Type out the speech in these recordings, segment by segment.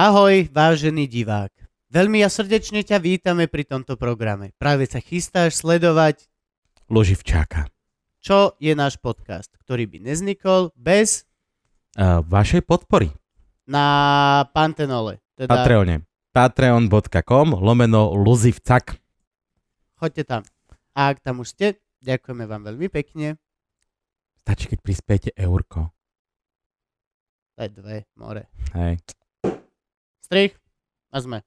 Ahoj, vážený divák. Veľmi ja srdečne ťa vítame pri tomto programe. Práve sa chystáš sledovať, Loživčáka. čo je náš podcast, ktorý by neznikol bez Uh, vašej podpory. na Pantenole. Teda Patreone. Patreon.com lomeno Luzivcak. choďte tam. A ak tam už ste, ďakujeme vám veľmi pekne. Stačí, keď prispiete eurko. Je dve, more. Hej. Strich a sme.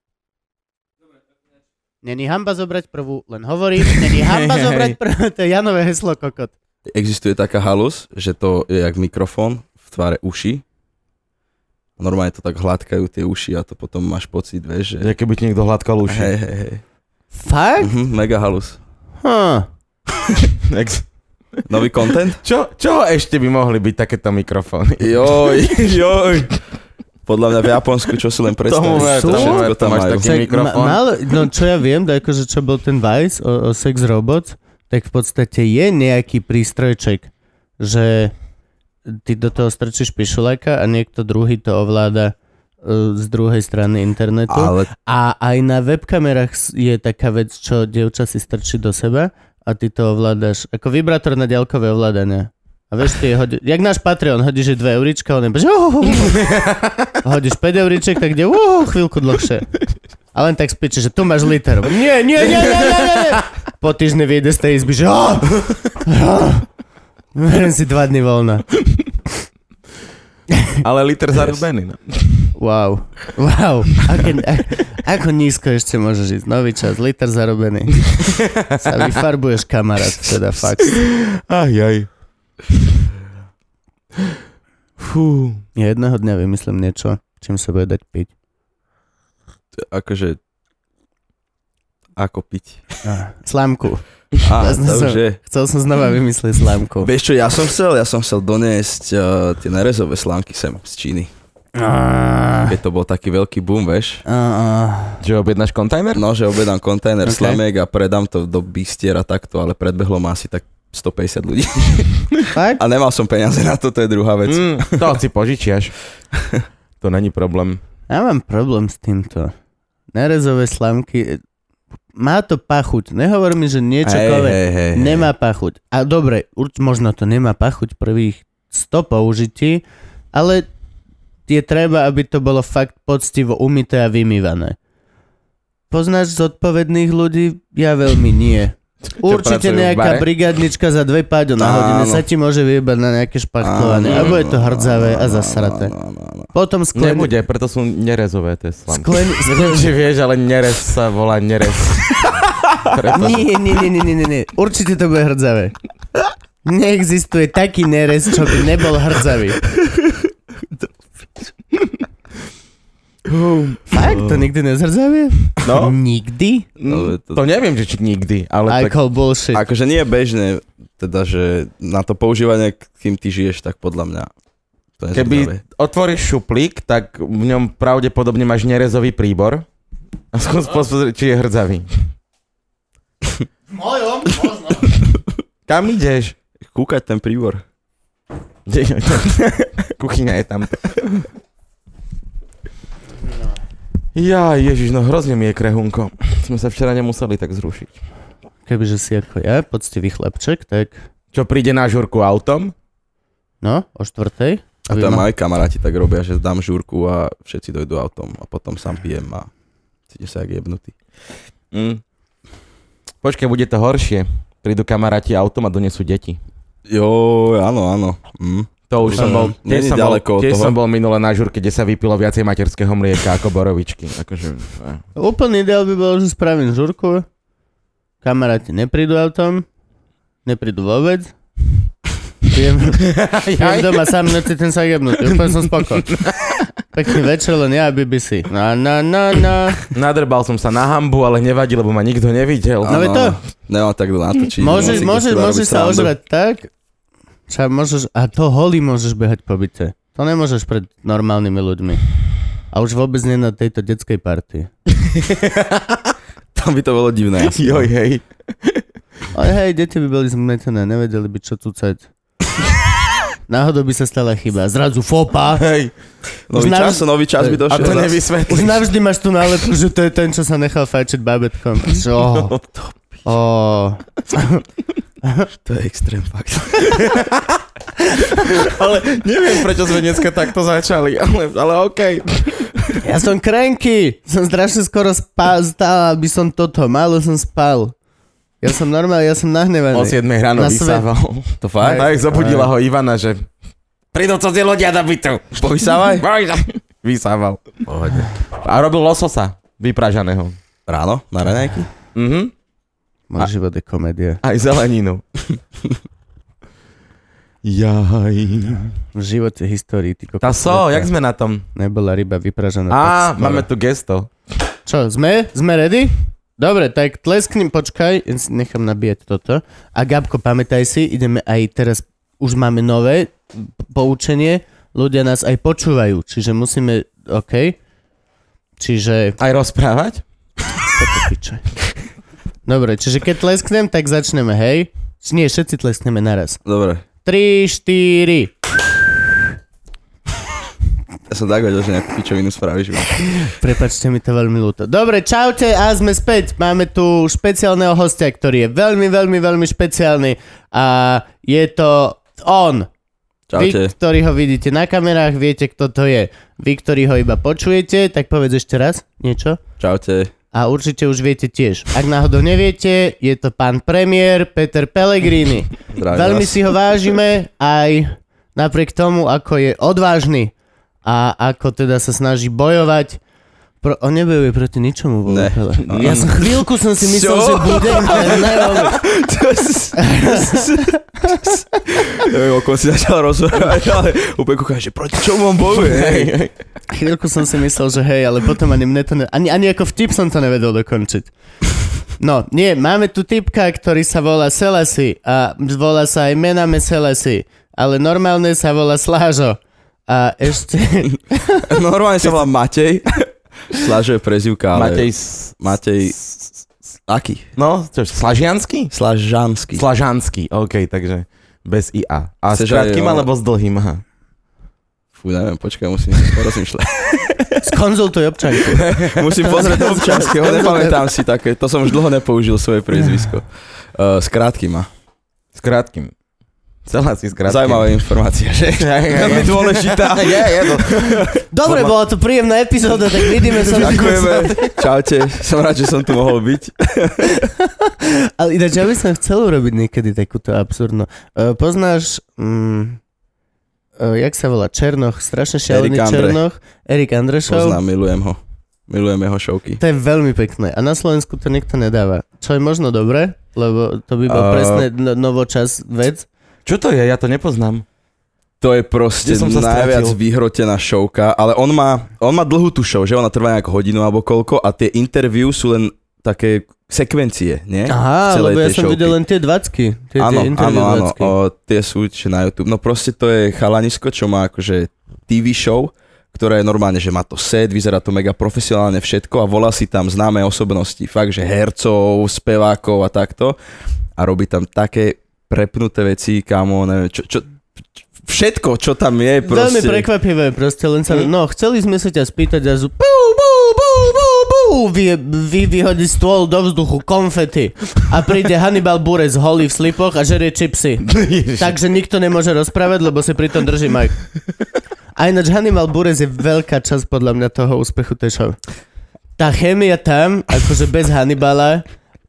Není hamba zobrať prvú, len hovorím. Není hamba zobrať prvú, to je Janové heslo kokot. Existuje taká halus, že to je jak mikrofón v tvare uši. Normálne to tak hladkajú tie uši a to potom máš pocit, vieš, Že že... keby ti niekto hladkal uši. Hej, hej, hej. Fakt? Mhm, mega halus. Huh. Nový content? Čo, čo ešte by mohli byť takéto mikrofóny? Joj, joj. Podľa mňa v Japonsku, čo si len predstavíš, všetko tam máš majú. taký- mikrofón. mal, no čo ja viem, to akože čo bol ten Vice o, o Sex Robots, tak v podstate je nejaký prístrojček, že ty do toho strčíš pišulaka a niekto druhý to ovláda e, z druhej strany internetu. Ale A aj na webkamerách je taká vec, čo dievča si strčí do seba a ty to ovládaš, ako vibrátor na ďalkové ovládanie. A vieš, ty hodí, jak náš Patreon, hodíš že 2 eurička, on je bež, hodíš 5 euriček, tak ide uh, chvíľku dlhšie. A len tak spíči, že tu máš liter. Nie, nie, nie, nie, nie, nie. Po týždni vyjde z tej izby, že oh, oh, si dva dny voľna. Ale liter zarubený. No. Wow, wow. Aké, a, ako nízko ešte môžeš ísť? Nový čas, liter zarobený. Sa vyfarbuješ kamarát, teda fakt. Aj, aj. Fú. Ja jedného dňa vymyslím niečo, čím sa bude dať piť. akože... Ako piť. Ah, Slámku. Á, je. Chcel som znova vymyslieť slámku. Vieš čo, ja som chcel? Ja som chcel doniesť uh, tie nerezové slánky sem z Číny. Ah, Keď to bol taký veľký boom, vieš. ah, ah. Že objednáš kontajner? No, že objedám kontajner Ok. okay. slamiek a predám to do bistier a takto, ale predbehlo ma asi tak 150 ľudí. Fakt? A nemal som peniaze na to, to je druhá vec. Mm. To si požičiaš. To není problém. Ja mám problém s týmto. Nerezové slámky, má to pachuť. Nehovor mi, že niečokoľvek hej, hej, hej. nemá pachuť. A dobre, urč, možno to nemá pachuť prvých 100 použití, ale je treba, aby to bolo fakt poctivo umyté a vymývané. Poznáš zodpovedných ľudí? Ja veľmi nie. Určite nejaká bare? brigádnička za dve páďo na Áno. hodine sa ti môže vyjebať na nejaké špachtovanie. A bude to hrdzavé a zasraté. Potom sklen... Nebude, preto sú nerezové tie slamky. Sklen... Neviem, či vieš, ale nerez sa volá nerez. Preto... Nie, nie, nie, nie, nie, nie, nie. Určite to bude hrdzavé. Neexistuje taký nerez, čo by nebol hrdzavý. Fakt? To nikdy nezhrdzavie? No, Nikdy? Ale to... to neviem, že či nikdy, ale I tak... call bullshit. Akože nie je bežné, teda, že na to používanie, kým ty žiješ, tak podľa mňa to je Keby otvoríš šuplík, tak v ňom pravdepodobne máš nerezový príbor. A skús pozrieť, či je hrdzavý. V mojom? Možno. Kam ideš? Kúkať ten príbor. Kde- Kuchyňa je tam. Ja, ježiš, no hrozne mi je krehunko. Sme sa včera nemuseli tak zrušiť. Kebyže si ako ja, poctivý chlapček, tak Čo príde na žurku autom? no, o štvrtej. A tam aj kamaráti tak robia, že dám žúrku a všetci dojdú autom a potom sám pijem a cítim sa jak jebnutý. Mm. Počkaj, bude to horšie. Prídu kamaráti autom a donesú deti. Jo, áno, áno. Mm. To už som Mm. bol, tiež som bol, tiež som bol minule na žurke, kde sa vypilo viacej materského mlieka ako borovičky. Akože, eh. Úplný ideál by bol, že spravím žurku, kamaráti neprídu autom, neprídu vôbec, Pijem, pijem doma sám noci ten sa jebnutý, úplne som spoko. Pekný večer, len ja a BBC. Na, na, na, na. Nadrbal som sa na hambu, ale nevadí, lebo ma nikto nevidel. No veď to. Nemám tak kto natočiť. Môžeš, môžeš, môžeš sa ožrať tak, čo môžeš, a to holý môžeš behať po byte. To nemôžeš pred normálnymi ľuďmi. A už vôbec nie na tejto detskej party. Tam by to bolo divné. Joj, hej. Ale hej, deti by boli zmetené, nevedeli by čo tucať. náhodou by sa stala chyba. Zrazu fopa. Hej, Nový navž- čas, nový čas by a došiel. to zas. nevysvetlíš. Už navždy máš tú nálepku, že to je ten, čo sa nechal fajčiť babetkom. Čo? Oh. To je extrém fakt. Ale neviem, prečo sme dneska takto začali, ale, ale okej. Ja som cranky. Som strašne skoro spal, stál, aby som toto. Málo som spal. Ja som normálne, ja som nahnevaný. O 7 ráno Na svet. vysával. To fakt? Tak zobudila ho Ivana, že prídu cudzie ľudia do bytu. Povysávaj? Vysával. Pohodne. A robil lososa, vypražaného. Ráno, na raňajky? Mhm. Môj život je komédia. Aj zeleninu. Jaj. V živote histórii. Ty kokos Tá so, jak sme na tom? Nebola ryba vypražená. Á, máme tu gesto. Čo, sme? Sme ready? Dobre, tak tlesknem, počkaj, nechám nabíjať toto. A Gabko, pamätaj si, ideme aj teraz, už máme nové poučenie, ľudia nás aj počúvajú, čiže musíme, OK, čiže, Aj rozprávať? toto piče. Dobre, čiže keď tlesknem, tak začneme, hej? Nie, všetci tleskneme naraz. Dobre. 3, 4. Ja som tak vedel, že nejakú pičovinu spravíš. Prepačte mi to veľmi ľúto. Dobre, čaute a sme späť. Máme tu špeciálneho hostia, ktorý je veľmi, veľmi, veľmi špeciálny a je to on. Vy, Čaute. ktorí ho vidíte na kamerách, viete, kto to je. Vy, ktorí ho iba počujete, tak povedz ešte raz niečo. Čaute. A určite už viete tiež. Ak náhodou neviete, je to pán premiér Peter Pellegrini. Zdravím Veľmi vás. si ho vážime aj napriek tomu, ako je odvážny a ako teda sa snaží bojovať. Pro, on nebojuje proti ničomu. Vo Ne. Vopele. Ja som chvíľku som si myslel, Čo? že bude. ne, Neviem, o kom si začal rozprávať, ale úplne kúkam, že proti čomu on bojuje? Hej. chvíľku som si myslel, že hej, ale potom ani mne to ne, ani, ani ako vtip som to nevedel dokončiť. No, nie, máme tu typka, ktorý sa volá Selasi a volá sa aj mename Selasi, ale normálne sa volá Slážo. A ešte... Normálne sa volá Matej. Slážo je prezivka, ale... Matej... s- Matej- s- s- Aký? No, čo, Slažiansky? Slažanský. Slažanský, OK, takže bez IA. A s Chceš krátkým aj, o- alebo s dlhým? Aha. Fú, neviem, počkaj, musím porozmýšľať. Skonzultuj občanku. Musím pozrieť občanského, nepamätám si také. To som už dlho nepoužil svoje priezvisko. Uh, s krátkým má. S krátkým. Celá si s krátkým. Zaujímavá informácia, že? Veľmi dôležitá. Je, je to. Dobre, bola to príjemná epizóda, tak vidíme sa. Ďakujeme. Čaute, som rád, že som tu mohol byť. Ale ináč, ja by som chcel urobiť niekedy takúto absurdnú. Uh, poznáš, um, uh, jak sa volá, Černoch, strašne šialený Erik. Černoch, Erik Andrešov. Poznám, milujem ho. Milujem jeho šovky. To je veľmi pekné. A na Slovensku to nikto nedáva. Čo je možno dobré, lebo to by bol A- presne no, novočas vec. Čo to je? Ja to nepoznám. To je proste Kde som sa najviac vyhrotená šovka, ale on má, on má dlhú tú show, že ona trvá nejak hodinu alebo koľko a tie interview sú len také sekvencie, nie? Aha, lebo ja som showky. videl len tie dvacky. Tie, Áno, tie áno, áno, o, tie sú na YouTube. No proste to je chalanisko, čo má akože TV show, ktoré je normálne, že má to set, vyzerá to mega profesionálne všetko a volá si tam známe osobnosti, fakt, že hercov, spevákov a takto a robí tam také prepnuté veci, kamo, neviem, čo, čo, všetko, čo tam je, proste. Veľmi prekvapivé, proste len sa... Hm? No, chceli sme sa ťa spýtať a zu... Bú, bú, bú, bú, bú, vy, vy vyhodí stôl do vzduchu konfety a príde Hannibal Buress holý v slipoch a žerie čipsy. Takže nikto nemôže rozprávať, lebo si pritom drží mic. A ináč Hannibal Buress je veľká časť podľa mňa toho úspechu tej show. Tá chémia tam, akože bez Hannibala,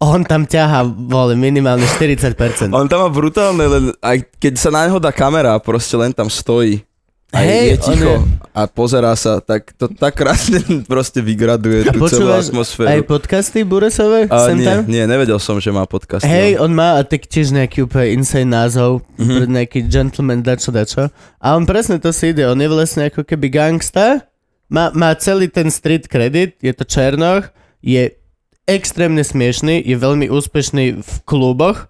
on tam ťaha, vole, minimálne 40%. On tam má brutálne, len aj keď sa na neho dá kamera proste len tam stojí. A Hej, je ticho a pozerá sa, tak to tak krásne proste vygraduje A tú celú atmosféru. aj podcasty Buresové? A nie, tam? nie, nevedel som, že má podcast. Hej, on má a tak tiež nejaký úplne insane názov, Mhm. mm-hmm. nejaký gentleman dačo dačo. A on presne to si ide, on je vlastne ako keby gangsta, má, má celý ten street credit, je to Černoch, je extrémne smiešný, je veľmi úspešný v kluboch,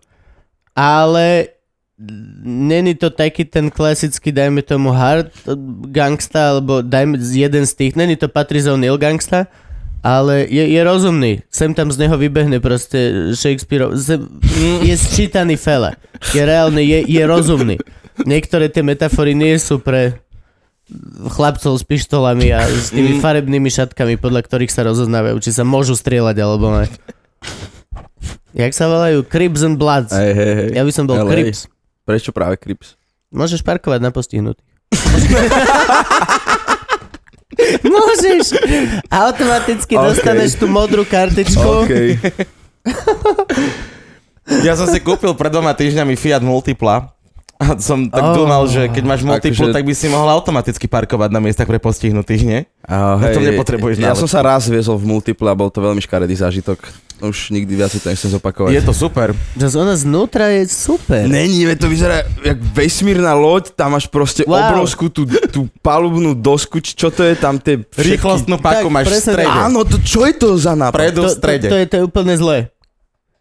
ale není to taký ten klasický, dajme tomu hard gangsta, alebo dajme jeden z tých, není to Patrice O'Neill gangsta, ale je, je rozumný. Sem tam z neho vybehne proste Shakespeare. Je sčítaný fela. Je reálny, je, je rozumný. niektoré tie metafory nie sú pre chlapcov s pištolami a s tými Mm. farebnými šatkami, podľa ktorých sa rozoznávajú, či sa môžu strieľať alebo ne. Jak sa volajú? Cribs and Bloods. Hej, hej, hej. Ja by som bol LA. Crips. Prečo práve Crips? Môžeš parkovať na postihnutých. Môžeš. Automaticky OK. dostaneš tú modrú kartičku. OK. Ja som si kúpil pred dvoma týždňami Fiat Multipla a som tak Oh. dúmal, že keď máš Multiplu, Akože- tak by si mohol automaticky parkovať na miestach pre postihnutých, nie? A, Na to nepotrebuješ Ja som sa raz viezol v multiple a bol to veľmi škaredý zážitok. Už nikdy viac si to nechcem zopakovať. Je to super. Že ona znútra je super. Není, to vyzerá jak vesmírna loď, tam máš proste Wow. obrovskú tú, tú palubnú dosku, čo to je tam tie všetky... Rýchlostnú paku Tak, máš v strede. Áno, to, čo je to za nápad? Predu to, v strede. To, to, je, to je úplne zlé.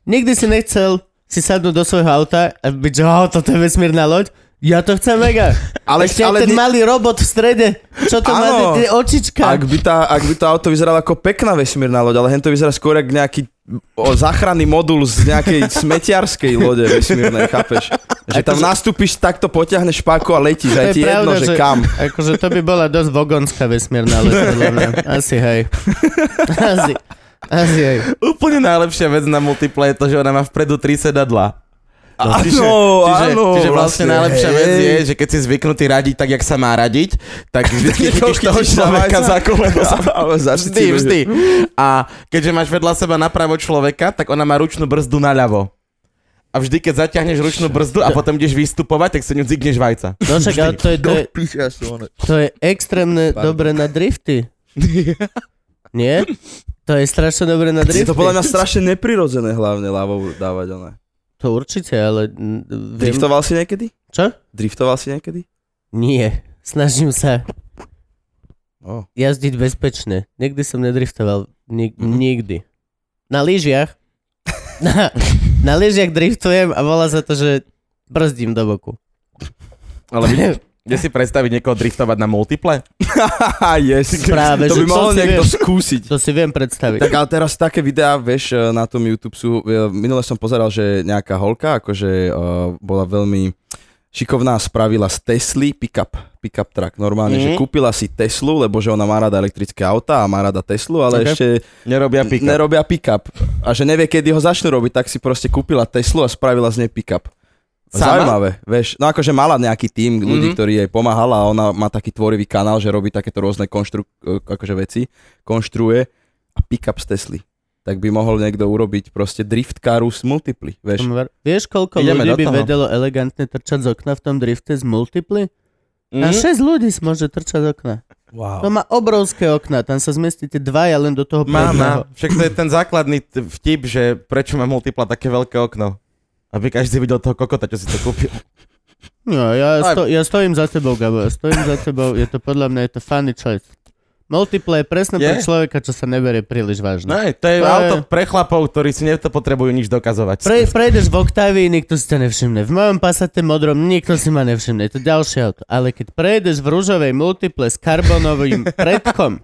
Nikdy si nechcel si sadnúť do svojho auta a byť, že oh, toto je vesmírna loď. Ja to chcem mega. Ale- Ešte ale ten nie- malý robot v strede. Čo to má tie očička? Ak by, tá, ak by to auto vyzeralo ako pekná vesmírna loď, ale hen to vyzerá skôr ako nejaký o, záchranný modul z nejakej smetiarskej lode vesmírnej, chápeš? Že tam Akože- nastúpiš, takto potiahneš páku a letíš, a je ti jedno, že, kam. Akože to by bola dosť vogonská vesmírna loď. Asi hej. Asi. Úplne najlepšia vec na Multiple je to, že ona má vpredu tri sedadla. Áno, čiže, áno, čiže vlastne najlepšia hej. vec je, že keď si zvyknutý radiť tak, jak sa má radiť, tak vždy chytíš toho človeka za koleno. Vždy, vždy. A keďže máš vedľa seba napravo človeka, tak ona má ručnú brzdu naľavo. A vždy, keď zaťahneš ručnú brzdu a potom ideš vystupovať, tak sa ňu zigneš vajca. No však, ale to je, to je, to je extrémne Pardon. dobre na drifty. Nie? To je strašne dobre na Je drifty. to podľa mňa strašne neprirodzené hlavne ľavou dávať one. To určite, ale... Viem... Driftoval si niekedy? Čo? Driftoval si niekedy? Nie. Snažím sa Oh. jazdiť bezpečne. Nikdy som nedriftoval. Nik- Mhm. Nikdy. Na lyžiach. Na, na lyžiach driftujem a volá sa to, že brzdím do boku. Ale vy, kde si predstaviť niekoho driftovať na Multiple? Yes. Práve, to že by mohol niekto viem. skúsiť. To si viem predstaviť. Tak ale teraz také videá, vieš, eh, na tom YouTube sú, eh, minule som pozeral, že nejaká holka, akože uh, bola veľmi šikovná, spravila z Tesly pick-up, pick-up truck. Normálne, Mhm. že kúpila si Teslu, lebo že ona má rada elektrické auta a má rada Teslu, ale Ok. ešte Nerobia pick nerobia pick-up. A že nevie, kedy ho začnú robiť, tak si proste kúpila Teslu a spravila z nej pick-up. Sama? Zaujímavé, vieš. No akože mala nejaký tým ľudí, Mhm. ktorý jej pomáhal a ona má taký tvorivý kanál, že robí takéto rôzne konštru, akože veci, konštruuje a pick-up z Tesly. Tak by mohol niekto urobiť proste drift caru z multiply, vieš. Vieš, koľko Ideme ľudí by toho. vedelo elegantne trčať z okna v tom drifte z multiply? Mm? A 6 ľudí si môže trčať z okna. To Wow. má obrovské okna, tam sa zmestíte dvaja len do toho Má, má. Však to je ten základný vtip, že prečo má Multipla také veľké okno. Aby každý videl toho kokota, čo si to kúpil. No, ja, sto, ja stojím za tebou, Gabo, ja stojím za tebou, je to podľa mňa, je to funny choice. Multiple je presne pre Je? človeka, čo sa neberie príliš vážne. No, to je To je- auto pre chlapov, ktorí si nepotrebujú nič dokazovať. Pre, prejdeš v Octavii, nikto si ťa nevšimne. V mojom Passate modrom nikto si ma nevšimne. Je to ďalšie auto. Ale keď prejdeš v rúžovej multiple s karbonovým predkom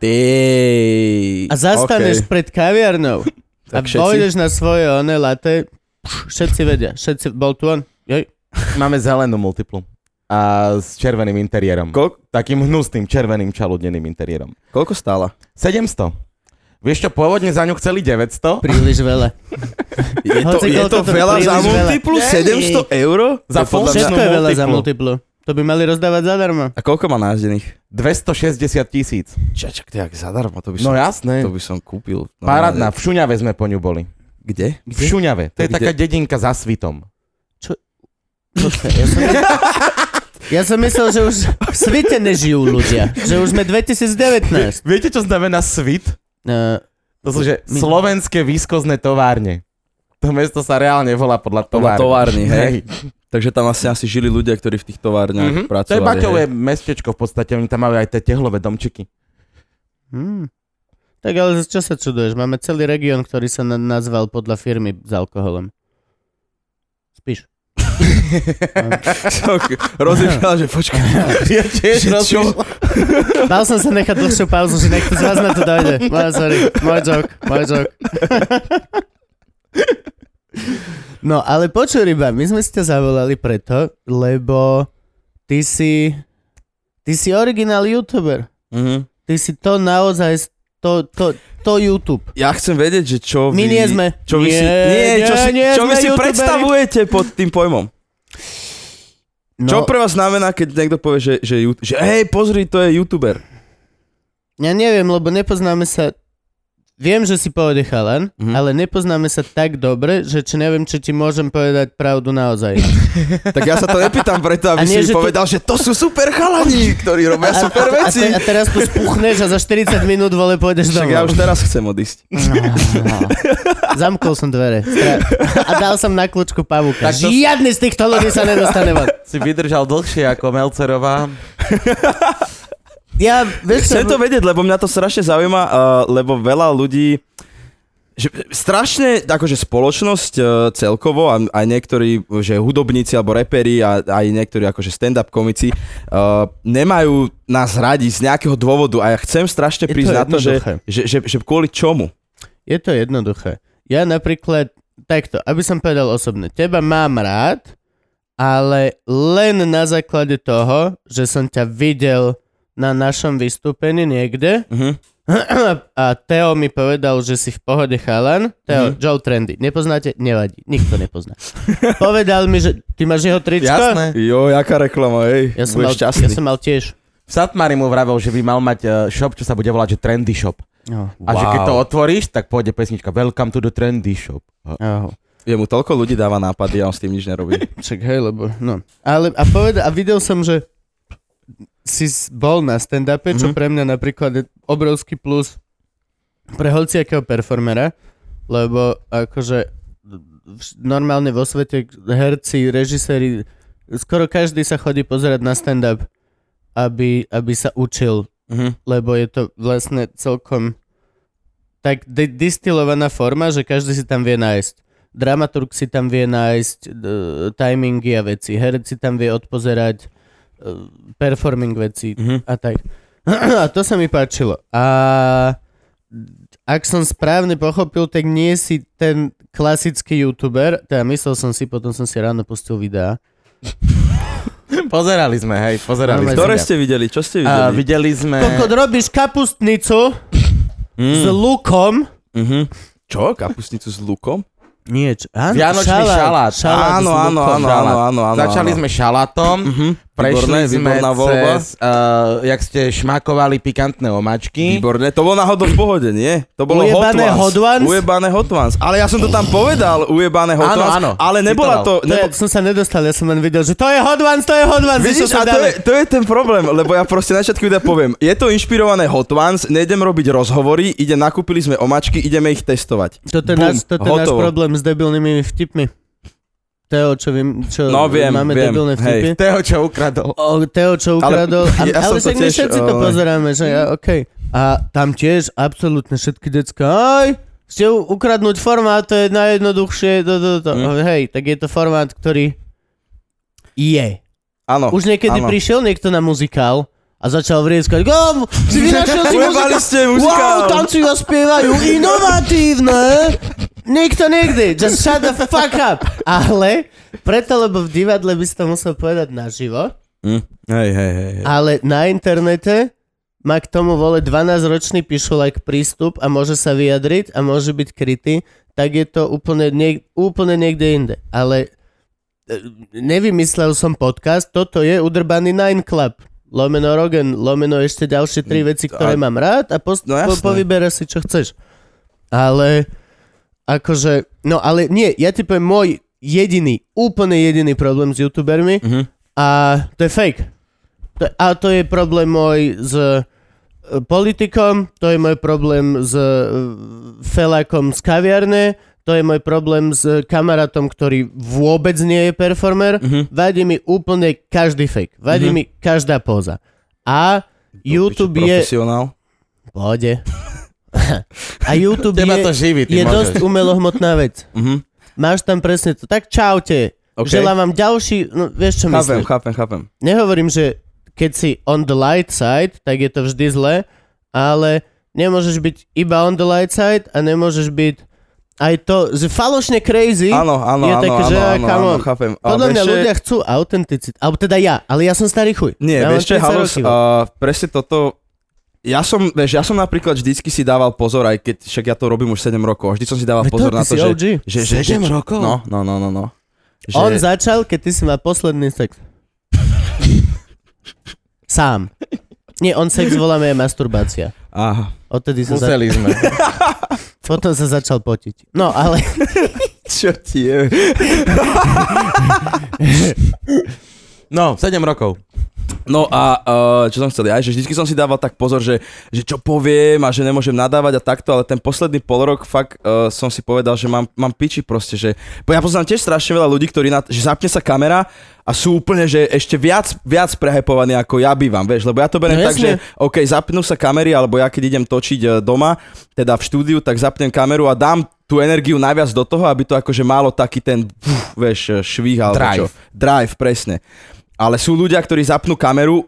a zastaneš pred kaviarnou a vojdeš na svoje one latte, všetci vedia. Všetci, bol tu on? Jej. Máme zelenú Multiplu. A s červeným interiérom. Kol- Takým hnusným červeným čaludneným interiérom. koľko stála? 700. Vieš čo, pôvodne za ňu chceli 900. Príliš veľa. Je to, Hoci je koľko to to veľa za veľa. multiplu? Nie. 700 eur? Za Všetko je veľa za multiplu. To by mali rozdávať zadarmo. A koľko má názdených? 260 tisíc. Čak, to je jak zadarmo, to by No som, jasné. to by som kúpil. Normálne. Parádna, v Šuňave sme po ňu boli. Kde? V Šuňave. To je Kde? taká dedinka za svitom. Počkaj, Ja som, ja som myslel, že už v svite nežijú ľudia. Že už sme 2019. Viete, čo znamená svit? Uh, To sú, že My- slovenské výskozné továrne. To mesto sa reálne volá podľa Podľa továrny. továrny, hej. Takže tam asi asi žili ľudia, ktorí v tých továrniach Mhm. To je pracovali. Baťové hej. mestečko v podstate, oni tam majú aj tie tehlové domčiky. hmm. Tak ale čo sa čuduješ? Máme celý región, ktorý sa na- nazval podľa firmy s alkoholom. Spíš. Rozmýšľal, že počkaj. Ja tiež rozmýšľam. Mal som sa nechať dlhšiu pauzu, že niekto z vás na to dojde. Môj, sorry, môj joke, môj joke. No, ale počuj, ryba, my sme si ťa zavolali preto, lebo ty si, ty si originál youtuber. Mhm. Ty si to naozaj, to, to, to YouTube. Ja chcem vedieť, že čo My vy... nie sme. Čo vy si, Nie, nie, čo, nie, si, nie čo vy si youtuberi. predstavujete pod tým pojmom? No, Čo pre vás znamená, keď niekto povie, že, že, že hej, pozri, to je youtuber. Ja neviem, lebo nepoznáme sa... Viem, že si povede chalan, Mhm. ale nepoznáme sa tak dobre, že či neviem, či ti môžem povedať pravdu naozaj. Tak ja sa to nepýtam preto, A aby nie, si že povedal, že to sú super chalani, ktorí robia super a, veci. te, a teraz tu spuchneš a za 40 minút vole pôjdeš Však domov. ja už teraz chcem odísť. Zamkol som dvere. A dal som na kľúčku pavúka. Tak to- Žiadny z týchto ľudí sa nedostane von. Si vydržal dlhšie ako Melcerová. Ja, vieš Chcem to vedieť, lebo mňa to strašne zaujíma, uh, lebo veľa ľudí že strašne, akože spoločnosť uh, celkovo, a aj niektorí, že hudobníci alebo reperi a aj niektorí akože stand-up komici uh, nemajú nás radi z nejakého dôvodu a ja chcem strašne Je to prísť na to, že, že, že, že kvôli čomu. Je to jednoduché. Ja napríklad, takto, aby som povedal osobne, teba mám rád, ale len na základe toho, že som ťa videl na našom vystúpení niekde Uh-huh. a Teo mi povedal, že si v pohode chalan. Teo, Joe Trendy. Nepoznáte? Nevadí. Nikto nepozná. povedal mi, že ty máš jeho tričko? Jasné. Jo, jaká reklama, hej. Ja som, mal, šťastný. ja som mal tiež. V Satmari mu vravel, že by mal mať eh, shop, čo sa bude volať, že Trendy Shop. Oh. A že keď to otvoríš, tak pôjde pesnička Welcome to the Trendy Shop. Oh. Jemu toľko ľudí dáva nápady a on s tým nič nerobí. Však hej, lebo no. Ale a poveda, a videl som, že si bol na stand-upe, čo Mhm. pre mňa napríklad je obrovský plus pre hociakého performera, lebo akože normálne vo svete herci, režiséri, skoro každý sa chodí pozerať na stand-up, aby, aby sa učil, Uh-huh. lebo je to vlastne celkom tak di- distilovaná forma, že každý si tam vie nájsť. Dramaturg si tam vie nájsť uh, timingy a veci, herec si tam vie odpozerať performing veci Uh-huh. a tak. A to sa mi páčilo. A ak som správne pochopil, tak nie si ten klasický youtuber, teda myslel som si, potom som si ráno pustil videá. Pozerali sme, hej, pozerali Normálne sme. Ktoré ste videli? Čo ste A videli? videli sme... Kokot, robíš kapustnicu s Mm. lukom. Uh-huh. Čo? Kapustnicu s lukom? Nie, čo, áno, Vianočný šalát. šalát Áno, s áno, lukom. áno, šalát. áno, áno, áno. Začali áno. sme šalatom, Mhm. Prešli Výborné, sme voľba. cez, uh, jak ste šmakovali pikantné omačky. Výborné, to bolo náhodou v pohode, nie? To bolo Ujebané hot, ones? Ujebané hot ones. Ale ja som to tam povedal, ujebané hot Áno, ones, áno, ale nebola to... To je, Nebo... som sa nedostal, ja som len videl, že to je hot ones, to je hot ones, Vidíš, a to je, to je ten problém, lebo ja proste na začiatku videa poviem, je to inšpirované hot ones, nejdem robiť rozhovory, ide, nakúpili sme omačky, ideme ich testovať. Toto je, Bum, náš, toto je náš problém s debilnými vtipmi. Teo, čo, vím, čo No, viem, máme viem, debilné vtipy. Tého, čo ukradol. O, Teo, čo ukradol. Ale, ja ale však my tiež, všetci to pozeráme, že ja, okej. A tam tiež absolútne všetky decka, aj, ste ukradnúť formát, to je najjednoduchšie, to, to, to. Hm. Hej, tak je to formát, ktorý je. Áno. Už niekedy áno. prišiel niekto na muzikál a začal vrieskať, go, si vynašiel si muzikál. ste muzikál. Wow, tancujú a spievajú, inovatívne. Nikto nikdy, just shut the fuck up. Ale, preto, lebo v divadle by si to musel povedať naživo, Hm. Hej, hej, hej. hej. ale na internete má k tomu vole 12-ročný pišulak prístup a môže sa vyjadriť a môže byť krytý, tak je to úplne, niek- úplne niekde inde. Ale e, nevymyslel som podcast, toto je udrbaný Nine Club. Lomeno Rogan, lomeno ešte ďalšie tri veci, ktoré A- mám rád a post- No po, jasné. povyberaj si, čo chceš. Ale akože, no ale nie, ja ti poviem môj jediný, úplne jediný problém s youtubermi Mhm. a to je fake. To, a to je problém môj s e, politikom, to je môj problém s e, z kaviarne, to je môj problém s kamarátom, ktorý vôbec nie je performer. Mhm. Vadí mi úplne každý fake. Vadí Mhm. mi každá póza. A YouTube je... Profesionál. Pohode. A YouTube Teba je, to živí, je môžeš. dosť umelohmotná vec. Mhm. Máš tam presne to. Tak čaute. OK. Želám vám ďalší... No, vieš, čo Chápem, myslím? chápem, chápem. Nehovorím, že keď si on the light side, tak je to vždy zle, ale nemôžeš byť iba on the light side a nemôžeš byť aj to, že falošne crazy Áno, áno, je áno, také, áno, že áno, come áno, chápem. Podľa mňa vieš, že- ľudia chcú autenticitu. Alebo teda ja, ale ja som starý chuj. Nie, ja vieš čo, mám 30 Halus, rokov. uh, presne toto, ja som, vieš, ja som napríklad vždycky si dával pozor, aj keď však ja to robím už 7 rokov, vždy som si dával Veď pozor to, na to, že... OG. že, že, že 7 rokov? No, no, no, no, no. Že, On začal, keď ty si mal posledný sex. Sám. Nie, on sex voláme masturbácia. Aha, Odtedy sa za... Museli sme. Potom sa začal potiť. No, ale čo ti je? No, 7 rokov. No a uh, čo som chcel, aj, že vždycky som si dával tak pozor, že, že čo poviem a že nemôžem nadávať a takto, ale ten posledný pol rok fakt uh, som si povedal, že mám, mám piči proste, že ja poznám tiež strašne veľa ľudí, ktorí na, že zapne sa kamera a sú úplne, že ešte viac, viac prehypovaní ako ja bývam, vieš, lebo ja to beriem No tak, jasne. že OK, zapnú sa kamery, alebo ja keď idem točiť eh, doma, teda v štúdiu, tak zapnem kameru a dám tú energiu najviac do toho, aby to akože malo taký ten, puf, vieš, švih alebo Drive. čo. Drive, presne. Ale sú ľudia, ktorí zapnú kameru,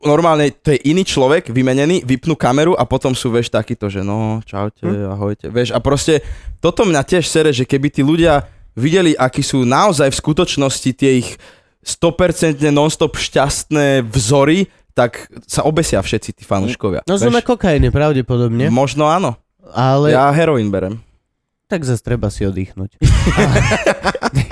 normálne to je iný človek, vymenený, vypnú kameru a potom sú, vieš, takýto, že no, čaute, Hm. ahojte, vieš, a proste toto mňa tiež sere, že keby tí ľudia videli, akí sú naozaj v skutočnosti tie ich 100% non-stop šťastné vzory, tak sa obesia všetci tí fanúškovia. no vieš? kokaine pravdepodobne, Možno áno. ale Ja heroín berem. tak zase treba si oddychnúť.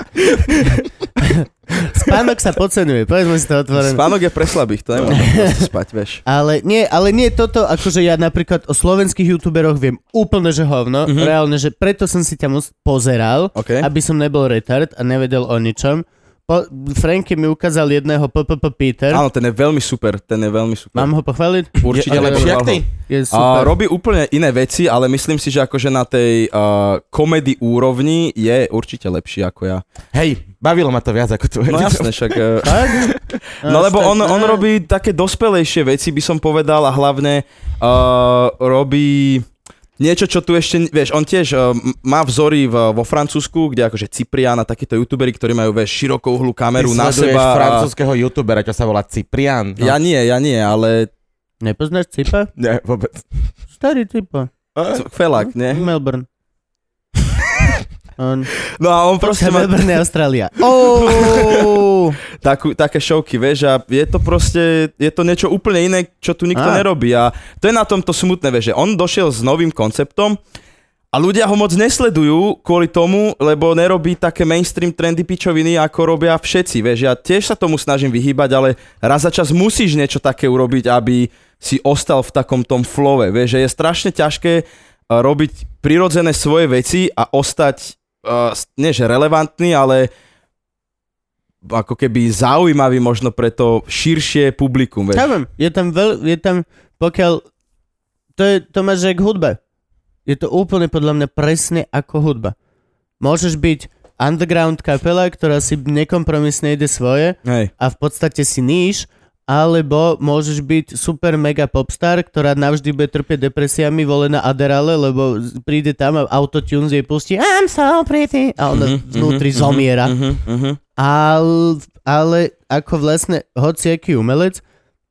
Spánok sa podceňuje, povedzme si to otvorené. Spánok je pre slabých, to nemôžem spať, vieš. Ale nie, ale nie toto, akože ja napríklad o slovenských youtuberoch viem úplne, že hovno, Mhm. reálne, že preto som si ťa mus- pozeral, OK. aby som nebol retard a nevedel o ničom. Po, Franky mi ukázal jedného PPP Peter. Áno, ten je veľmi super, ten je veľmi super. Mám ho pochváliť? Určite Je lepší jak ty? Je A super. robí úplne iné veci, ale myslím si, že akože na tej uh, komedy úrovni je určite lepší ako ja. Hej, bavilo ma to viac ako tvoje. No jasné, však... Uh, no lebo on, on robí také dospelejšie veci, by som povedal, a hlavne uh, robí niečo, čo tu ešte, vieš, on tiež uh, má vzory v, vo Francúzsku, kde akože Ciprian a takíto youtuberi, ktorí majú, vieš, širokou uhlú kameru Ty na seba. a- francúzského youtubera, čo sa volá Cyprian. No. Ja nie, ja nie, ale Nepoznáš Cipa? Nie, vôbec. Starý Cipa. felak, nie? Melbourne. No a on proste je Austrália. Oh! takú, také šovky, vieš, a je to proste, je to niečo úplne iné, čo tu nikto Á. nerobí a to je na tomto smutné, vieš, že on došiel s novým konceptom a ľudia ho moc nesledujú kvôli tomu, lebo nerobí také mainstream trendy pičoviny, ako robia všetci, vieš, ja tiež sa tomu snažím vyhýbať, ale raz za čas musíš niečo také urobiť, aby si ostal v takom tom flove, vieš, že je strašne ťažké uh, robiť prirodzené svoje veci a ostať, uh, nie že relevantný, ale ako keby zaujímavý možno pre to širšie publikum, vieš. Chápem, je tam veľ, je tam, pokiaľ, to, je, to máš jak hudba. Je to úplne podľa mňa presne ako hudba. Môžeš byť underground kapela, ktorá si nekompromisne ide svoje Hej. a v podstate si níž, alebo môžeš byť super mega popstar, ktorá navždy bude trpieť depresiami, vole na Aderale, lebo príde tam a autotune jej pustí I'm so pretty a ona Mhm, vnútri mhm, zomiera. mhm, mhm. Ale, ale ako vlastne hociaký umelec,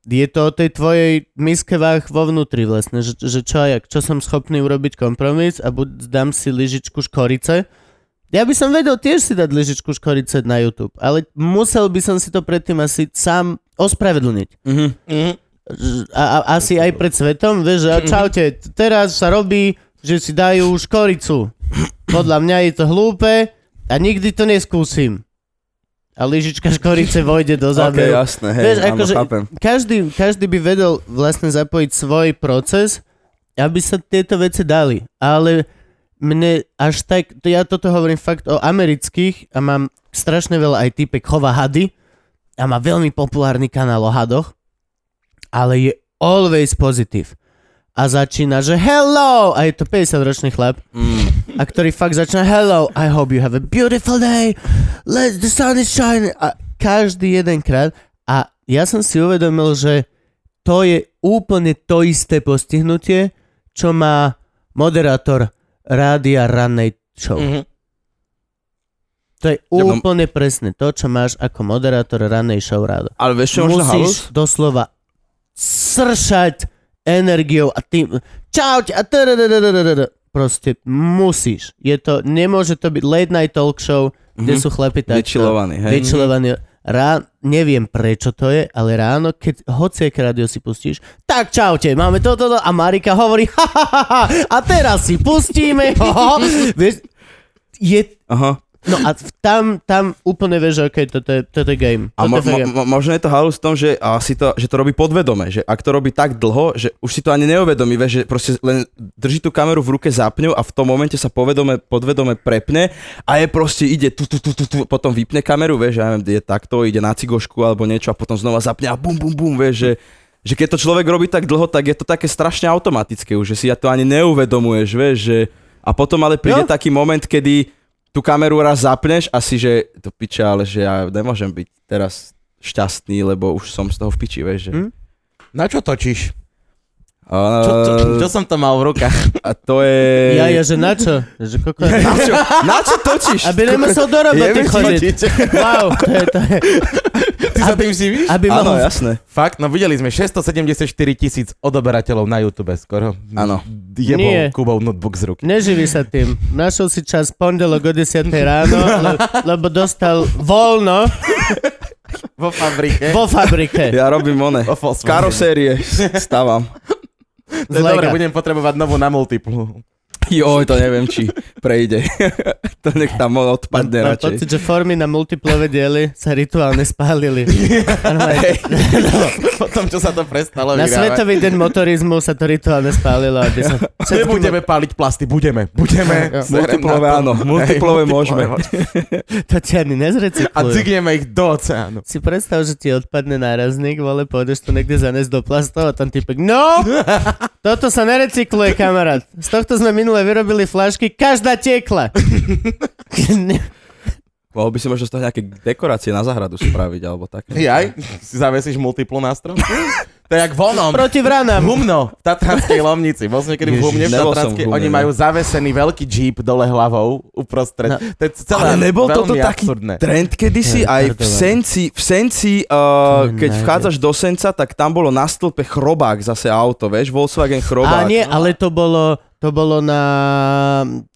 je to o tej tvojej miske váh vo vnútri vlastne, že, že čo, jak, čo som schopný urobiť kompromis a buď dám si lyžičku škorice. Ja by som vedel tiež si dať lyžičku škorice na YouTube, ale musel by som si to predtým asi sám ospravedlniť. Mhm. Mhm. Ž- A, a asi aj pred svetom, vieš, že a čaute, teraz sa robí, že si dajú škoricu. Podľa mňa je to hlúpe a nikdy to neskúsim. A lyžička škorice vojde do záberu. jasné, hej, Vieš, áno, akože- každý, každý by vedel vlastne zapojiť svoj proces, aby sa tieto veci dali. Ale mne až tak, to ja toto hovorím fakt o amerických a mám strašne veľa aj typek chova hady a má veľmi populárny kanál o hadoch, ale je always positive. A začína, že hello! A je to 50-ročný chlap. Mm. A ktorý fakt začína hello, I hope you have a beautiful day, let the sun is shining. A každý jeden krát. A ja som si uvedomil, že to je úplne to isté postihnutie, čo má moderátor rádia rannej show. Mhm. To je Ja mám- úplne presne to, čo máš ako moderátor rannej show rádo. Ale vieš čo? Musíš doslova sršať energiou a tým čauť a proste musíš. Je to, nemôže to byť late night talk show, kde Mhm. sú chlapi takto. Vyčilovaný, hej. Vyčilovaný. Rá, neviem prečo to je, ale ráno, keď hociaké rádio si pustíš, tak čaute, máme toto to, a Marika hovorí, ha, ha, ha, ha, a teraz si pustíme, ho, ho. Vieš, je, Aha. No a tam, tam úplne vieš, že okay, toto je, toto je game. A Toto mo, je mo, mo, možno je to halus v tom, že, asi to, že to robí podvedome, že ak to robí tak dlho, že už si to ani neuvedomí, vieš, že proste len drží tú kameru v ruke, zapne ju a v tom momente sa povedome, podvedome prepne a je proste ide tu, tu, tu, tu, tu potom vypne kameru, vieš, ja neviem, je takto, ide na cigošku alebo niečo a potom znova zapne a bum, bum, bum, vieš, že, že keď to človek robí tak dlho, tak je to také strašne automatické už, že si ja to ani neuvedomuješ, vieš, že a potom ale príde Jo. taký moment, kedy tú kameru raz zapneš a si, že to piče, ale že ja nemôžem byť teraz šťastný, lebo už som z toho v piči, vieš. Že... Hm? Na čo točíš? A, Čo, čo, čo som to mal v rukách? a to je... Ja, ja, že na čo? Že koko... Na čo, na čo točíš? Aby nemusel do roboty chodiť. Wow, to je, to je, Ty sa tým živíš? aby Áno, mohol... jasné. Fakt, no videli sme 674 tisíc odoberateľov na YouTube skoro. Áno. Jebol Nie. Kubov notebook z ruky. Neživí sa tým. Našiel si čas pondelok o 10 ráno, le, lebo dostal voľno Vo fabrike. vo fabrike. Ja robím one. Karosérie stávam. To je z dobre, budem potrebovať novú na multiplu. Joj, to neviem, či prejde. to nech tam odpadne Mám radšej. pocit, že formy na multiplové diely sa rituálne spálili. Normálne, Po tom, čo sa to prestalo Na vydávať. Svetový deň motorizmu sa to rituálne spálilo. Aby sa všetky Nebudeme páliť plasty, budeme. Budeme. Multiplové áno, Hej, multiplové môžeme. To ti ani A nezrecyklujú. cigneme ich do oceánu. Si predstav, že ti odpadne nárazník, vole, pôjdeš to niekde zanesť do plastov a tam typek, no, toto sa nerecykluje, kamarát. Z tohto sme minule vyrobili flašky, každá tiekla. Mohol by si možno z toho nejaké dekorácie na záhradu spraviť, alebo tak. Jaj, si zavesíš multiplu na strom? To je jak vonom. Proti vranám. Humno v Tatranskej Lomnici. Bol som niekedy v Ježiš, Humne v Tatranskej. Oni majú zavesený veľký jeep dole hlavou uprostred. No. To je celé Ale nebol toto taký absurdné. trend kedysi je aj v. Senci, v Senci, uh, keď najviac. vchádzaš do Senca, tak tam bolo na stĺpe chrobák zase auto, vieš, Volkswagen chrobák. A nie, ale to bolo, to bolo na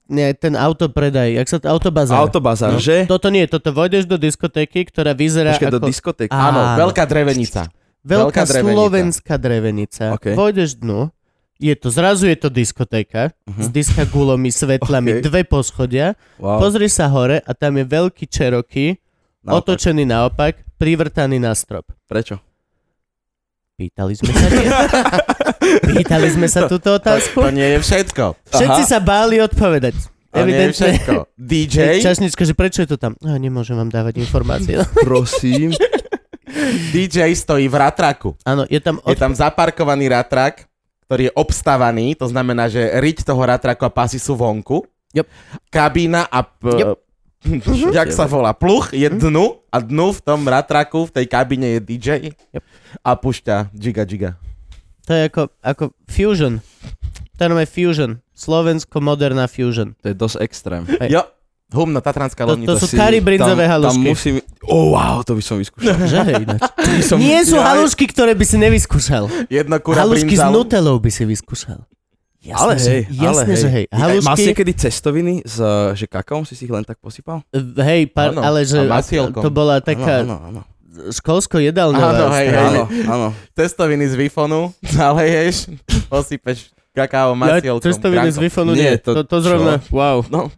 nie, ten autopredaj, jak sa to, autobazár. Autobazar, No. že? Toto nie, toto vojdeš do diskotéky, ktorá vyzerá Počkaj, do ako diskotéky. Á, Áno, Áno. veľká drevenica. Veľká veľká drevenica. slovenská drevenica. OK. Vojdeš dnu, je to, zrazu je to diskotéka s Mhm. diskagulomi, svetlami, OK. dve poschodia, Wow. pozri sa hore a tam je veľký Cherokee, Naopak. otočený naopak, privrtaný na strop. Prečo? Pýtali sme sa, Pýtali sme sa túto otázku? To nie je všetko. Všetci Aha. sa báli odpovedať. To je Evidentne. všetko. DJ, Čašnička, že prečo je to tam? No, nemôžem vám dávať informácie. Prosím. DJ stojí v ratraku. Áno, je tam... Je Od... tam zaparkovaný ratrak, ktorý je obstavaný, to znamená, že riť toho ratraku a pásy sú vonku. Yep. Kabína a... P- Yep. Jak sa volá? Pluch je dnu a dnu v tom ratraku, v tej kabíne je DJ Yep. a pušťa Giga Giga. To je ako, ako Fusion. To je Fusion. Slovensko moderná Fusion. To je dosť extrém. Hej. Jo, humno, Tatranská To- lovnica. to sú kari brinzové halušky. Tam musím... Oh, wow, to by som vyskúšal. Že ináč. som- Nie sú Ja halušky, ktoré by si nevyskúšal. Jedno kura Halušky s brinzalu. nutelou by si vyskúšal. Jasné, ale že, hej, jasné, ale že hej. hej. Mal si Halušky, niekedy cestoviny s uh, že kakaom si si ich len tak posypal? hej, par, Áno, ale že to bola taká Áno, áno, áno. školsko-jedálňová. Áno, hej, hej. Áno, áno. Testoviny z Wi-Fonu, zaleješ, posypeš kakao Ja, masielkom. cestoviny z brankom. Wi-Fonu Nie, nie. to- To, to zrovna, wow. No,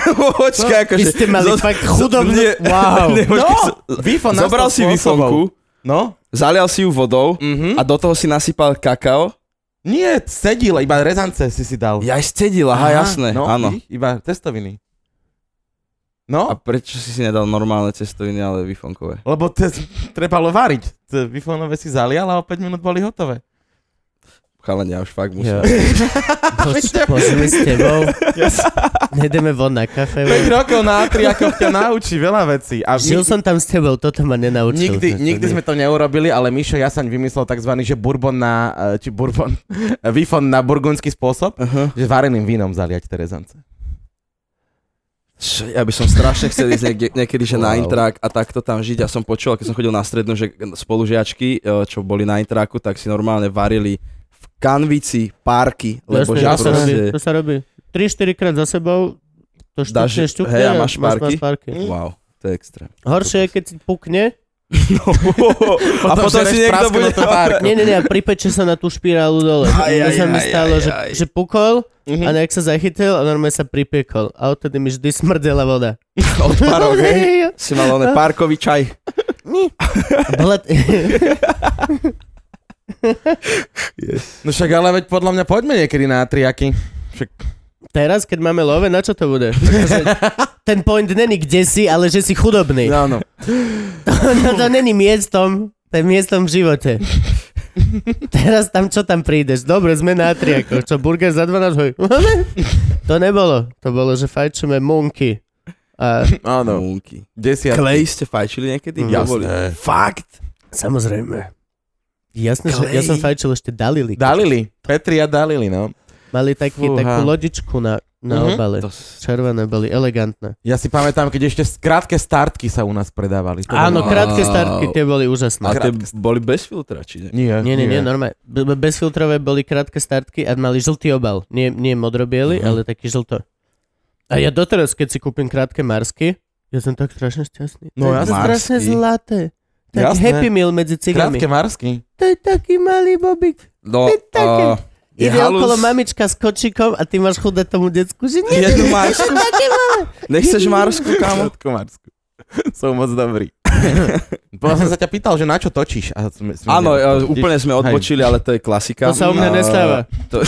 Počkaj, akože... Vy ste mali zo- fakt chudobnú... nie, Wow. nie, počkaj, no, Wi-Fi Zobral si Wi-Fonku, No, zalial si ju vodou mhm. a do toho si nasypal kakao. Nie, sedil, iba rezance si si dal. Ja aj stedil, aha, jasné, no, áno. vidíš, Iba testoviny. A No, prečo si si nedal normálne cestoviny, ale Wi-Fonkové? lebo te, trebalo variť. Te si zalial a o 5 minút boli hotové. Chalani, ja už fakt musím. Poďme s tebou. Nedeme von na kafe. 5 rokov na A3, ako ťa naučí veľa vecí. A Žil som tam s tebou, toto ma nenaučil. Nikdy, nikdy sme to neurobili, ale Mišo Jasaň vymyslel tzv. že bourbon na, eh, či bourbon, výfon na burgundský spôsob, Aha. že vareným vínom zaliať Terezance. Čo, Ja by som strašne chcel ísť niekde, niekedy, že na Wow. intrak a takto tam žiť. Ja som počul, keď som chodil na strednú, že spolužiačky, e, čo boli na intraku, tak si normálne varili kanvici párky, lebo Jasne, že to sa robí, proste... to sa robí. 3-4 krát za sebou to Dáš- štukne, štukne hej, a máš párky? párky. Wow, to je extrém. Horšie je, keď si pukne, a potom si niekto bude... prasknutú párku. nie, nie, nie, pripeče sa na tú špirálu dole. Aj, To aj, sa mi stalo, aj, že, aj. že pukol Mhm. a nejak sa zachytil a normálne sa pripiekol. A odtedy mi vždy smrdela voda. Od párok, hej? Si mal oné párkový čaj. Bled... No však ale veď podľa mňa poďme niekedy na triaky. Však... Teraz, keď máme love, na čo to bude? Akože, ten point není kde si, ale že si chudobný. No, no. No to není miestom, to je miestom v živote. Teraz tam, čo tam prídeš? Dobre, sme na triakoch. Čo, burger za 12 hoj? To nebolo. To bolo, že fajčíme munky. A Áno. Múky. Desiatky. Klej ste fajčili niekedy? Jasné. Neboli? Fakt? samozrejme. Jasné, že ja som fajčil ešte Dalili. Dalili. Petri a Dalili, no. Mali taký, Fúha. takú lodičku na, na Mhm. obale. To Červené boli, elegantné. Ja si pamätám, keď ešte krátke startky sa u nás predávali. To Áno, bolo- krátke startky, tie boli úžasné. A tie boli bez filtra, či nie? Nie, Nie, nie, nie, normálne. Bezfiltrové boli krátke startky a mali žltý obal. Nie, nie modrobiely, Mhm. ale taký žlto. A ja doteraz, keď si kúpim krátke marsky, ja som tak strašne šťastný. No to je jasné. strašne zlaté. Tak Jasné. happy meal medzi cigami. Krátke marsky. To je taký malý bobik. No, To je také. uh, je Ide halus- okolo mamička s kočikom a ty máš chudé tomu decku, že nie, Jednu marsku? Nechceš Marsku, kámo? Krátko marsku. Som moc dobrý. Potom som sa ťa pýtal, že na čo točíš. A sme, sme Áno, ne- ja, točíš- úplne sme Hej. odbočili, ale to je klasika. To sa u mňa nestáva. To,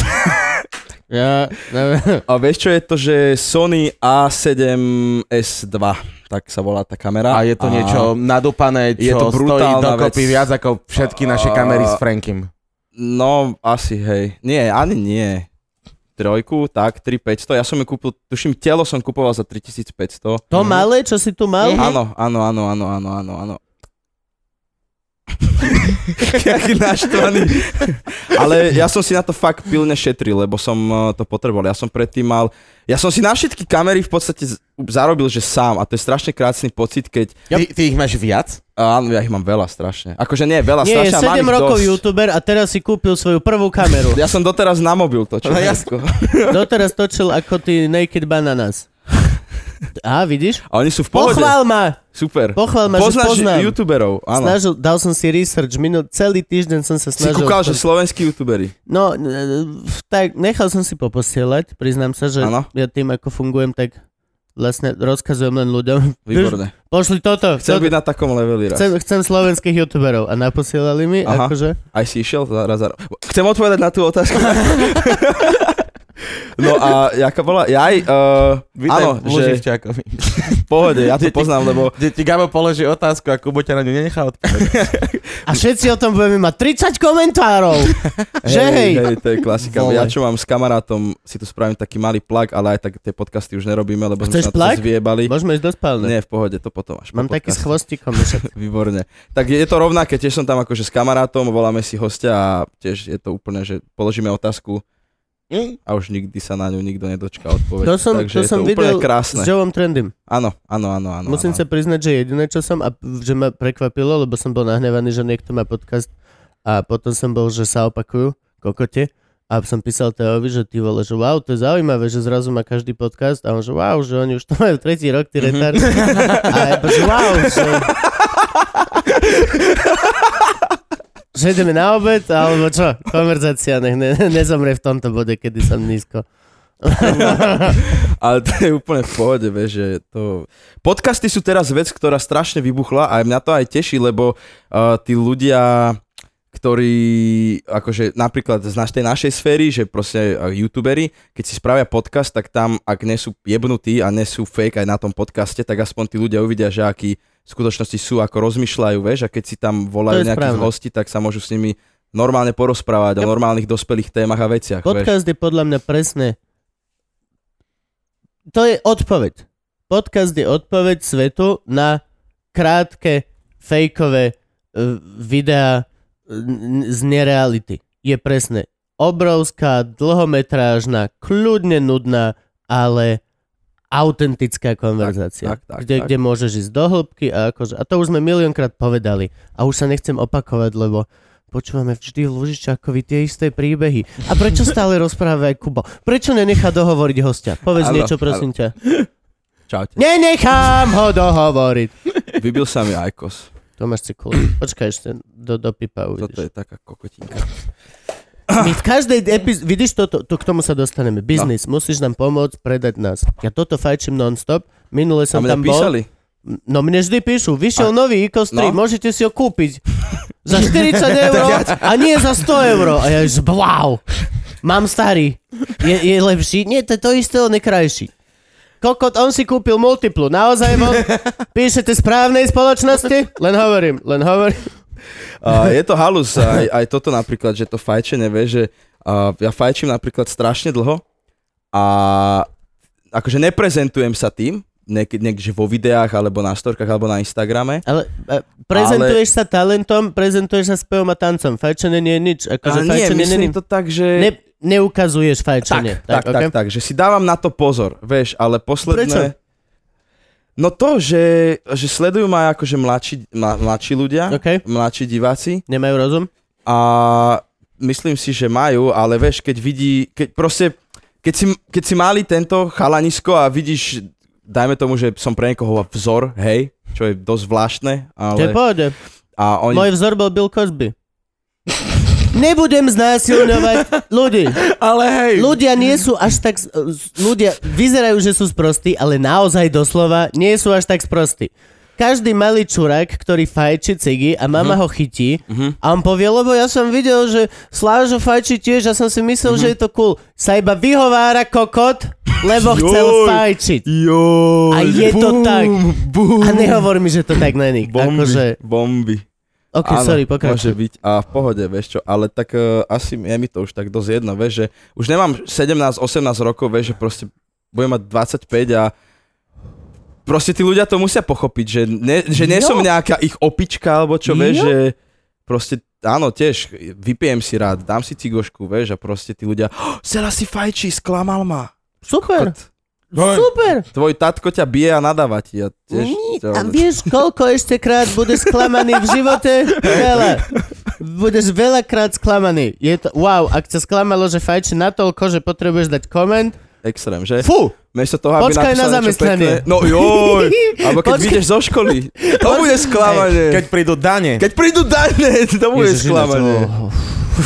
Ja, neviem. a vieš čo je to, že Sony A7S2, tak sa volá tá kamera. A je to niečo nadúpané, Je čo to stojí dokopy vec. viac ako všetky naše A- kamery s Frankim. No, asi, hej. Nie, ani nie. Trojku, tak, 3500. Ja som ju kúpil, tuším, telo som kupoval za 3500. To malé, čo si tu mal? Mhm. Áno, áno, áno, áno, áno, áno, áno. Jaký naštvaný. Ale ja som si na to fakt pilne šetril, lebo som eh, to potreboval. Ja som predtým mal... Ja som si na všetky kamery v podstate zarobil, že sám. A to je strašne krásny pocit, keď... Ty, ty ich máš viac? Áno, ja ich mám veľa strašne. Akože nie, veľa Nie, strašne, mám 7 ich rokov dosť. youtuber a teraz si kúpil svoju prvú kameru. Ja som doteraz na mobil točil. No všetko. Doteraz točil ako ty Naked Bananas. Á, vidíš? A oni sú v pohode. Pochvál ma! Super. Pochvál ma, že Poznáš poznám. youtuberov, áno. Snažil, dal som si research, minul, celý týždeň som sa Si snažil... kúkal, že slovenskí youtuberi. No, e, tak nechal som si poposielať, priznám sa, že Áno. ja tým, ako fungujem, tak vlastne rozkazujem len ľuďom. Výborné. Pošli toto. Chcem toto. byť na takom leveli raz. Chcem, chcem slovenských youtuberov a naposielali mi, Aha. akože... Aj si išiel zaraz, zaraz. Chcem odpovedať na tú otázku. no a jaká bola? Jaj, uh, Vítaj áno, v že v pohode, ja to poznám, lebo Kde ti Gabo položí otázku a Kubo ťa na ňu nenechá odpovedať. A všetci o tom budeme mať 30 komentárov. že hej. hej, to je klasika. Vole. Ja čo mám s kamarátom, si tu spravím taký malý plak, ale aj tak tie podcasty už nerobíme, lebo sme Chceš sa na to plak? zviebali. Môžeme ísť do spálne. Nie, v pohode, to potom až po Mám taký s chvostikom. Výborne. Tak je to rovnaké, tiež som tam akože s kamarátom, voláme si hostia a tiež je to úplne, že položíme otázku? A už nikdy sa na ňu nikto nedočká odpoveď. To som, Takže to som to videl krásne. s Joeom Trendym. Áno, áno, áno, áno. Musím áno. sa priznať, že jediné, čo som, a že ma prekvapilo, lebo som bol nahnevaný, že niekto má podcast a potom som bol, že sa opakujú kokote a som písal Teovi, že ty vole, že wow, to je zaujímavé, že zrazu má každý podcast a on, že wow, že oni už to majú tretí rok, ty retard. a ja, že wow, že... že ideme na obed, alebo čo, konverzácia, nech ne, nezomrie v tomto bode, kedy som nízko. Ale to je úplne v pohode, vieš, že to... Podcasty sú teraz vec, ktorá strašne vybuchla a mňa to aj teší, lebo uh, tí ľudia, ktorí, akože napríklad z tej našej sféry, že proste uh, youtuberi, keď si spravia podcast, tak tam, ak nie sú jebnutí a nie sú fake aj na tom podcaste, tak aspoň tí ľudia uvidia, že akí v skutočnosti sú, ako rozmýšľajú, vieš, a keď si tam volajú nejakých správne. hostí, tak sa môžu s nimi normálne porozprávať o Yep. normálnych dospelých témach a veciach, vieš. Podcast je podľa mňa presne... To je odpoveď. Podcast je odpoveď svetu na krátke, fejkové uh, videá n- z nereality. Je presne obrovská, dlhometrážna, kľudne nudná, ale autentická konverzácia. tak, tak, kde, tak. kde môžeš ísť do hĺbky a akože, a to už sme miliónkrát povedali a už sa nechcem opakovať, lebo počúvame vždy Lužičákovi tie isté príbehy. A prečo stále rozpráva aj Kubo? Prečo nenechá dohovoriť hostia? Povedz Áno, niečo, prosím ťa. Čaute. Nenechám ho dohovoriť. Vybil sa mi Aikos. Tomáš Cikula. Počkaj ešte, do, do pipa Toto uvidíš. je taká kokotinka. My v každej epizóde, vidíš toto, to, k tomu sa dostaneme. No. Biznis, musíš nám pomôcť predať nás. Ja toto fajčím non-stop. Minule som tam bol. písali. No mne vždy píšu, vyšiel A- nový Icos 3, No. môžete si ho kúpiť. Za 40 eur a nie za 100 eur. A ja už, wow, mám starý. Je, je lepší? Nie, to je to isté, on je krajší. Kokot, on si kúpil multiplu. Naozaj von? Píšete správnej spoločnosti? Len hovorím, len hovorím. A je to halus, aj, aj toto napríklad, že to fajčenie, vieš, že uh, ja fajčím napríklad strašne dlho a akože neprezentujem sa tým, niek- niekde vo videách, alebo na storkách, alebo na Instagrame. Ale e, prezentuješ sa talentom, prezentuješ sa spevom a tancom. Fajčenie nie je nič. Akože A nie, myslím není- to tak, že... ne, neukazuješ tak, fajčenie. tak, tak, okay? tak, tak, že si dávam na to pozor, vieš, ale posledné... Prečo? No to, že, že sledujú ma akože mladší, mla, mladší ľudia, OK, mladší diváci nemajú rozum? a myslím si, že majú, ale vieš, keď vidí, keď proste, keď si, keď si mali tento chalanisko a vidíš, dajme tomu, že som pre niekoho vzor, hej, čo je dosť zvláštne, To je ale... pohode. A oni, Môj vzor bol Bill Cosby. Nebudem znásilňovať ľudí. Ale hej, Ľudia nie sú až tak... Ľudia vyzerajú, že sú sprostí, ale naozaj doslova nie sú až tak sprostí. Každý malý čurák, ktorý fajči cigy a mama ho chytí Mhm. a on povie, lebo ja som videl, že Slážo fajči tiež a som si myslel, že je to cool. Sa iba vyhovára kokot, lebo chcel Joj. fajčiť. Joj, A je to tak. Bum, A nehovor mi, že to tak není. bomby, Akože, bomby. Ok, Áno, sorry, Môže pokračuj. byť a v pohode, vieš čo, ale tak uh, asi je mi to už tak dosť jedno, vieš, že už nemám 17-18 rokov, vieš, že proste budem mať 25 a proste tí ľudia to musia pochopiť, že, ne, že nie Jo. som nejaká ich opička, alebo čo, vieš, Jo. že proste áno, tiež, vypijem si rád, dám si cigošku, vieš, a proste tí ľudia, oh, Sela si fajčí, sklamal ma. Super, Kot, super. Tvoj tatko ťa bije a nadáva ti. A, tiež, to- A vieš, koľko ešte krát budeš sklamaný v živote? Veľa. Budeš veľakrát sklamaný. Je to, wow, ak ťa sklamalo, že fajči natoľko, že potrebuješ dať koment, Extrém, že? fú, Miesto toho, aby Počkaj na zamestnanie. No joj, alebo keď Počkaj. vyjdeš zo školy. To bude sklamanie. keď prídu dane, Keď prídu dane, to bude Ježiš, sklamanie. oh,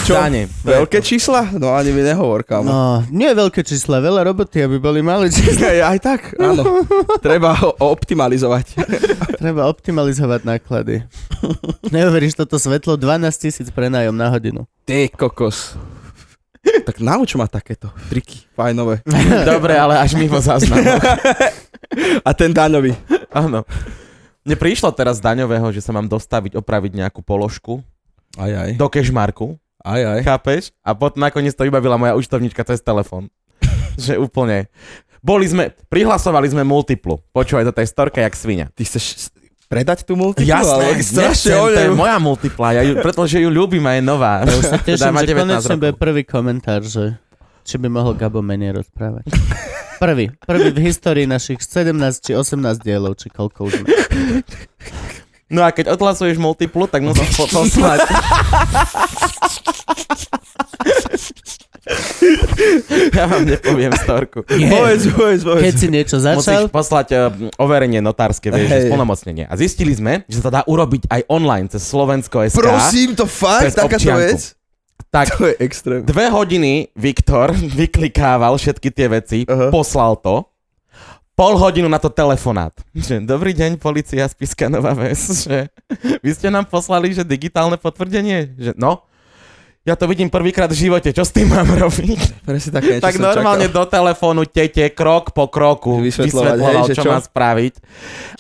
Čo? dane. Veľké čísla? No ani mi nehovor, kámo. No, nie veľké čísla, veľa roboty, aby boli malé čísla. Aj, aj tak, áno. Treba ho optimalizovať. Treba optimalizovať náklady. Neuveríš, toto svetlo 12 tisíc prenájom na hodinu. Ty kokos. Tak nauč ma takéto triky fajnové. Dobre, ale až mimo záznam. A ten daňový. Áno. Mne prišlo teraz z daňového, že sa mám dostaviť, opraviť nejakú položku Aj, aj. do cashmarku, Aj, aj. chápeš? A potom nakoniec to vybavila moja účtovníčka cez telefón. že úplne. Boli sme, prihlasovali sme multiplu. Počúvaj, to je storka jak svinia. Ty chceš predať tú multiplu? Jasné, ale strašne nechcem, to je moja multipla, ja ju, pretože ju ľúbim a je nová. Ja už sa teším, Teda že 19 konečne bude prvý komentár, že či by mohol Gabo menej rozprávať. Prvý. Prvý v histórii našich 17 či 18 dielov, či koľko už sme. No a keď odhlasuješ multiplu, tak musíš po- poslať. ja vám nepoviem storku. Povedz, povedz, povedz. Keď si niečo Musíš začal, poslať uh, overenie notárske, vieš, Hej. že splnomocnenie. A zistili sme, že sa to dá urobiť aj online cez Slovensko SK. Prosím, to fakt, takáto vec? Tak To je extrém. dve hodiny Viktor vyklikával všetky tie veci, Aha. poslal to. Pol hodinu na to telefonát. Že, Dobrý deň, policia z Piska Nová Ves. Že, vy ste nám poslali, že digitálne potvrdenie? Že, no, ja to vidím prvýkrát v živote, čo s tým mám robiť? Presne také tak normálne čakal. do telefónu tete krok po kroku vysvetľoval, hej, čo, čo? má spraviť.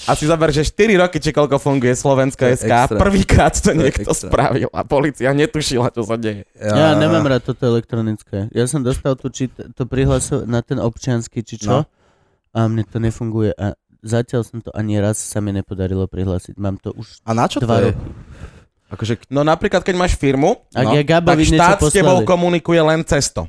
A si zober, že 4 roky, či koľko funguje Slovensko SK, extra. prvýkrát to To niekto extra. spravil a policia netušila, čo sa deje. ja nemám rád toto elektronické. Ja som dostal tu či, to prihlaso na ten občiansky, či čo, No. A mne to nefunguje. A zatiaľ som to ani raz sa mi nepodarilo prihlásiť. Mám to už A na čo to dva je? roky. Akože, No napríklad, keď máš firmu, Ak No, ja tak štát s tebou komunikuje len cez to.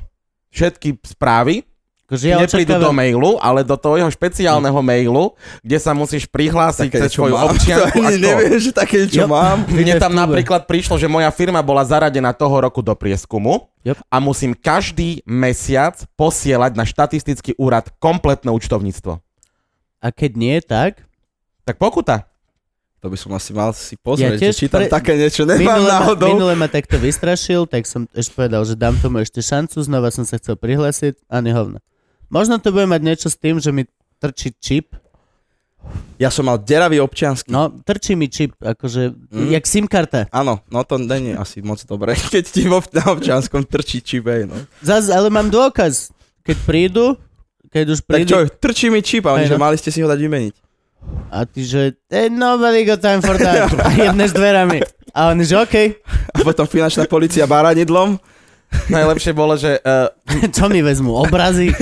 Všetky správy Akože ja neprídu do očakávam... mailu, ale do tvojho špeciálneho mailu, kde sa musíš prihlásiť Také cez svoju. To ani neviem, že také niečo Jo. mám. Mne tam napríklad prišlo, že moja firma bola zaradená toho roku do prieskumu Yep. a musím každý mesiac posielať na štatistický úrad kompletné účtovníctvo. A keď nie, tak... Tak pokuta. To by som asi mal si pozrieť, Ja či tam pre- také niečo nemám Minule ma, náhodou. minule ma takto vystrašil, tak som ešte povedal, že dám tomu ešte šancu, znova som sa chcel prihlásiť a nehovno. Možno to bude mať niečo s tým, že mi trčí čip. Ja som mal deravý občiansky. No, trčí mi čip, akože, Mm. jak SIM karta. Áno, no to není asi moc dobré, keď ti vo, na občianskom trčí čip, hej, no. Zas, ale mám dôkaz. Keď prídu, keď už Tak prídu... čo, trčí mi čip a oni, Hej, že no. mali ste si ho dať vymeniť. A ty, že eh, nobody got time for that. A jedne s dverami. A oni, že OK, A potom finančná policia baranidlom Najlepšie bolo, že uh, čo mi vezmu? Obrazy?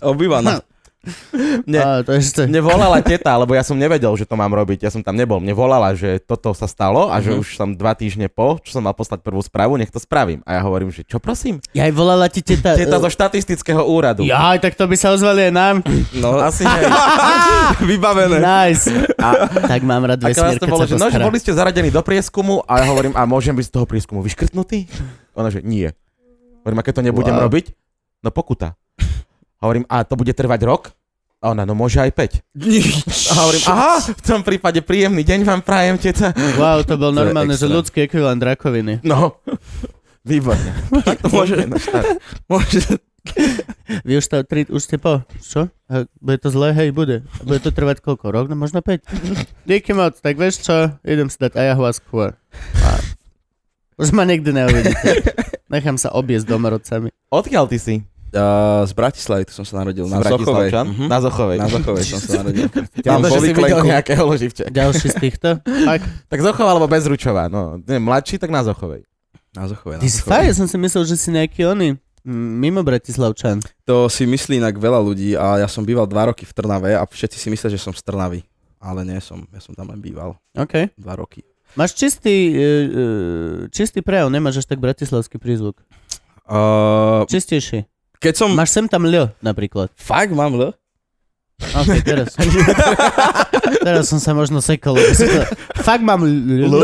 Obývaná. mne, A, to ešte... mne volala teta, lebo ja som nevedel, že to mám robiť. Ja som tam nebol. Mne volala, že toto sa stalo a že Mhm. už som dva týždne po, čo som mal poslať prvú správu, nech to spravím. A ja hovorím, že čo prosím? Ja aj volala ti teta... Teta eh, zo štatistického úradu. Jaj, tak to by sa ozvali aj nám. No, Asi hej. vybavené. Nice. A, tak mám rád vesmír, keď bolo, že no, že boli ste zaradení do prieskumu a ja hovorím, a môžem byť z toho prieskumu vyškrtnutý? Ona, že nie. Hovorím, a keď to nebudem Wow. robiť? No pokuta. Hovorím, a to bude trvať rok? A ona, no môže aj 5. A hovorím, aha, v tom prípade príjemný deň vám prajem, teta. Wow, to bol To normálne, že extra. ľudský ekvivalent rakoviny. No, výborne. Tak to Môže- môže. Vy už, tá, tri, už ste po. Čo? A bude to zlé? Hej, bude. A bude to trvať koľko? Rok? No možno 5. Díky moc. Tak vieš čo? Idem si dať ayahuasku. A už ma nikdy neuvidíte. Nechám sa obiesť domorodcami. Odkiaľ ty si? Uh, z Bratislavy, tu som sa narodil. Na Si Zochovej. Mhm. Na Zochovej. Na Zochovej som sa narodil. Ja Mám to, že si videl nejakého loživče. Ďalší z týchto? Fakt? Tak Zochova alebo Bezručová, no. Nie, mladší, tak na Zochovej. Na Zochovej. Ty Na Zochovej. fakt? Ja som si myslel, že si nejaký oný. Mimo Bratislavčan. To si myslí inak veľa ľudí a ja som býval dva roky v Trnave a všetci si myslia, že som z Trnavy. Ale nie som, ja som tam len býval OK. dva roky. Máš čistý, uh, uh, čistý prejav, nemáš až tak bratislavský prízvuk. Uh, Čistejší. Keď som... Máš sem tam ľo, napríklad. Fakt mám L? OK, teraz. teraz som sa možno sekol. lebo si to... Fakt mám ľo.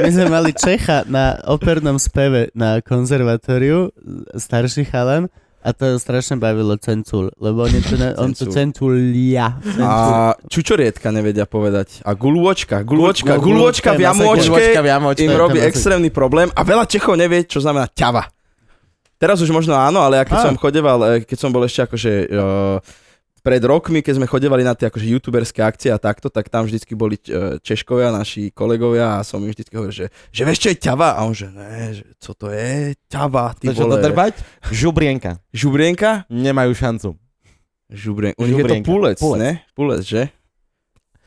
My sme mali Čecha na opernom speve na konzervatóriu, starší chalan, a to strašne bavilo Cencul, lebo oni to, ne, on to Cencul. Cenculia. A čučorietka nevedia povedať. A gulôčka, gulôčka, Gul- gulôčka je v viamočka. im je robí extrémny problém a veľa Čechov nevie, čo znamená ťava. Teraz už možno áno, ale ja keď som chodeval, eh, keď som bol ešte akože uh, pred rokmi, keď sme chodevali na tie akože youtuberské akcie a takto, tak tam vždycky boli eh, Češkovia, naši kolegovia a som im vždycky hovoril, že, že vieš čo je ťava? A on že ne, že co to je? Ťava, ty To čo to vole. drbať? Žubrienka. Žubrienka? Nemajú šancu. Žubrien... U nich je to pulec, Pulec. ne? Pulec, že?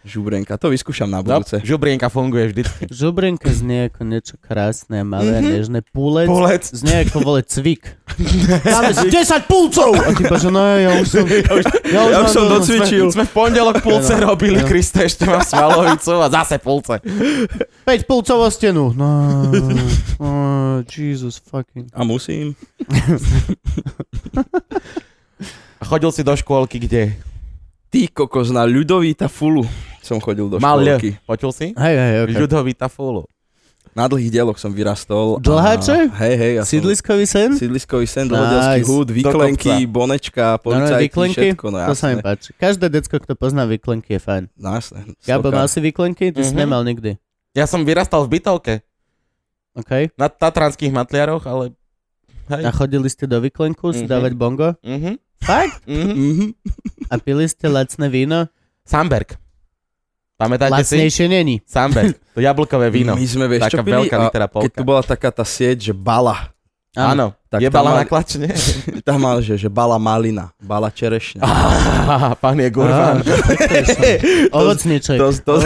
Žubrenka, to vyskúšam na No, budúce. žubrienka funguje vždycky. Žubrenka znie ako niečo krásne, malé, Mhm. nežné. Púlec, Pulec. znie ako vole cvik. Máme 10 pulcov! A ty že no ja už som... Ja už som no, docvičil. Sme v pondelok pulce Áno. robili, Áno. Krista, ešte mám svalovicu a zase pulce. 5 pulcov o stenu. No, oh, Jesus fucking. A musím. A chodil si do škôlky, kde? Ty kokos, na Ľudovíta Fulu som chodil do Mal školky. Počul si? Hej, hej, okay. Ľudovita fulu. Na dlhých dieloch som vyrastol. a- Dlháče? Hej, hej. Ja Sídliskový sen? Sídliskový sen, dlhodielský Nice. hud, výklenky, kopca. bonečka, No, no, policajti, výklenky? všetko, no To sa mi jasné. páči. Každé decko, kto pozná výklenky, je fajn. No jasné. Gabo, mal si výklenky? Ty si Mhm. nemal nikdy. Ja som vyrastal v bytovke OK. na tatranských matliaroch, ale... Hej. A chodili ste do výklenku si Mhm. dávať bongo? Mhm. Fakt? Mhm. Mhm. A pili ste lacné víno? Samberg. Pamätáte si? Lacnejšie není. Samberg. To jablkové víno. My sme, vieš, čo Taká pili? veľká litera keď polka. tu bola taká tá sieť, že bala, Áno. tak Je bala mal- na klačne? tam mal, že, že bala malina, bala čerešňa. Á, Pán je gurván. Ovocniček. to- to-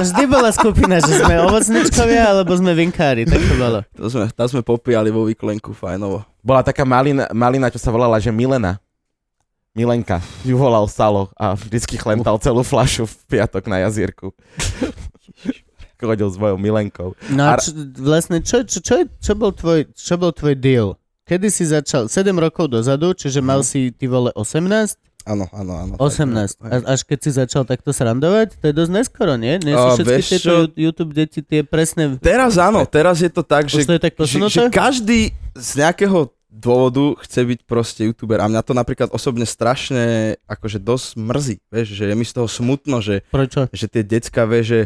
vždy bola skupina, že sme ovocničkovia, alebo sme vinkári. Tak to bolo. To sme, tam sme popíjali vo výklenku, fajnovo. Bola taká malina, malina, čo sa volala, že Milena. Milenka. Ju volal Salo a vždycky chlental celú flašu v piatok na jazierku. chodil s mojou milenkou. No a čo, vlastne, čo, čo, čo, čo, bol tvoj, čo bol tvoj deal? Kedy si začal? 7 rokov dozadu, čiže mal si ty vole 18? Áno, áno, áno. 18. Tak, až keď si začal takto srandovať, to je dosť neskoro, nie? Nie sú všetky vieš tieto YouTube deti tie presné... Teraz áno, teraz je to tak, že, to je tak že, že každý z nejakého dôvodu chce byť proste youtuber a mňa to napríklad osobne strašne akože dosť mrzí, vieš, že je mi z toho smutno, že, Prečo? že tie decka, vieš, že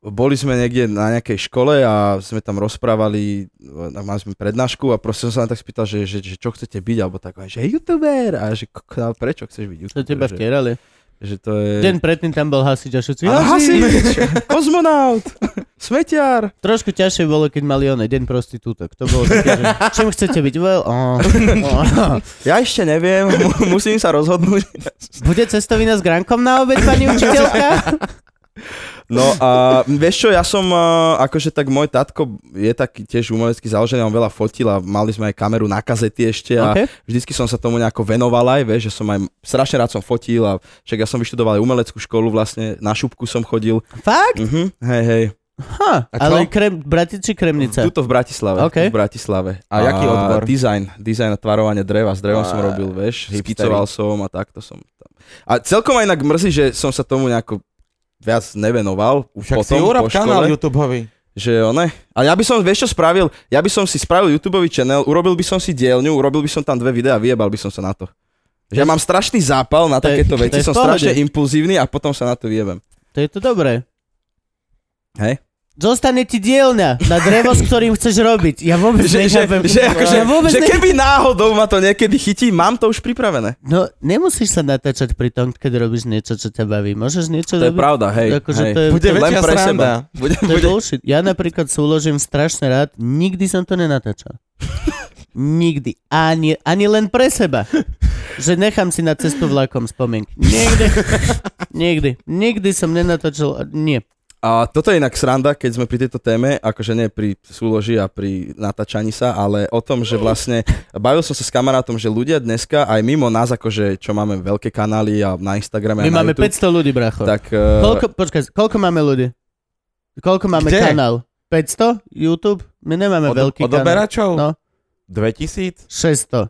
boli sme niekde na nejakej škole a sme tam rozprávali, a mali sme prednášku a proste som sa tak spýtal, že, že, že čo chcete byť, alebo tak, že youtuber a že a prečo chceš byť To youtuber, teba že, vtierali. že to je... Deň predtým tam bol hasič a všetci... "Hasič!" kozmonaut, smetiar. Trošku ťažšie bolo, keď mali oné deň prostitútok. To bolo také, že čím chcete byť? Well, oh, oh. Ja ešte neviem, mu- musím sa rozhodnúť. Bude cestovina s grankom na obed, pani učiteľka? No a vieš čo, ja som, uh, akože tak môj tatko je taký tiež umelecký založený, on veľa fotil a mali sme aj kameru na kazety ešte a Okay. vždycky som sa tomu nejako venoval aj, vieš, že som aj strašne rád som fotil a však ja som vyštudoval aj umeleckú školu vlastne, na šupku som chodil. Fakt? Mhm, hej, hej. Ha, A ale krem, Bratici Kremnica. Tuto v Bratislave. OK. V Bratislave. A jaký odbor? Design. Design a tvarovanie dreva. S drevom A, som robil, vieš. hipstery. Skicoval som a takto som tam. A celkom aj inak mrzí, že som sa tomu nejako viac nevenoval. Však potom, si urob po kanál. YouTubeový. Že one. A ja by som, vieš čo spravil? Ja by som si spravil YouTube channel, urobil by som si dielňu, urobil by som tam dve videá a vyjebal by som sa na to. Že ja mám strašný zápal na To takéto je veci, som pohode. strašne impulzívny a potom sa na to vyjebem. To je to dobré. Hej? Zostane ti dielňa na drevo, s ktorým chceš robiť. Ja vôbec Že, že, nechápem. že, akože, ja vôbec že keby náhodou ma to niekedy chytí, mám to už pripravené. No, nemusíš sa natáčať pri tom, keď robíš niečo, čo ťa baví. Môžeš niečo To je robiť? pravda, hej. Akože hej. to je- Bude to- Len pre sranda. seba. Bude, To je bude, bullshit. Ja napríklad súložím strašne rád, nikdy som to nenatáčal. Nikdy. Ani, ani len pre seba. Že nechám si na cestu vlakom spomienky. Nikdy. Nikdy. Nikdy som nenatáčal. Nie. A toto je inak sranda, keď sme pri tejto téme, akože nie pri súloži a pri natáčaní sa, ale o tom, že vlastne bavil som sa s kamarátom, že ľudia dneska aj mimo nás, akože čo máme veľké kanály a na Instagrame My a na máme YouTube, 500 ľudí, bracho. tak uh, Koľko, počkaj, koľko máme ľudí? Koľko máme Kde? kanál? 500? YouTube? My nemáme Od, veľký kanál. odoberačov? No. 2000? 600.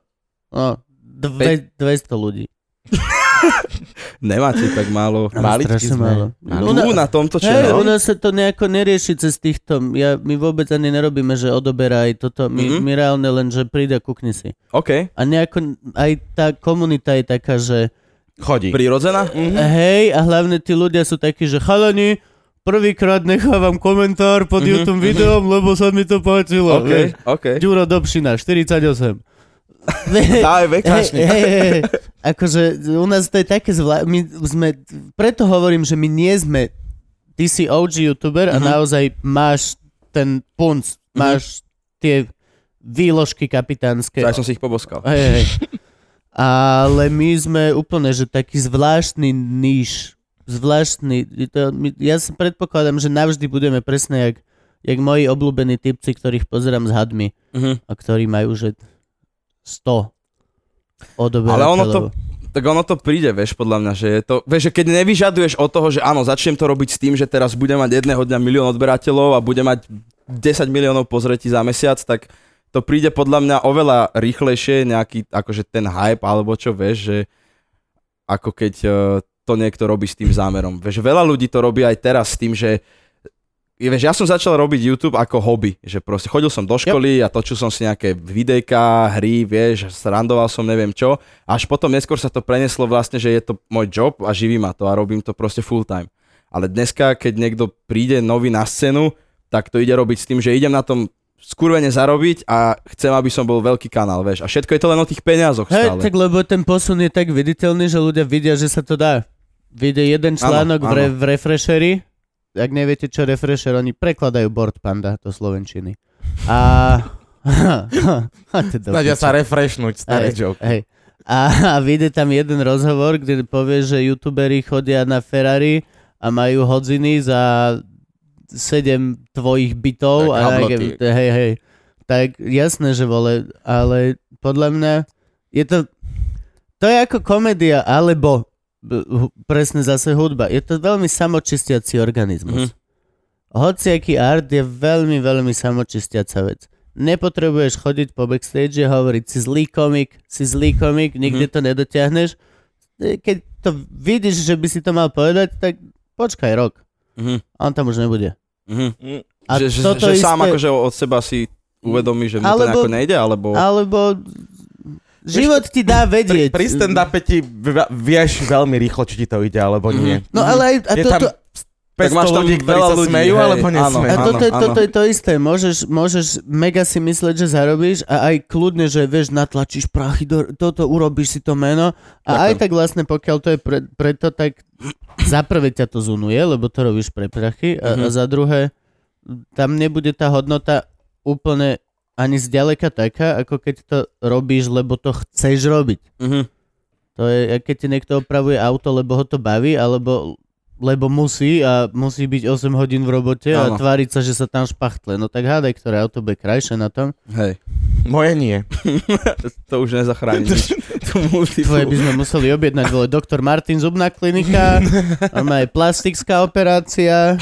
No, dve, 200 ľudí. nemáte tak málo. Strašne sme. málo. U na- Tu na tomto Hej, channel. u nás sa to nejako nerieši cez týchto, ja, my vôbec ani nerobíme, že odoberá aj toto, my, Mhm. mm-hmm. my reálne len, že príde a kukni si. OK, A nejako, aj tá komunita je taká, že Chodí. prirodzená? Mhm. hej, a hlavne tí ľudia sú takí, že chalani, prvýkrát nechávam komentár pod Mhm, YouTube videom, lebo sa mi to páčilo. OK, vieš. OK. Ďuro Dobšina, 48. Dávaj vekačník. hej, hej, akože u nás to je také zvlá... My sme, preto hovorím, že my nie sme... Ty si OG youtuber a Mhm. naozaj máš ten punc, máš tie výložky kapitánske. Tak som si ich poboskal. Hej, hej. Ale my sme úplne, že taký zvláštny níž. Zvláštny. To, my, ja si predpokladám, že navždy budeme presne jak, jak moji obľúbení typci, ktorých pozerám s hadmi Mhm. a ktorí majú, že 100 odoberateľov. Ale ono to- tak ono to príde, vieš, podľa mňa, že je to, vieš, že keď nevyžaduješ od toho, že áno, začnem to robiť s tým, že teraz budem mať jedného dňa milión odberateľov a budem mať 10 miliónov pozretí za mesiac, tak to príde podľa mňa oveľa rýchlejšie, nejaký, akože ten hype, alebo čo, vieš, že ako keď eh, to niekto robí s tým zámerom. Vieš, veľa ľudí to robí aj teraz s tým, že Vieš, ja som začal robiť YouTube ako hobby, že proste chodil som do školy a točil som si nejaké videjka, hry, vieš, srandoval som neviem čo, až potom neskôr sa to preneslo vlastne, že je to môj job a živí ma to a robím to proste full time. Ale dneska, keď niekto príde nový na scénu, tak to ide robiť s tým, že idem na tom skurvene zarobiť a chcem, aby som bol veľký kanál, vieš. A všetko je to len o tých peniazoch Hej, stále. tak lebo ten posun je tak viditeľný, že ľudia vidia, že sa to dá. Vyjde jeden článok v, re, áno. v Refresheri, ak neviete čo Refresher, oni prekladajú Board Panda do Slovenčiny. A... Snažia sa refreshnúť, starý Hej, joke. Hej. A, a vyjde tam jeden rozhovor, kde povie, že youtuberi chodia na Ferrari a majú hodziny za 7 tvojich bytov. Tak, a habloty. hej, hej. Tak jasné, že vole, ale podľa mňa je to... To je ako komédia, alebo presne zase hudba. Je to veľmi samočistiaci organizmus. Mhm. hociaký art je veľmi, veľmi samočistiaca vec. Nepotrebuješ chodiť po backstage a hovoriť si zlý komik, si zlý komik, nikde Mhm. to nedotiahneš. E, Keď to vidíš, že by si to mal povedať, tak počkaj rok. A on tam už nebude. Mhm. A že, že, že isté, sám akože od seba si uvedomí, že mu to Alebo- nejako nejde, alebo... alebo život ti dá Pri, vedieť. pri stand-upe ti vieš veľmi rýchlo, či ti to ide, alebo nie. No ale aj, a Je toto, tam 500 máš tam ľudí, ktorí sa ľudí, smejú, hej, alebo áno. nesmejú. A Áno, toto, je, áno. toto je to isté. Môžeš, môžeš mega si mysleť, že zarobíš a aj kľudne, že vieš, natlačíš prachy, do, toto urobíš si to meno a aj Ďakujem. tak vlastne pokiaľ to je pre, preto, tak za prvé ťa to zunuje, lebo to robíš pre prachy a, Mhm. a za druhé tam nebude tá hodnota úplne ani zďaleka taká, ako keď to robíš, lebo to chceš robiť. Mhm. To je, keď ti niekto opravuje auto, lebo ho to baví, alebo lebo musí a musí byť 8 hodín v robote a Áno. tváriť sa, že sa tam špachtle. No tak hádaj, ktoré auto bude krajšie na tom. Hej, Moje nie. to už nezachráni. Tvoje by sme museli objednať, vole, doktor Martin, zubná klinika, má aj plastická operácia.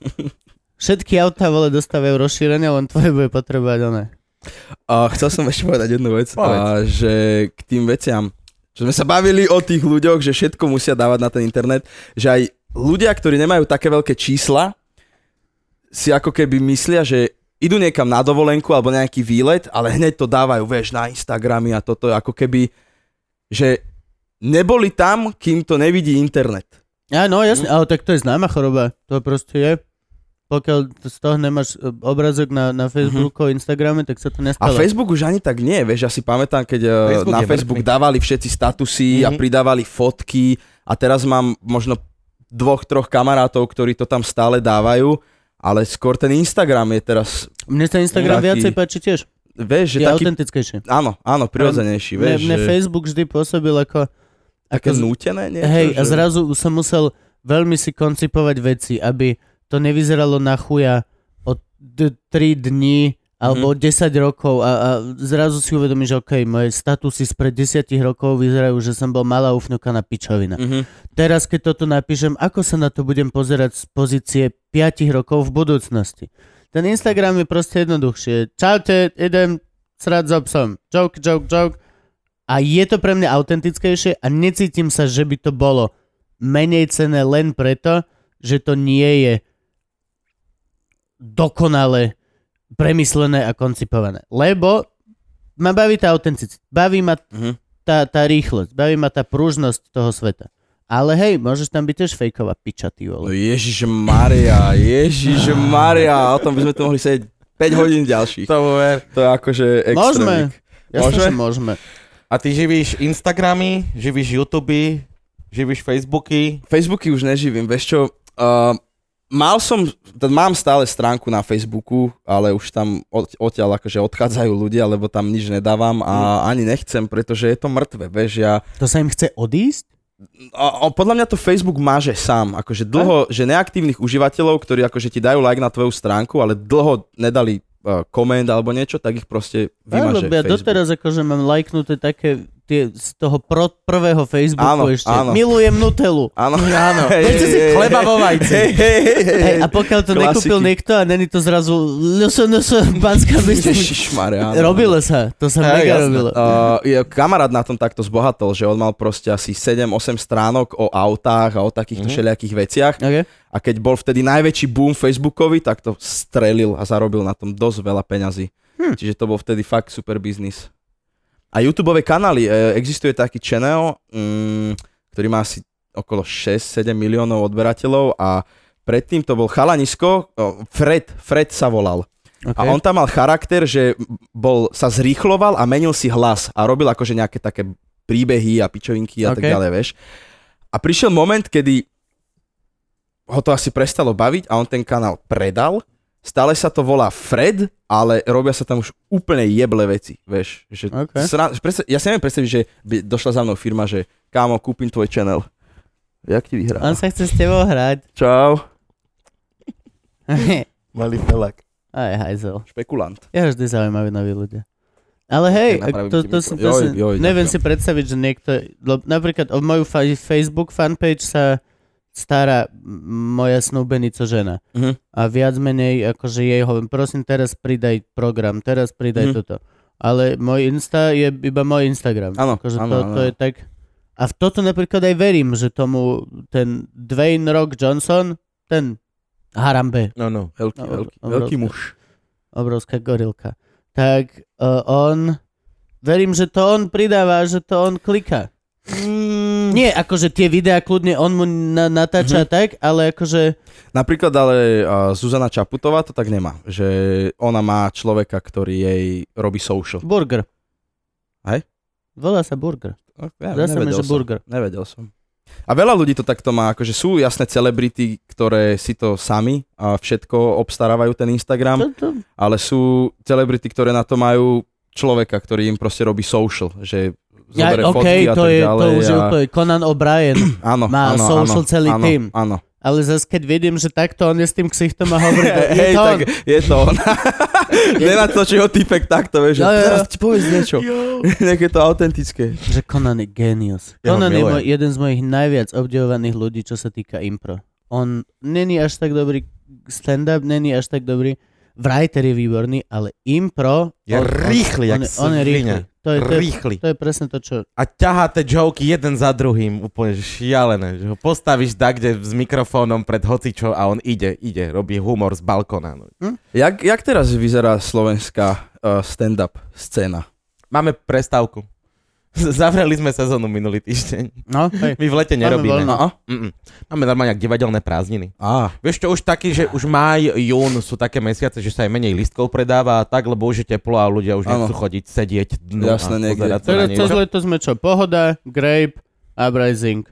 Všetky autá, vole, dostávajú rozšírenie, len tvoje bude potrebovať oné. A chcel som ešte povedať jednu vec, Povedz. a, že k tým veciam, čo sme sa bavili o tých ľuďoch, že všetko musia dávať na ten internet, že aj ľudia, ktorí nemajú také veľké čísla, si ako keby myslia, že idú niekam na dovolenku alebo nejaký výlet, ale hneď to dávajú, vieš, na Instagramy a toto, ako keby, že neboli tam, kým to nevidí internet. Ja, no jasne, ale tak to je známa choroba. To proste je. Pokiaľ z toho nemáš e, obrazok na, na Facebooku, Instagrame, tak sa to A nestalo. Facebook už ani tak nie, vieš, ja si pamätám, keď eh, Facebook na Facebook mŕtvy. dávali všetci statusy a Mhm. pridávali fotky a teraz mám možno dvoch, troch kamarátov, ktorí to tam stále dávajú, ale skôr ten Instagram je teraz, Mne sa Instagram Taký- viacej páči tiež. vieš, že Je taký, autentickejšie. áno, áno, prirodzenejší, Mne, vieš, mne že Facebook vždy pôsobil ako... také ako nútené niečo, hej, a že... zrazu som musel veľmi si koncipovať veci, aby to nevyzeralo na chuja od 3 dní alebo Mhm. 10 rokov a, a zrazu si uvedomíš, že OK, moje statusy spred 10 rokov vyzerajú, že som bol malá ufňuka na pičovina. Mhm. Teraz, keď toto napíšem, ako sa na to budem pozerať z pozície 5 rokov v budúcnosti? Ten Instagram je proste jednoduchšie. Čaute, idem srať so psom. Joke, joke, joke. A je to pre mňa autentickejšie a necítim sa, že by to bolo menej cené len preto, že to nie je dokonale premyslené a koncipované. Lebo ma baví tá autenticita. Baví ma Mhm. tá, tá rýchlosť, baví ma tá pružnosť toho sveta. Ale hej, môžeš tam byť tiež fejková piča, ty No vole. Ježiš Maria, Ježiš Maria, o tom by sme tu mohli sedieť 5 hodín ďalších. To ver. To je akože Môžeme. extrémik. Jasne, Môžeme? že môžeme. A ty živíš Instagramy, živíš YouTube, živíš Facebooky. Facebooky už neživím, vieš čo, uh, mal som, mám stále stránku na Facebooku, ale už tam od, odtiaľ akože odchádzajú ľudia, lebo tam nič nedávam a ani nechcem, pretože je to mŕtve, vieš, ja, To sa im chce odísť? a, a podľa mňa to Facebook máže sám, akože dlho, že neaktívnych užívateľov, ktorí akože ti dajú like na tvoju stránku, ale dlho nedali uh, koment alebo niečo, tak ich proste vymaže Lebo ja Facebook. doteraz akože mám lajknuté také tie z toho pro, prvého Facebooku Áno, ešte. áno. Milujem Nutelu. Áno, Áno. Viete si chleba vo vajci. hej, hej, hej. Hej, a pokiaľ to Klasiky. nekúpil niekto a není to zrazu NS, NS, Banská áno. Robilo sa, to sa Hej, mega robilo. Uh, kamarát na tom takto zbohatol, že on mal proste asi 7-8 stránok o autách a o takýchto Mhm. všelijakých veciach Okay. a keď bol vtedy najväčší boom Facebookový, tak to strelil a zarobil na tom dosť veľa peňazí. Hm. Čiže to bol vtedy fakt super biznis. A YouTube kanály, e, existuje taký channel, mm, ktorý má asi okolo 6-7 miliónov odberateľov a predtým to bol chalanisko, Fred, Fred sa volal. Okay. A on tam mal charakter, že bol, sa zrýchloval a menil si hlas a robil akože nejaké také príbehy a pičovinky a tak Ok. ďalej, vieš. A prišiel moment, kedy ho to asi prestalo baviť a on ten kanál predal. Stále sa to volá Fred, ale robia sa tam už úplne jeble veci, vieš. Že Ok. sra, predstav, ja si neviem predstaviť, že by došla za mnou firma, že kámo, kúpim tvoj channel. Jak ti vyhrá? On sa chce s tebou hrať. Čau. Malý felak. Aj hajzel. Špekulant. Je vždy zaujímaví noví ľudia. Ale hej, Ja to, to, si, to si, Joj, joj, neviem ďakujem. si predstaviť, že niekto, napríklad o moju fa- Facebook fanpage sa stará moja snúbenica žena. Mhm. A viac menej, akože jej hovorím, prosím, teraz pridaj program, teraz pridaj Mhm. toto. Ale môj Insta je iba môj Instagram. Áno, akože áno, to, áno. to je tak... A v toto napríklad aj verím, že tomu ten Dwayne Rock Johnson, ten Harambe, No, no. Veľký, No, veľký, obrovské. veľký muž. obrovská gorilka, tak uh, on... Verím, že to on pridáva, že to on kliká. Mm. Nie, akože tie videá kľudne on mu na, natáča Mhm. tak, ale akože... Napríklad ale uh, Zuzana Čaputová to tak nemá, že ona má človeka, ktorý jej robí social. Burger. Hej? Volá sa Burger. Ja, mi, nevedel že som. burger. Nevedel som. A veľa ľudí to takto má, akože sú jasné celebrity, ktoré si to sami a všetko obstarávajú ten Instagram, ale sú celebrity, ktoré na to majú človeka, ktorý im proste robí social, že ja, zoberie OK, fotky a to, tak je, ďalej. to už je a... úplne Conan O'Brien, Áno, má áno, social áno, celý áno, tým. Áno. ale zase keď vidím, že takto on je s tým ksichtom a hovorí, je Hej, to on. tak je to on. Nenatočí ho typek takto, vieš, že Jo, jo, teraz ti povedz niečo. Je to autentické. Že Conan je genius. Ja Conan je môj, jeden z mojich najviac obdivovaných ľudí, čo sa týka impro. On není až tak dobrý stand-up, není až tak dobrý. Writer je výborný, ale impro... Je on, rýchly, on, on, on je rýchly. To je, to, je, Rýchly. to je presne to, čo... A ťahá tie joky jeden za druhým, úplne šialené. Že ho postavíš tak, kde s mikrofónom pred hocičo a on ide, ide, robí humor z balkona. No. Jak, jak teraz vyzerá slovenská uh, stand-up scéna? Máme prestávku. Zavreli sme sezónu minulý týždeň. No, hej. My v lete Máme nerobíme. voľno. Aha. Mm-mm. Máme normálne divadelné prázdniny. Á, Vieš čo, už taký, že už máj, jún sú také mesiace, že sa aj menej listkov predáva a tak, lebo už je teplo a ľudia už Áno. nechcú chodiť, sedieť dnu Jasné, a niekde. pozerať sa niečo. cez leto sme čo? Pohoda, Grape, Uprising.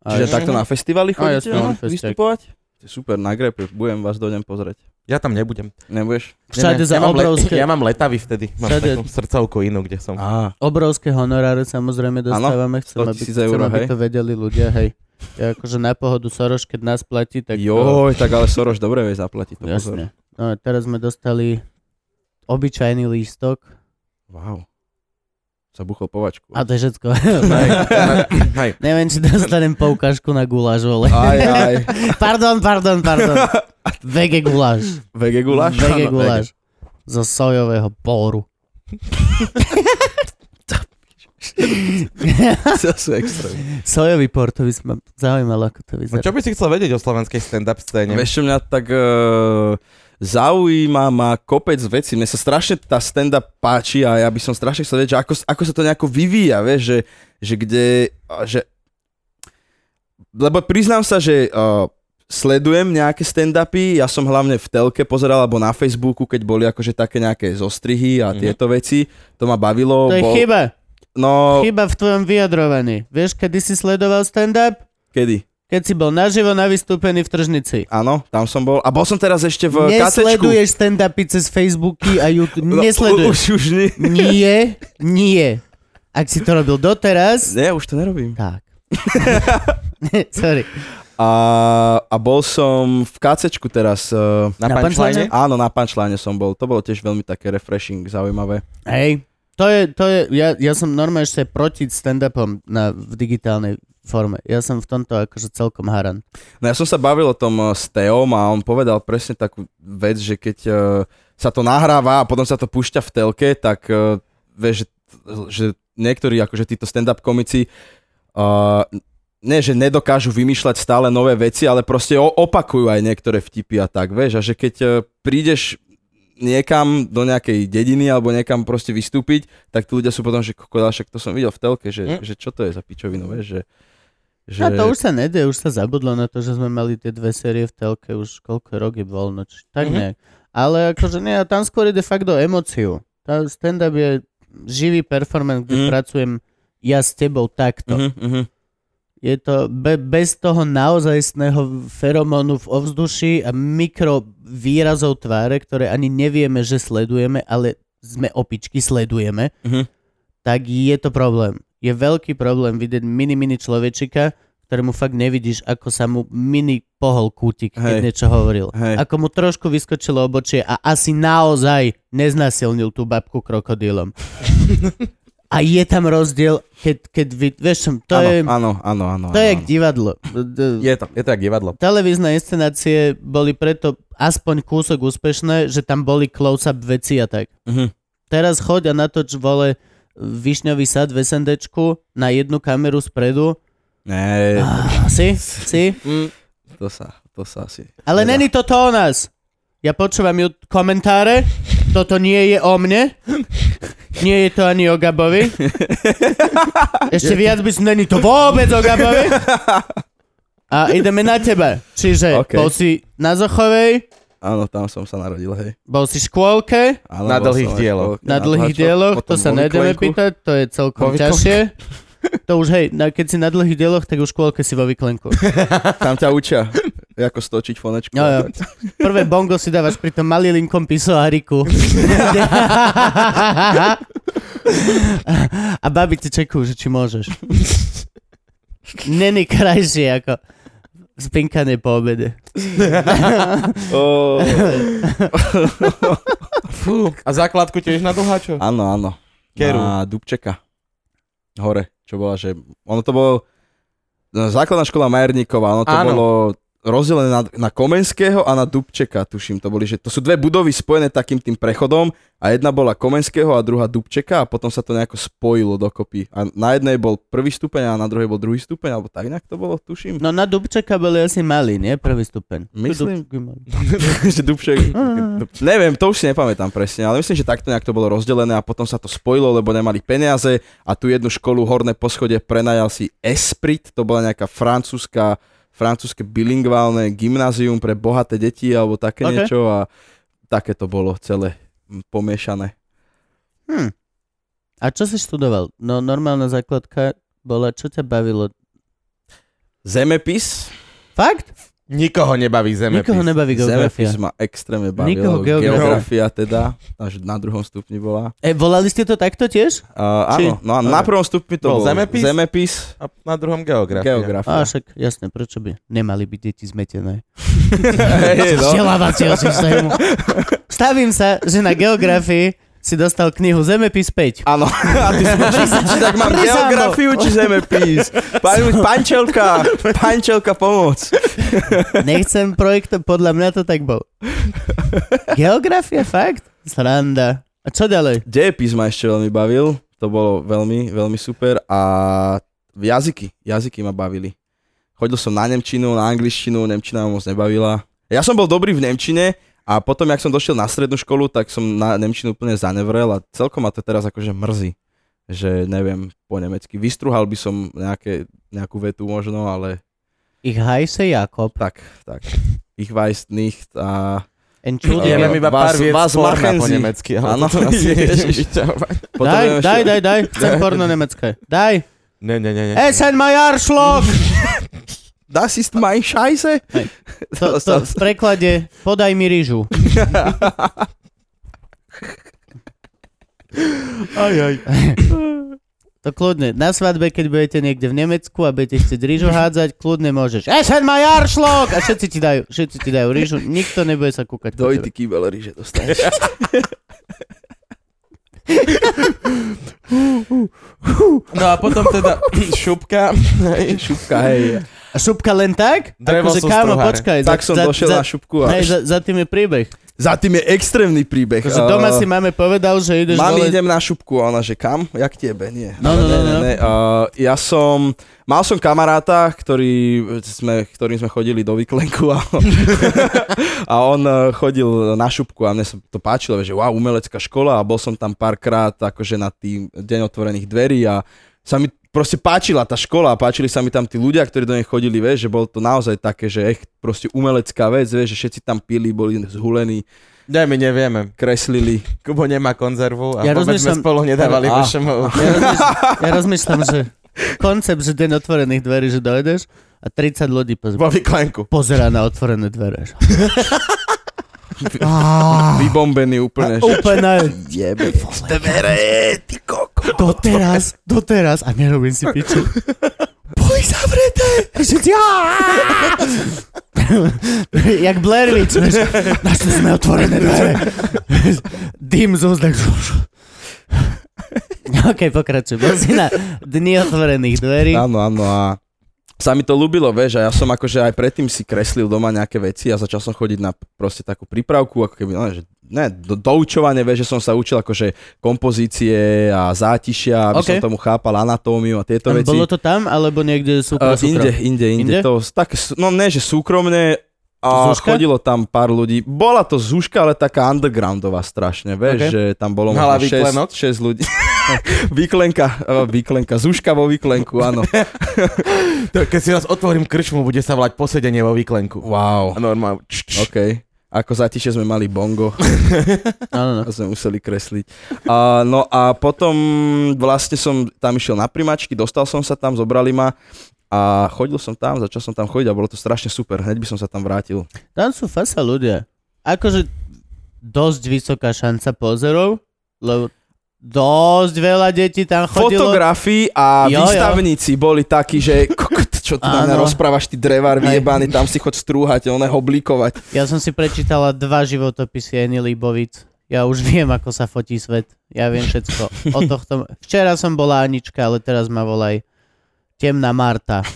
Čiže ešte- takto na festivaly A chodíte jasne, no, na festiak. vystupovať? Super, na grepe, budem vás dojdem pozrieť. Ja tam nebudem. Nebudeš? Všade Ne, za ja mám, obrovské, le- ja mám letavy vtedy. Mám Všade- takú srdcovku inú, kde som. Á, obrovské honoráre samozrejme dostávame. Chcem, 100 aby, 000 chcem, eur, aby hej. to vedeli ľudia, hej. Ja akože na pohodu Soroš, keď nás platí, tak... joj, tak ale Soroš dobre vie zaplatiť to pozor. Jasne. No, a teraz sme dostali obyčajný lístok Wow. Zabuchol povačku. a to je všetko. Hej, hej. Neviem, či dostanem poukážku na guláš, vole. Aj, aj. Pardon, pardon, pardon. Vege guláš. Vege guláš? Vege guláš. Zo sojového póru. To sú extrémy. Sojový pór, to by ma zaujímalo, ako to No vyzerá. čo by si chcel vedieť o slovenskej stand-up scéne? Vieš mňa tak uh, zaujíma ma kopec vecí. Mne sa strašne tá stand-up páči a ja by som strašne chcel vedieť, že ako, ako sa to nejako vyvíja, vieš, že, že kde, že... Lebo priznám sa, že uh, sledujem nejaké stand-upy, ja som hlavne v telke pozeral, alebo na Facebooku, keď boli akože také nejaké zostrihy a Mhm. tieto veci, to ma bavilo. To je bol- chyba. No, Chyba v tvojom vyjadrovaní. Vieš, kedy si sledoval stand-up? kedy? Keď si bol naživo na vystúpení v Tržnici. Áno, tam som bol. A bol som teraz ešte v kacečku. Nesleduješ stand-upy cez Facebooky a YouTube. No, Nesleduješ. Už, už nie. Nie, nie. Ak si to robil doteraz, Nie, už to nerobím. tak. Sorry. A, a bol som v kacečku teraz. Uh, Na, Na punchline? áno, na punchline som bol. To bolo tiež veľmi také refreshing, zaujímavé. Hej, to je, to je, ja, ja som normálne ešte proti stand-upom na, v digitálnej forme. Ja som v tomto akože celkom haran. No ja som sa bavil o tom eh, s Teom a on povedal presne takú vec, že keď uh, sa to nahráva a potom sa to púšťa v telke, tak uh, vieš, že, že niektorí akože títo stand-up komici uh, nie, že nedokážu vymýšľať stále nové veci, ale proste opakujú aj niektoré vtipy a tak, vieš, a že keď uh, prídeš niekam do nejakej dediny alebo niekam proste vystúpiť, tak tí ľudia sú potom, že kokoľa, však to som videl v telke, že, Hm. že čo to je za pičovinu, vieš, že, že... A to už sa nedie, už sa zabudlo na to, že sme mali tie dve série v telke, už koľko rok je voľno, či tak Mhm. nejak. Ale akože nie, tam skôr ide fakt o emóciu. Tá stand-up je živý performance, kde Mhm. pracujem ja s tebou takto. Uh-huh. Je to be, bez toho naozajstného feromónu v ovzduší a mikro výrazov tváre, ktoré ani nevieme, že sledujeme, ale sme opičky, sledujeme, Mhm. tak je to problém. Je veľký problém vidieť mini, mini človečika, ktorému fakt nevidíš, ako sa mu mini pohol kútik, keď Hej. niečo hovoril. Hej. Ako mu trošku vyskočilo obočie a asi naozaj neznásilnil tú babku krokodílom. A je tam rozdiel, keď, keď vy, vieš to áno, je, áno, áno, áno. to je áno, divadlo. Je to, je to jak divadlo. televízne inscenácie boli preto aspoň kúsok úspešné, že tam boli close-up veci a tak. Mhm. Teraz choď a natoč vole Višňový sad v SNDčku na jednu kameru spredu. Ne, Ah, si? Si? Mm, to sa, to sa asi... Ale nedá. není to to o nás. Ja počúvam ju komentáre, toto nie je o mne, nie je to ani o Gabovi. Ešte viac by som, není to vôbec o Gabovi. A ideme na teba. Čiže OK. bol si na Zochovej, Áno, tam som sa narodil, hej. bol si v škôlke, Áno, Na dlhých dieloch. školke, na dlhých dieloch, to sa nejdeme Vyklenku. pýtať, to je celkom ťažšie. To už hej, na, keď si na dlhých dieloch, tak už v škôlke si vo vyklenku. Tam ťa učia, ako stočiť fonečku. Jo, jo. Prvé bongo si dávaš pri tom malilinkom pisoáriku. A babi ti čekujú, že či môžeš. Není krajšie ako spinkanie po obede. Fú. A základku tiež na dlháčo? Áno, áno. Keru. Na Dubčeka. Hore, čo bola, že... Ono to bolo... Základná škola Majerníková, ono to Áno. bolo rozdelené na, na Komenského a na Dubčeka, tuším. To boli, že to sú dve budovy spojené takým tým prechodom a jedna bola Komenského a druhá Dubčeka a potom sa to nejako spojilo dokopy. A na jednej bol prvý stupeň a na druhej bol druhý stupeň, alebo tak nejak to bolo, tuším. No na Dubčeka boli asi malí, nie? Prvý stupeň. Myslím. Že Dubček... Neviem, to už si nepamätám presne, ale myslím, že takto nejak to bolo rozdelené a potom sa to spojilo, lebo nemali peniaze a tu jednu školu horné poschodie prenajal si Esprit, to bola nejaká francúzska francúzske bilingválne gymnázium pre bohaté deti alebo také Ok. niečo a také to bolo celé pomiešané. Hm. A čo si študoval? No normálna základka bola, čo ťa bavilo? Zemepis, Fakt? Nikoho nebaví zemepis. Nikoho nebaví geografia. zemepis ma extrémne bavilo, Nikoho geografia. geografia teda, až na druhom stupni bola. E, volali ste to takto tiež? Uh, Či- áno, no a na prvom stupni to Bol bol, zemepis? zemepis A na druhom geografia. geografia. A však, jasne, prečo by nemali byť deti zmetené? No. Vzdelávacieho systému. Stavím sa, že na geografii si dostal knihu Zemepis 5. Áno, a ty si či tak mám Prisahol. geografiu či zemepis. Pán, pančelka, pančelka pomoc. Nechcem projekt, podľa mňa to tak bol. Geografia, fakt? Sranda. A čo ďalej? Dejepis ma ešte veľmi bavil, to bolo veľmi, veľmi super a jazyky, jazyky ma bavili. Chodil som na Nemčinu, na angličtinu, Nemčina ma moc nebavila. Ja som bol dobrý v Nemčine a potom, jak som došiel na strednú školu, tak som na Nemčinu úplne zanevrel a celkom ma to teraz akože mrzí, že neviem po nemecky. Vystruhal by som nejaké, nejakú vetu možno, ale Ich heiße Jakob. tak, tak. Ich weiß nicht a Entschuldige. Ja viem iba pár Vás- viec vás porna po nemecky, ale Áno, to asi. Daj, daj, daj, daj. Chcem porno nemecké. Daj. Ne, ne, ne, ne. Essen my Arschloch! Das ist mein Scheiße. To, to v preklade podaj mi rýžu. Aj, aj. To kľudne. Na svadbe, keď budete niekde v Nemecku a budete chcieť rýžu hádzať, kľudne môžeš. Essen my Arschloch! A všetci ti dajú, všetci ti dajú rýžu. Nikto nebude sa kúkať po Doj tebe. ty kýbel ríže dostaneš. No a potom teda šupka. hej. Šupka, hej. A šupka len tak? Drevo Akože, sú kámo, počkaj. Tak som došiel na šupku a Hej, za, za tým je príbeh. za tým je extrémny príbeh. Akože doma si máme povedal, že ideš Mami, dole... idem na šupku a ona, že kam? Jak tebe? Nie. No, no, ne, no, ne, no. ne. Uh, ja som, mal som kamaráta, ktorý sme, ktorým sme chodili do Vyklenku a, a on uh, chodil na šupku a mne sa to páčilo, že wow, umelecká škola a bol som tam párkrát akože na tým deň otvorených dverí a sa mi proste páčila tá škola, páčili sa mi tam tí ľudia, ktorí do nej chodili, vieš, že bol to naozaj také, že echt proste umelecká vec, vieš, že všetci tam pili, boli zhulení, Ne, my nevieme. kreslili. Kubo nemá konzervu a Ja sme rozmýšľam- spolu nedávali vašemu. Ja rozmýšľam, ja rozmýšľam, že koncept, že deň otvorených dverí, že dojdeš a 30 ľudí poz- Vo pozerá na otvorené dvere. Vybombený úplne. že- Úplne Jebe. Dvere, ty koko. doteraz, doteraz a nerobím si piču. Boli zavreté! Jak Blair Witch, našli sme otvorené dvere. Dým z úzdek. OK, pokračuj. Bol si na dni otvorených dverí. Áno, áno a sa mi to ľúbilo, vieš, a ja som akože aj predtým si kreslil doma nejaké veci a začal som chodiť na proste takú prípravku, ako keby, no, že ne, do, doučovanie, vieš, že som sa učil akože kompozície a zátišia, aby OK. som tomu chápal anatómiu a tieto veci. Bolo to tam, alebo niekde súkrom? Uh, inde, inde, inde, Inde? To, tak, no ne, že súkromne, a Zúška? chodilo tam pár ľudí. Bola to zúška, ale taká undergroundová strašne, vieš, že tam bolo možno výklenok? 6, 6 ľudí. výklenka, uh, výklenka, zúška vo výklenku, áno. To, keď si raz otvorím krčmu, bude sa volať posedenie vo výklenku. Wow, normálne. OK. Ako zatiše sme mali bongo Áno, no. a sme museli kresliť. A, no a potom vlastne som tam išiel na primačky, dostal som sa tam, zobrali ma a chodil som tam, začal som tam chodiť a bolo to strašne super. Hneď by som sa tam vrátil. Tam sú fasa ľudia. Akože dosť vysoká šanca pozerov, lebo dosť veľa detí tam chodilo. Fotografii a Jo, jo. výstavníci boli takí, že kokot, čo tu Áno. rozprávaš, ty drevár vyjebaný, tam si chod strúhať, oné oblikovať. Ja som si prečítala dva životopisy Eny Libovic. Ja už viem, ako sa fotí svet. Ja viem všetko o tohto. Včera som bola Anička, ale teraz ma volaj Temná Marta.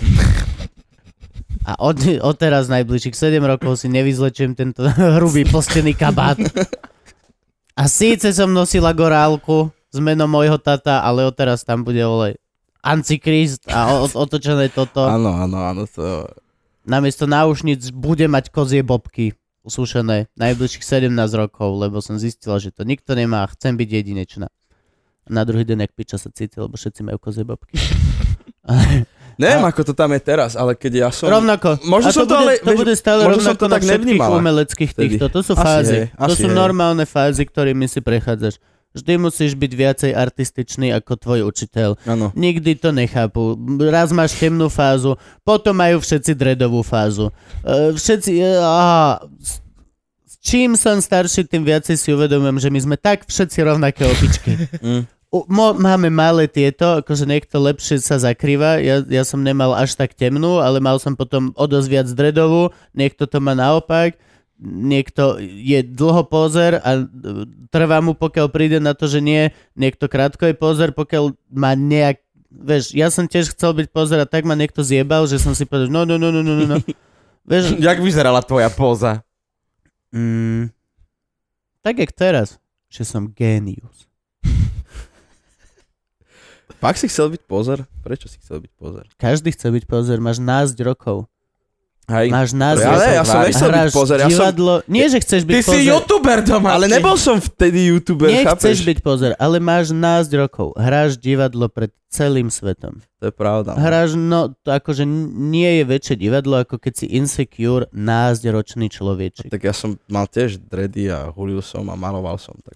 A od, od teraz najbližších 7 rokov si nevyzlečím tento hrubý postený kabát. A síce som nosila gorálku s menom môjho tata, ale odteraz tam bude volej Antikrist a o- otočené toto. Áno, áno, áno, to... Namiesto náušnic bude mať kozie bobky usúšené najbližších 17 rokov, lebo som zistila, že to nikto nemá a chcem byť jedinečná. Na druhý deň, jak piča sa cítil, lebo všetci majú kozie bobky. Neviem, A- ako to tam je teraz, ale keď ja som... rovnako. Možno a som to bude, ale- to bude stále možno rovnako to na tak všetkých nevnímala umeleckých týchto. To sú Asi fázy. hej, to sú hej. normálne fázy, ktorými si prechádzaš. Vždy musíš byť viacej artističný ako tvoj učiteľ. Áno. Nikdy to nechápu. Raz máš temnú fázu, potom majú všetci dredovú fázu. E, Všetci... e, Aha, s čím som starší, tým viacej si uvedomujem, že my sme tak všetci rovnaké opičky. Mm. Mo, máme malé tieto, akože niekto lepšie sa zakrýva. Ja, ja som nemal až tak temnú, ale mal som potom o dosť viac dredovú. Niekto to má naopak. Niekto je dlho pozer a e, trvá mu, pokiaľ príde na to, že nie. Niekto krátko je pozer, pokiaľ má nejak... Vieš, ja som tiež chcel byť pozer a tak ma niekto zjebal, že som si povedal, no, no, no, no, no, no. Vieš, Jak vyzerala tvoja póza? mm, tak jak teraz, že som génius. Pak si chcel byť pozor? Prečo si chcel byť pozor? Každý chce byť pozer, máš násť rokov. Hej. Máš názor. Ale ja som nechcel byť pozor, ja som... divadlo. Nie, že chceš byť Ty pozor. si youtuber doma. Ale nebol som vtedy youtuber, Nechceš chápeš? byť pozor, ale máš násť rokov. Hráš divadlo pred celým svetom. To je pravda. Hráš, no, to akože nie je väčšie divadlo, ako keď si insecure násť ročný človečik. Tak ja som mal tiež dready a hulil som a maloval som, tak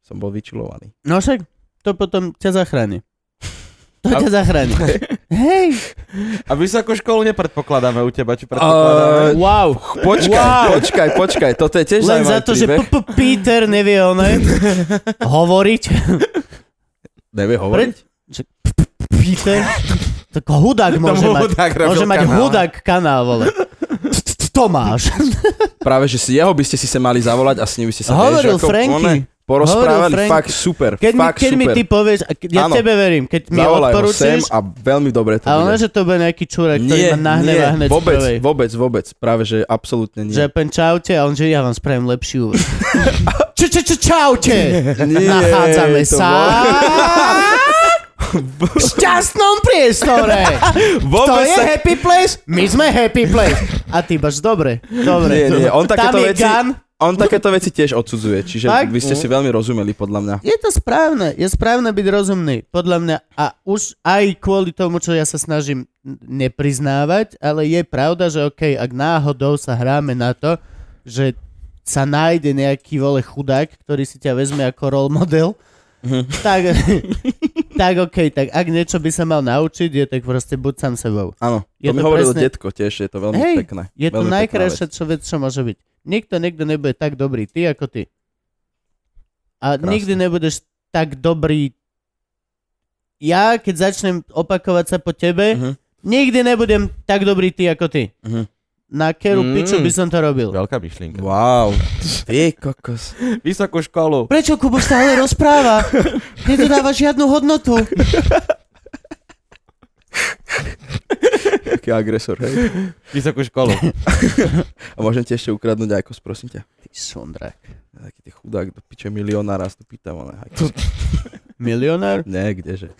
som bol vyčilovaný. No však, to potom ťa zachráni. To ťa zachráni. Hej, A vysokú školu nepredpokladáme u teba, či predpokladáme? Uh, wow. počkaj, Wow. počkaj, počkaj, toto je tiež Len za to, že príbeh. P- P- Peter nevieone hovoriť. Nevie hovoriť? Peter? Tak hudák môže mať. hudák Môže mať kanál. hudák kanál, vole. Tomáš. Práve, že si jeho by ste si sa mali zavolať a s ním by ste sa Hovoril Franky. Porozprávali, Hovoril Franky. fakt super, Keď, mi, fakt keď mi super. ty povieš, a keď- ja Áno. tebe verím, keď mi odporúčiš, a veľmi dobre to a bude. že to bude nejaký čurek, ktorý nie, ma nahnevá hneď vôbec, prvej. vôbec, vôbec, práve, že absolútne nie. Že pen čaute a on, že ja vám spravím lepšiu. Č, č, č, čaute! Nachádzame sa v šťastnom priestore. To Vôbec je sa... happy place, my sme happy place. A ty baš, dobre, dobre. Nie, nie, on takéto je veci, gun. on takéto veci tiež odsudzuje, čiže Fakt? vy ste si veľmi rozumeli, podľa mňa. Je to správne, je správne byť rozumný, podľa mňa. A už aj kvôli tomu, čo ja sa snažím nepriznávať, ale je pravda, že OK, ak náhodou sa hráme na to, že sa nájde nejaký vole chudák, ktorý si ťa vezme ako role model, Mhm. tak, tak OK, tak ak niečo by sa mal naučiť, je tak proste buď sám sebou. Áno, Je to mi to hovoril presne- detko tiež, je to veľmi Hej, pekné. Je to najkrajšia vec. čo vec, čo môže byť. Nikto niekto nebude tak dobrý, ty ako ty. A Krásne. nikdy nebudeš tak dobrý. Ja, keď začnem opakovať sa po tebe, Mhm, nikdy nebudem tak dobrý ty ako ty. mhm. Na keru Mm. piču by som to robil. Veľká myšlienka. Wow. Ty kokos. Vysokú školu. Prečo Kubo stále rozpráva? Nedodáva žiadnu hodnotu. Taký agresor, hej. Vysokú školu. A môžem ti ešte ukradnúť aj kos, prosím ťa. Ty sondrak. Taký ty chudák, do piče milionár, raz tu pýtam, ale Milionár? Ne, kdeže.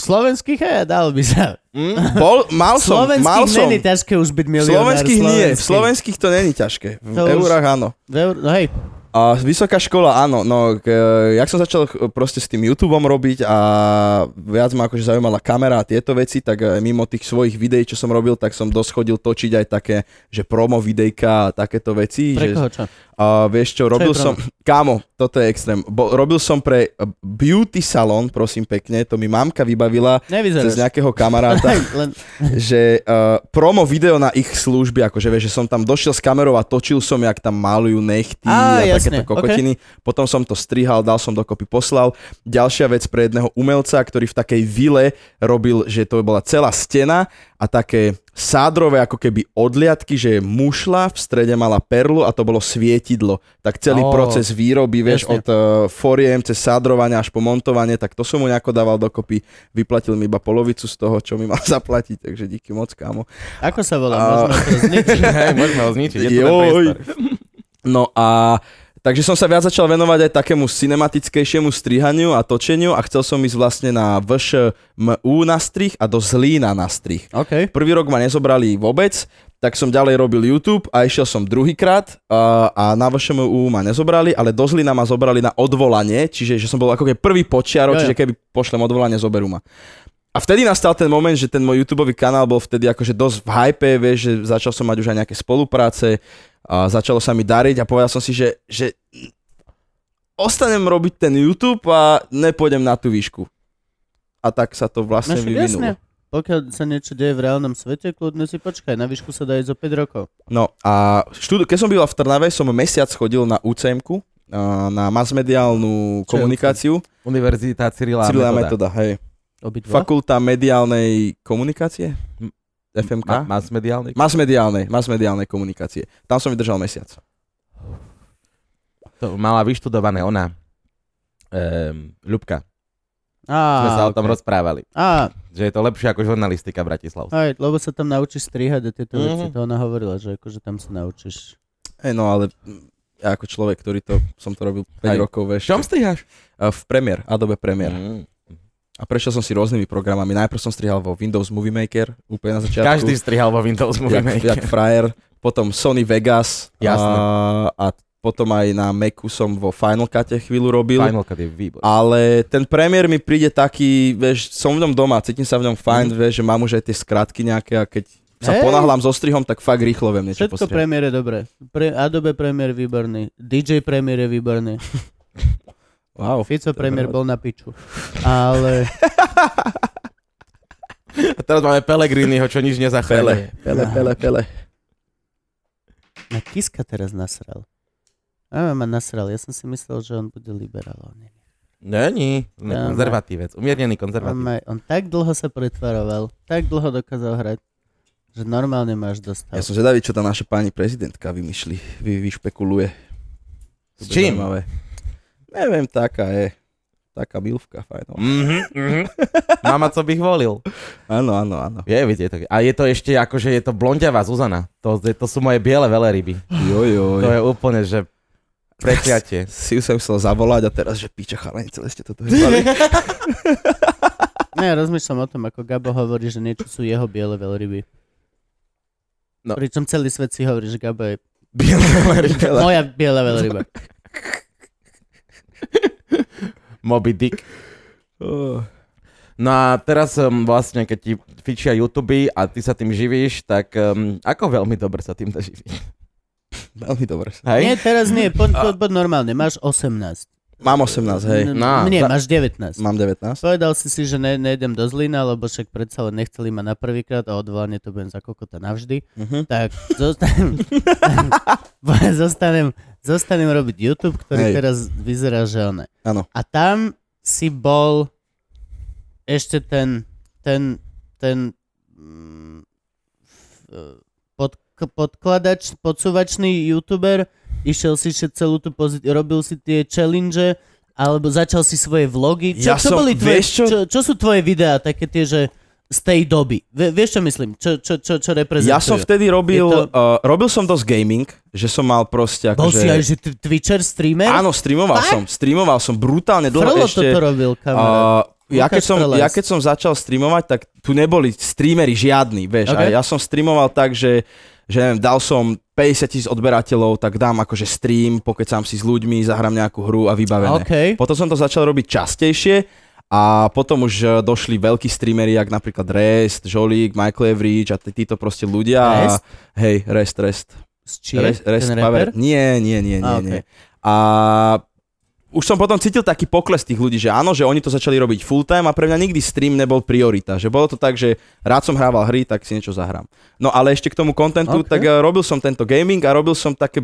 Slovenských aj dal by sa. Mm? Bol, mal som, mal slovenských som. není ťažké už byť milionár. slovenských nie, v slovenských to není ťažké. V To už- eurách áno. V eur- No hej, A vysoká škola, áno, no, k, jak som začal proste s tým YouTubeom robiť a viac ma akože zaujímala kamera a tieto veci, tak eh, mimo tých svojich videí, čo som robil, tak som dosť chodil točiť aj také, že promo videjka a takéto veci. pre že, koho čo? A vieš čo, robil je som, kámo, toto je extrém, Bo, robil som pre eh, beauty salon, prosím pekne, to mi mamka vybavila cez Nevyzeráš. nejakého kamaráta. Len, že uh, promo video na ich služby, akože vieš, že som tam došiel s kamerou a točil som, jak tam malujú nechty Á, a jasne, takéto kokotiny. Potom som to strihal, dal som dokopy, poslal. Ďalšia vec pre jedného umelca, ktorý v takej vile robil, že to bola celá stena a také sádrové ako keby odliadky, že mušla v strede mala perlu a to bolo svietidlo. Tak celý Ó, proces výroby, vieš, jasne. od uh, foriem cez sádrovanie až po montovanie, tak to som mu nejako dával dokopy. Vyplatil mi iba polovicu z toho, čo mi mal zaplatiť, takže díky moc, kámo. ako sa volá? A- Môžeme to zničiť. Hej, môžeme ho zničiť. Je priestor. No a takže som sa viac začal venovať aj takému cinematickejšiemu strihaniu a točeniu a chcel som ísť vlastne na VŠMU na strih a do Zlína na strih. OK. Prvý rok ma nezobrali vôbec, tak som ďalej robil YouTube a išiel som druhýkrát a, a na VŠMU ma nezobrali, ale do Zlína ma zobrali na odvolanie, čiže že som bol ako keby prvý počiarok, čiže keby pošlem odvolanie, zoberú ma. A vtedy nastal ten moment, že ten môj YouTube kanál bol vtedy akože dosť v hype, vieš, že začal som mať už aj nejaké spolupráce, a začalo sa mi dariť a povedal som si, že, že ostanem robiť ten YouTube a nepôjdem na tú výšku. A tak sa to vlastne však vyvinulo. jasne. Pokiaľ sa niečo deje v reálnom svete, kľudne si počkaj, na výšku sa dá ísť o 5 rokov. No a študu- keď som býval v Trnave, som mesiac chodil na UCM na masmediálnu komunikáciu. Univerzita Cyrila, Cyrila Metoda. metoda, hej. Obidva? Fakulta mediálnej komunikácie? FMK? Ma, mass mediálny? Masmediálnej, masmediálnej komunikácie. Tam som vydržal mesiac. To mala vyštudované ona. Um, Ľubka. Á, Sme sa o tom rozprávali. Á, Že je to lepšie ako žurnalistika Bratislavská. aj, lebo sa tam naučíš strihať a tieto Mhm. veci. To ona hovorila, že akože tam sa naučíš. Hej, no ale ja ako človek, ktorý to, som to robil 5 Hej. rokov, vieš. čom strihaš? A V Premiere, Adobe Premiere. Mm. A prešiel som si rôznymi programami. Najprv som strihal vo Windows Movie Maker, úplne na začiatku. Každý strihal vo Windows Movie jak, Maker. jak frajer. Potom Sony Vegas. Jasné. A, a potom aj na Macu som vo Final Cute chvíľu robil. Final Cut je výbor. Ale ten premiér mi príde taký, vieš, som v ňom doma, cítim sa v ňom fajn, Mhm. vieš, že mám už aj tie skratky nejaké a keď sa ponáhľam so strihom, tak fakt rýchlo viem niečo Všetko postrihať. Premiere je dobré. Pre, Adobe Premiere výborný. DJ Premiere je výborný. Wow. Fico pravda. bol na piču. Ale A teraz máme Pelegriniho, čo nič nezachráni. Pele, pele, pele, pele. na Kiska teraz nasral. A ma nasral. Ja som si myslel, že on bude liberál. On, nie. Není. On konzervatívec. Umiernený on, konzervatívec. ma, on tak dlho sa pretvaroval, tak dlho dokázal hrať, že normálne máš dostal. Ja som zvedavý, čo tá naša pani prezidentka vymyšli, vy, vyšpekuluje. S čím? zaujímavé. Neviem, taká je. Taká milvka, fajn. Mhm, mhm. Mama, co bych volil. Áno, áno, áno. Je, vidíte. to- A je to ešte akože je to blondiavá Zuzana. To, to sú moje biele veľryby. Jo, jo, To je úplne, že prekliatie. Si ju som chcel zavolať a teraz, že piča chalani, celé ste toto vyzvali. Ne, rozmýšľam o tom, ako Gabo hovorí, že niečo sú jeho biele veľryby. No. Pričom celý svet si hovorí, že Gabo je Biele veľryby. moja biela veľryba. Moby Dick. No a teraz um, vlastne, keď ti fičia YouTube a ty sa tým živíš, tak um, ako veľmi dobre sa tým dá živiť? Veľmi dobre. Hej? Nie, teraz nie, poď, poď, poď normálne, máš 18. Mám 18, hej. No, nie, za- máš 19. Mám 19. Povedal si si, že ne, nejdem do Zlína, lebo však predsa len nechceli ma na prvýkrát a odvolanie to budem za kokota navždy. Uh-huh. Tak zostanem, zostanem, zostanem robiť YouTube, ktorý Hej. teraz vyzerá, že one. Áno. A tam si bol ešte ten, ten, ten mm, pod podkladač, podsúvačný youtuber, išiel si celú tú pozit- robil si tie challenge, alebo začal si svoje vlogy. Čo, Ja čo som- boli tvoje, čo? čo? Čo, sú tvoje videá, také tie, že z tej doby? Vie, vieš, čo myslím? Čo, čo, čo, čo reprezentujú? Ja som vtedy robil, Je to- uh, robil som dosť gaming, že som mal proste Bol akože... si aj, že Twitcher, streamer? Áno, streamoval Fakt? som, streamoval som brutálne dlho Frlo ešte. toto robil, kamarát. Uh, ja, keď som, ja keď som začal streamovať, tak tu neboli streamery žiadni, vieš. Ok. A ja som streamoval tak, že, že neviem, dal som 50 tisíc odberateľov, tak dám akože stream, pokecám si s ľuďmi, zahrám nejakú hru a vybavené. OK. Potom som to začal robiť častejšie a potom už eh, došli veľkí streamery, jak napríklad Rest, Žolík, Michael Average a tí- títo proste ľudia. Rest? A, hej, Rest, Rest. Čiech, Rest, rest ten rapper? Nie, nie, nie, nie, A, nie. okej. A už som potom cítil taký pokles tých ľudí, že áno, že oni to začali robiť full time a pre mňa nikdy stream nebol priorita. Že bolo to tak, že rád som hrával hry, tak si niečo zahrám. No ale ešte k tomu kontentu, Ok. tak eh, robil som tento gaming a robil som také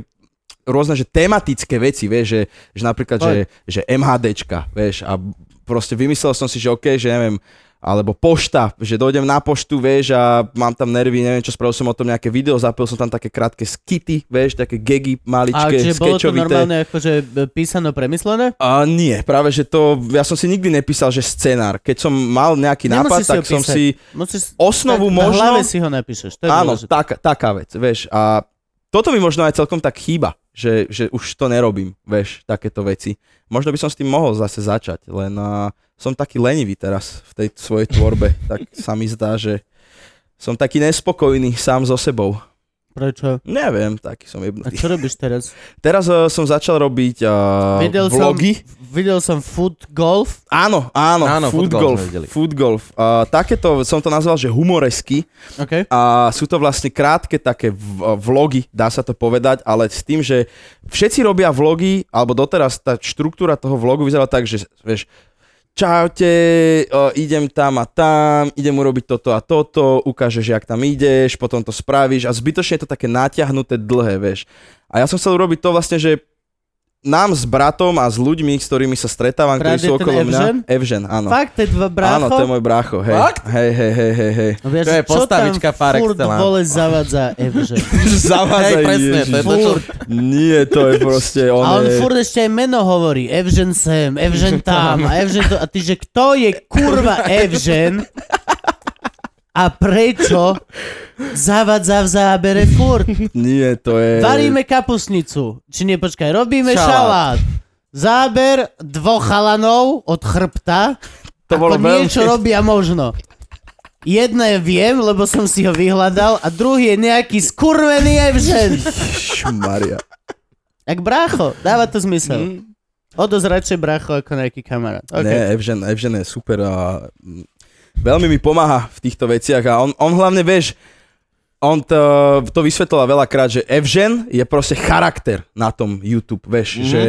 rôzne, že tematické veci, vieš, že, že napríklad, že, že MHDčka, vieš, a proste vymyslel som si, že OK, že neviem, alebo pošta, že dojdem na poštu, vieš, a mám tam nervy, neviem čo, spravil som o tom nejaké video, zapil som tam také krátke skity, vieš, také gegy A maličké, čiže bolo to normálne akože e, písano, premyslené? A nie, práve že to, ja som si nikdy nepísal, že scenár. Keď som mal nejaký nápad, Nemusíš si tak som si Musíš, osnovu tak, možno... Na hlave si ho napíšeš, to je Áno, tak, taká vec, vieš. A toto mi možno aj celkom tak chýba, že, že už to nerobím, vieš, takéto veci. Možno by som s tým mohol zase začať, len uh, som taký lenivý teraz v tej svojej tvorbe, tak sa mi zdá, že som taký nespokojný sám so sebou. Prečo? Neviem, taký som A jebnutý. čo robíš teraz? Teraz uh, som začal robiť uh, Videl vlogy. som, videl som food golf. Áno, áno, Áno, food food golf golf. Food golf. Uh, takéto som to nazval, že humoresky. OK. A sú to vlastne krátke také v- vlogy, dá sa to povedať, ale s tým, že všetci robia vlogy, alebo doteraz tá štruktúra toho vlogu vyzerá tak, že vieš, čaute, o, idem tam a tam, idem urobiť toto a toto, ukážeš, jak tam ideš, potom to spravíš a zbytočne je to také natiahnuté dlhé, vieš. A ja som chcel urobiť to vlastne, že nám s bratom a s ľuďmi, s ktorými sa stretávam, ktorí Brat je sú okolo mňa. Evžen? Evžen, áno. Fakt, to je dva brácho? Áno, to je môj brácho, hej. Fakt? Hej, hej, hej, hej, hej. No, vieš, To je čo postavička tam par furt excellence. vole zavadza Evžen. Zavádzajú, Hej, presne, to je to, čo... Nie, to je proste on A on je... furt ešte aj meno hovorí. Evžen sem, Evžen tam, a Evžen to. A ty, že kto je kurva Evžen? A prečo zavadza v zábere furt? Nie, to je... Varíme kapusnicu. Či nie, počkaj, robíme Šalát. šalát. Záber dvoch chalanov od chrbta. To bolo veľmi- niečo robia možno. Jedné viem, lebo som si ho vyhľadal a druhý je nejaký skurvený Evžen. Maria. Jak brácho, dáva to zmysel. Mm. O dosť radšej brácho ako nejaký kamarát. Okay. Nie, Evžen, Evžen je super a veľmi mi pomáha v týchto veciach a on, on hlavne, vieš, on to, to vysvetlila veľakrát, že Evžen je proste charakter na tom YouTube, vieš, Mhm. že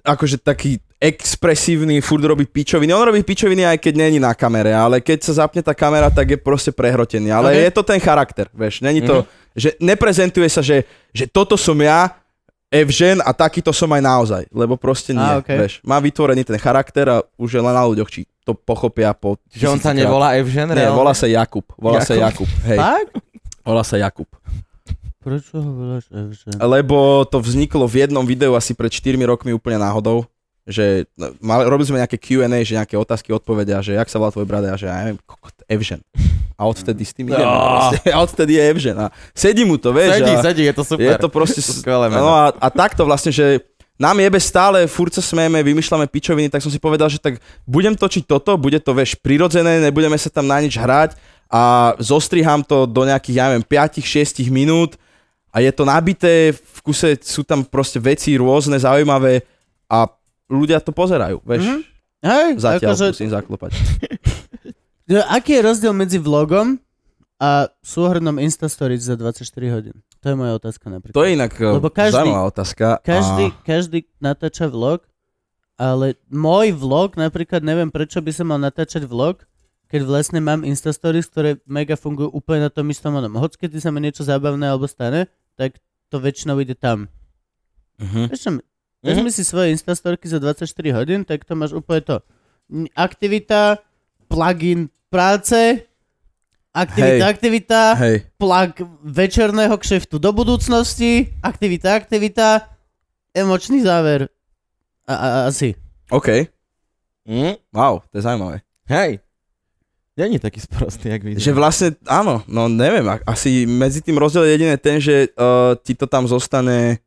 akože taký expresívny, furt robí pičoviny. On robí pičoviny aj keď není na kamere, ale keď sa zapne tá kamera, tak je proste prehrotený. Ale Ok. je to ten charakter, vieš. Není to, že neprezentuje sa, že, že toto som ja, Evžen a takýto som aj naozaj. Lebo proste nie, Á, ok. vieš. Má vytvorený ten charakter a už je len na ľuďoch, či to pochopia po Že on sa nevolá Evžen, Nie, reálne? volá sa Jakub. Volá sa Jakub? Jakub. Hej, Fakt? volá sa Jakub. Prečo ho voláš Evžen? Lebo to vzniklo v jednom videu asi pred 4 rokmi úplne náhodou, že no, mal, robili sme nejaké Q&A, že nejaké otázky, odpovedia, že jak sa volá tvoj brat a že ja neviem, kokot, Evžen. A odvtedy s tým ideme. No. proste. A odvtedy je Evžen. A sedí mu to, vieš. Sedí, a sedí, je to super. je to proste... Skvelé no a, a takto vlastne, že nám jebe stále, furt sa smejeme, vymýšľame pičoviny, tak som si povedal, že tak budem točiť toto, bude to, vieš, prirodzené, nebudeme sa tam na nič hrať a zostriham to do nejakých, ja neviem, 5-6 minút a je to nabité, v kuse sú tam proste veci rôzne, zaujímavé a ľudia to pozerajú, vieš. Mhm. Hej, Zatiaľ akože, musím zaklopať. aký je rozdiel medzi vlogom a súhrnom Instastories za 24 hodín? To je moja otázka napríklad. To je inak Lebo Lebo každý- zaujímavá otázka. Každý, A... každý natáča vlog, ale môj vlog, napríklad neviem, prečo by som mal natáčať vlog, keď vlastne mám Instastories, ktoré mega fungujú úplne na tom istom onom. Hoď keď sa mi niečo zábavné alebo stane, tak to väčšinou ide tam. Mhm. Vieš vezmi si svoje Instastorky za 24 hodín, tak to máš úplne to. Aktivita, plugin práce, aktivita, Hej. aktivita, Hej. plak večerného kšeftu do budúcnosti, aktivita, aktivita, emočný záver. A, a, asi. OK. Hm? Wow, to je zaujímavé. Hej. Není taký sprostý, jak vyzerá. Že vlastne, áno, no neviem, a- asi medzi tým rozdiel je jediné ten, že uh, ti to tam zostane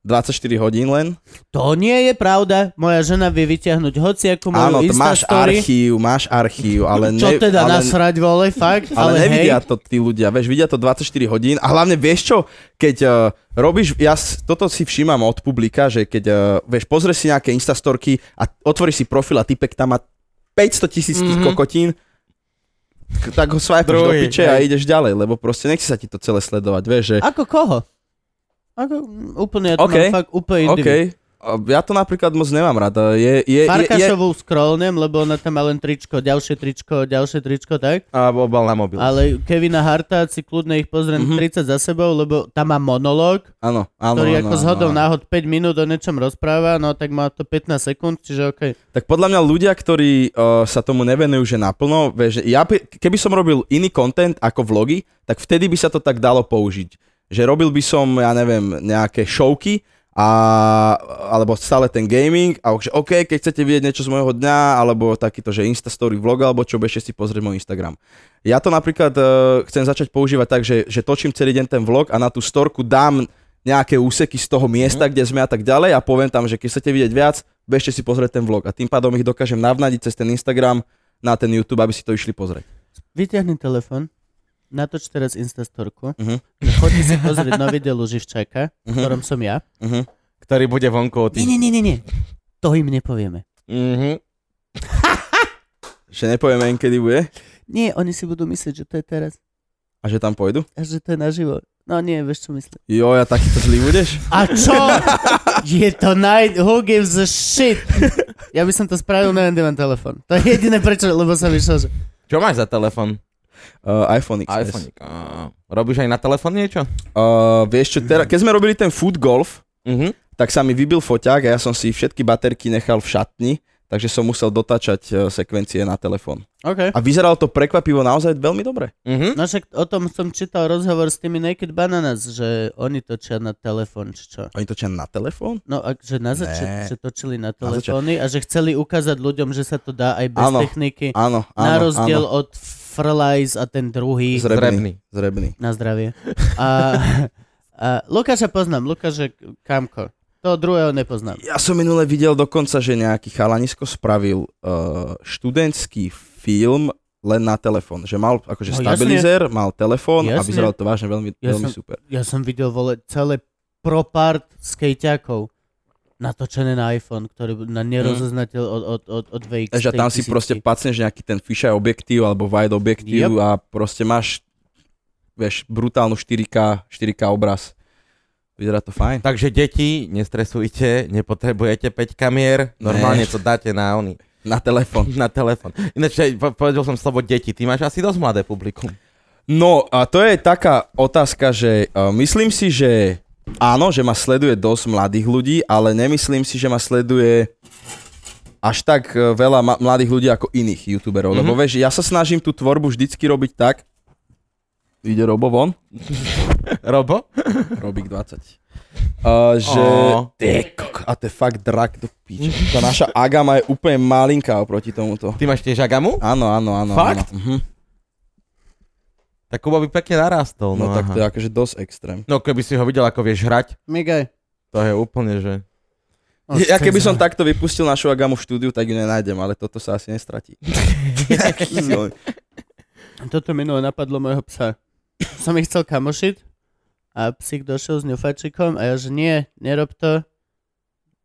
24 hodín len. To nie je pravda. Moja žena vie vyťahnuť hociakú moju Áno, to máš archív, máš archív, ale Čo ne, teda ale, nasrať, vole, fakt? ale, Ale, nevidia hej, to tí ľudia, vieš, vidia to 24 hodín a hlavne vieš čo, keď uh, robíš, ja toto si všímam od publika, že keď, uh, vieš, pozrieš si nejaké instastorky a otvoríš si profil a typek tam má 500 tisíc tých Mhm. kokotín, tak ho swipeš do piče a hej. ideš ďalej, lebo proste nechce sa ti to celé sledovať, vieš, že Ako koho? Ako, mm, úplne, ja to mám fakt úplne OK, individu. A ja to napríklad moc nemám rada. Je, je, je, je, Farkašovú scrollnem, lebo ona tam má len tričko, ďalšie tričko, ďalšie tričko, tak? A bol na mobil. Ale Kevina Harta si kľudne ich pozriem Mhm. 30 za sebou, lebo tam má monológ, áno, áno, ktorý áno, ako áno, zhodou áno. náhod 5 minút o niečom rozpráva, no tak má to 15 sekúnd, čiže OK. Tak podľa mňa ľudia, ktorí uh, sa tomu nevenujú, že naplno, vieš, ja, by- keby som robil iný content ako vlogy, tak vtedy by sa to tak dalo použiť. Že robil by som, ja neviem, nejaké showky, a, alebo stále ten gaming a že OK, keď chcete vidieť niečo z môjho dňa, alebo takýto, že Instastory vlog, alebo čo, bežte si pozrieť môj Instagram. Ja to napríklad uh, chcem začať používať tak, že, že točím celý deň ten vlog a na tú storku dám nejaké úseky z toho miesta, kde sme a tak ďalej a poviem tam, že keď chcete vidieť viac, bežte si pozrieť ten vlog a tým pádom ich dokážem navnadiť cez ten Instagram na ten YouTube, aby si to išli pozrieť. Vyťahni telefon, natoč teraz Instastorku, že chodí si pozrieť nový diel Luživčaka, v Mhm. ktorom som ja. Uh-huh. Ktorý bude vonku od Nie, tých... nie, nie, nie, nie. To im nepovieme. Mhm. Že nepovieme im, kedy bude Nie, oni si budú myslieť, že to je teraz. a že tam pôjdu. A že to je naživo. No nie, vieš čo myslím. Jo, ja takýto zlý budeš? A čo? je to naj... Who gives a shit? Ja by som to spravil, neviem, kde mám telefon. To je jediné prečo, lebo som vyšiel, že... Čo máš za telefon? Uh, iPhone XS. iPhone. Robíš aj na telefón niečo? Uh, vieš čo, teraz, keď sme robili ten food golf, Mhm. tak sa mi vybil foťák a ja som si všetky baterky nechal v šatni, takže som musel dotačať uh, sekvencie na telefón. OK. A vyzeralo to prekvapivo naozaj veľmi dobre. Mhm. No však o tom som čítal rozhovor s tými Naked Bananas, že oni točia na telefón, či čo. Oni točia na telefón? No, a že na začiatku, že točili na Na začiatku. telefóny a že chceli ukázať ľuďom, že sa to dá aj bez Áno, techniky. Áno, áno. na rozdiel áno. od Frlies a ten druhý. Zrebný. Zrebný. Na zdravie. A, a Lukáša poznám, Lukáš je kamko. Toho druhého nepoznám. Ja som minule videl dokonca, že nejaký chalanisko spravil uh, študentský film len na telefón. Že mal akože No, jasne. stabilizer, mal telefón a Jasne. vyzeralo to vážne veľmi, Ja veľmi som- super. Ja som videl vole celé propart skejťakov natočené na iPhone, ktorý na nerozoznateľ od, od, od, od VX. Že tam si 3000. proste pacneš nejaký ten fisheye objektív alebo wide objektív Yep. a proste máš vieš, brutálnu 4K, 4K obraz. Vyzerá to fajn. Takže deti, nestresujte, nepotrebujete 5 kamier, normálne to dáte na oni, Na telefón. na telefón. Ináč, povedal som slovo deti, ty máš asi dosť mladé publikum. No a to je taká otázka, že uh, myslím si, že áno, že ma sleduje dosť mladých ľudí, ale nemyslím si, že ma sleduje až tak uh, veľa ma- mladých ľudí ako iných youtuberov. Mm-hmm. Lebo vieš, ja sa snažím tú tvorbu vždycky robiť tak, ide Robo von, Robo? Robík 20. Uh, že... Koko, a to je fakt drak do píče. Tá naša Agama je úplne malinká oproti tomuto. Ty máš tiež Agamu? Áno, áno, áno. Fakt? Áno. Mhm. Tak Kuba by pekne narastol. No, No, tak aha. to je akože dosť extrém. no keby si ho videl, ako vieš hrať, Migaj. to je úplne, že... O, Ja keby som takto vypustil našu Agamu v štúdiu, tak ju nenájdem, ale toto sa asi nestratí. Toto minule napadlo môjho psa. Som ich chcel kamošiť a psík došiel s ňufačikom a ja že nie, nerob to.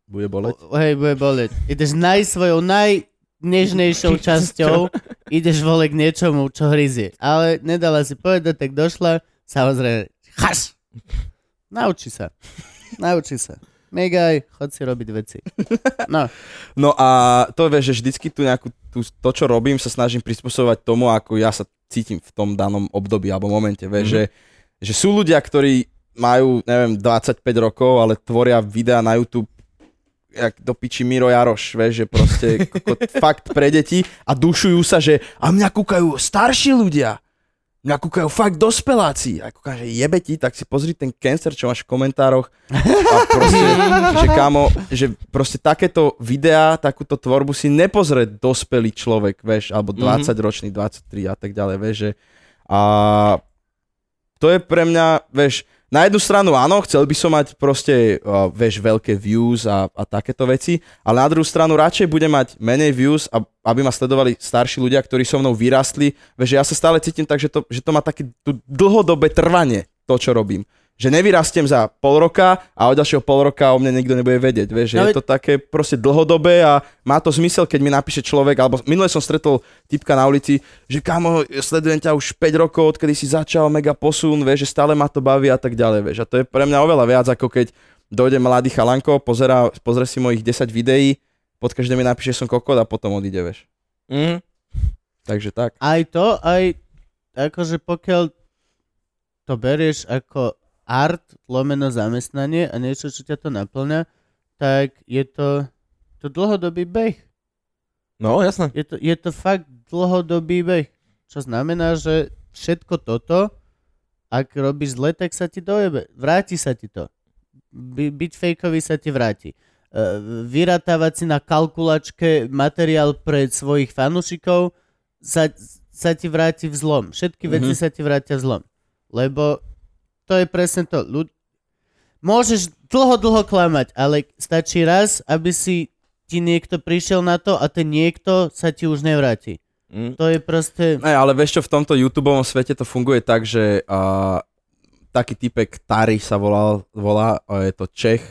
Bude boleť? O, hej, bude boleť. Ideš naj svojou najnežnejšou časťou, ideš vole k niečomu, čo hryzie. Ale nedala si povedať, tak došla, samozrejme, chaš! Nauči sa. Nauči sa. Megaj, chod si robiť veci. No, No a to vieš, že vždycky tu nejakú, tu, to čo robím, sa snažím prispôsobovať tomu, ako ja sa cítim v tom danom období alebo momente. Vieš, Mhm. mm-hmm. že, že sú ľudia, ktorí majú, neviem, 25 rokov, ale tvoria videá na YouTube jak do piči Miro Jaroš, vieš, že proste fakt pre deti a dušujú sa, že a mňa kúkajú starší ľudia. Mňa kúkajú fakt dospeláci. A kúkam, že jebe ti, tak si pozri ten cancer, čo máš v komentároch. A proste, že kámo, že proste takéto videá, takúto tvorbu si nepozrie dospelý človek, vieš, alebo 20 ročný, 23 a tak ďalej, vieš, že a to je pre mňa, vieš, na jednu stranu áno, chcel by som mať proste, uh, vieš, veľké views a, a takéto veci, ale na druhú stranu radšej budem mať menej views, a, aby ma sledovali starší ľudia, ktorí so mnou vyrastli. Vieš, ja sa stále cítim tak, že to, že to má také dlhodobé trvanie, to, čo robím. Že nevyrastiem za pol roka a od ďalšieho pol roka o mne nikto nebude vedieť. Vieš, že No je to také proste dlhodobé a má to zmysel, keď mi napíše človek, alebo minule som stretol typka na ulici, že kámo, sledujem ťa už 5 rokov, odkedy si začal, mega posun, vieš, že stále ma to baví a tak ďalej, vieš. A to je pre mňa oveľa viac, ako keď dojde mladý chalanko, pozera, pozrie si mojich 10 videí, pod každé mi napíše som kokot a potom odíde, vieš. Mm. Takže tak. Aj to, aj akože pokiaľ to berieš ako art, lomeno zamestnanie a niečo, čo ťa to naplňa, tak je to, to dlhodobý beh. No, jasné. Je to, je to fakt dlhodobý beh. Čo znamená, že všetko toto, ak robíš zle, tak sa ti dojebe. Vráti sa ti to. By, byť fejkový sa ti vráti. Uh, vyratávať si na kalkulačke materiál pre svojich fanúšikov sa, sa ti vráti v zlom. Všetky veci Mhm. sa ti vrátia v zlom. Lebo to je presne to. Ľud... Môžeš dlho, dlho klamať, ale stačí raz, aby si ti niekto prišiel na to a ten niekto sa ti už nevráti. Mm. To je proste... Ne, ale vieš čo, v tomto YouTube svete to funguje tak, že uh, taký typek Tari sa volal, volá, uh, je to Čech,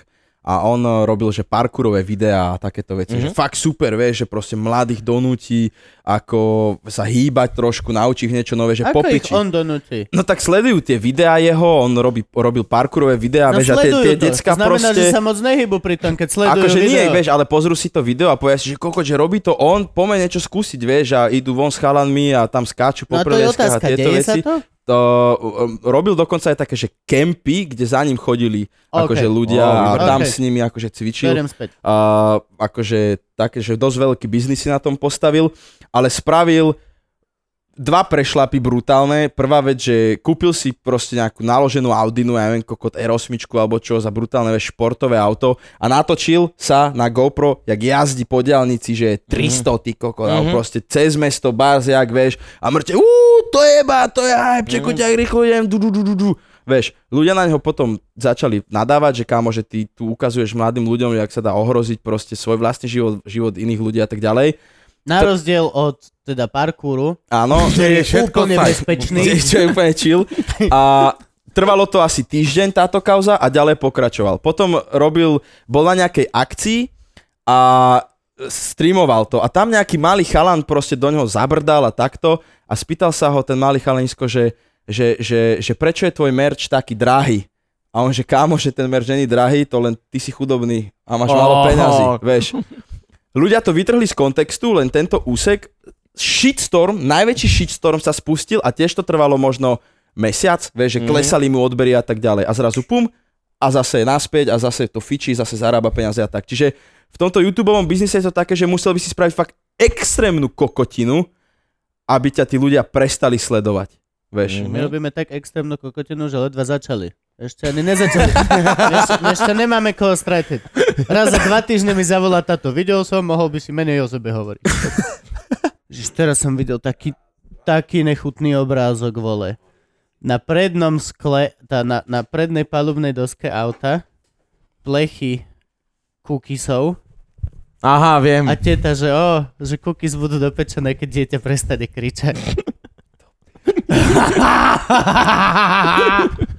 a on uh, robil, že parkourové videá a takéto veci. Mm-hmm. Že fakt super, vieš, že proste mladých donúti, ako sa hýbať trošku, naučí niečo nové, že Ako popiči. on donúti? No tak sledujú tie videá jeho, on robí, robil parkourové videá, No vieš, a tie, tie decka to znamená, proste... že sa moc nehybu pri tom, keď sledujú Akože nie, vieš, ale pozrú si to video a povedia si, že koko, že robí to on, poďme niečo skúsiť, vieš, a idú von s chalanmi a tam skáču po no a to je otázka, tieto deje veci sa to? To um, robil dokonca aj také, že kempy, kde za ním chodili OK. akože ľudia Ó, a tam OK. s nimi akože cvičil. A akože také, že dosť veľký biznis si na tom postavil, ale spravil dva prešlapy brutálne. Prvá vec, že kúpil si proste nejakú naloženú Audinu, ja neviem, kokot R8 alebo čo za brutálne vieš, športové auto a natočil sa na GoPro, jak jazdí po diálnici, že je 300 ty kokot, mm-hmm. proste cez mesto, bars, jak vieš, a mŕte, uú, to je ba, to je hype, čeko, mm-hmm. rýchlo idem, du, du, du, du, du. Vieš, ľudia na neho potom začali nadávať, že kámo, že ty tu ukazuješ mladým ľuďom, jak sa dá ohroziť proste svoj vlastný život, život iných ľudí a tak ďalej. Na rozdiel od teda parkouru, Áno, Kde je všetko úplne fajn. bezpečný. čo je úplne chill. A trvalo to asi týždeň táto kauza a ďalej pokračoval. Potom robil, bol na nejakej akcii a streamoval to. A tam nejaký malý chalan proste do neho zabrdal a takto a spýtal sa ho ten malý chalanisko, že, že, že, že prečo je tvoj merch taký drahý? A on, že kámo, že ten merch není drahý, to len ty si chudobný a máš málo Oh. peňazí, vieš. Ľudia to vytrhli z kontextu, len tento úsek, shitstorm, najväčší shitstorm sa spustil a tiež to trvalo možno mesiac, vieš, že Mhm. klesali mu odbery a tak ďalej. A zrazu pum, a zase naspäť a zase to fičí, zase zarába peniaze a tak. Čiže v tomto YouTubeovom biznise je to také, že musel by si spraviť fakt extrémnu kokotinu, aby ťa tí ľudia prestali sledovať. Vieš. Mhm. My robíme tak extrémnu kokotinu, že ledva začali. Ešte ani nezačali. ešte, ešte nemáme koho stratiť. Raz za dva týždne mi zavolá táto. Videl som, mohol by si menej o sebe hovoriť. Žiž, teraz som videl taký, taký nechutný obrázok, vole. Na prednom skle, tá, na, na prednej palubnej doske auta plechy cookiesov Aha, viem. a teta, že o, že cookies budú dopečené, keď dieťa prestane kričať.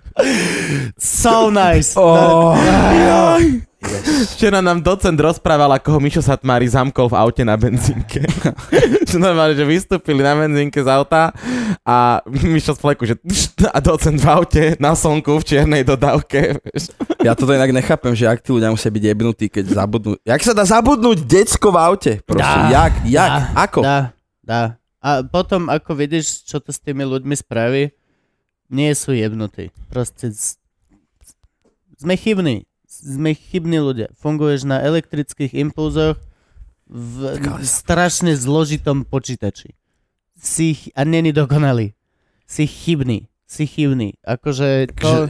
so nice. Oh, Včera nám docent rozprával, ako ho Mišo Satmári zamkol v aute na benzínke. že normálne, že vystúpili na benzínke z auta a Mišo z fleku, že a docent v aute na slnku v čiernej dodávke. Ja toto inak nechápem, že ak tí ľudia musia byť jebnutí, keď zabudnú. Jak sa dá zabudnúť decko v aute? Proste, Dá. jak, jak, Dá. ako? Dá, dá. A potom, ako vidíš, čo to s tými ľuďmi spraví, nie sú jebnutí. Proste z... sme chybní. Sme chybní ľudia. Funguješ na elektrických impulzoch v strašne zložitom počítači. Si a není dokonalý. si chybný. Si chybný. Akože to...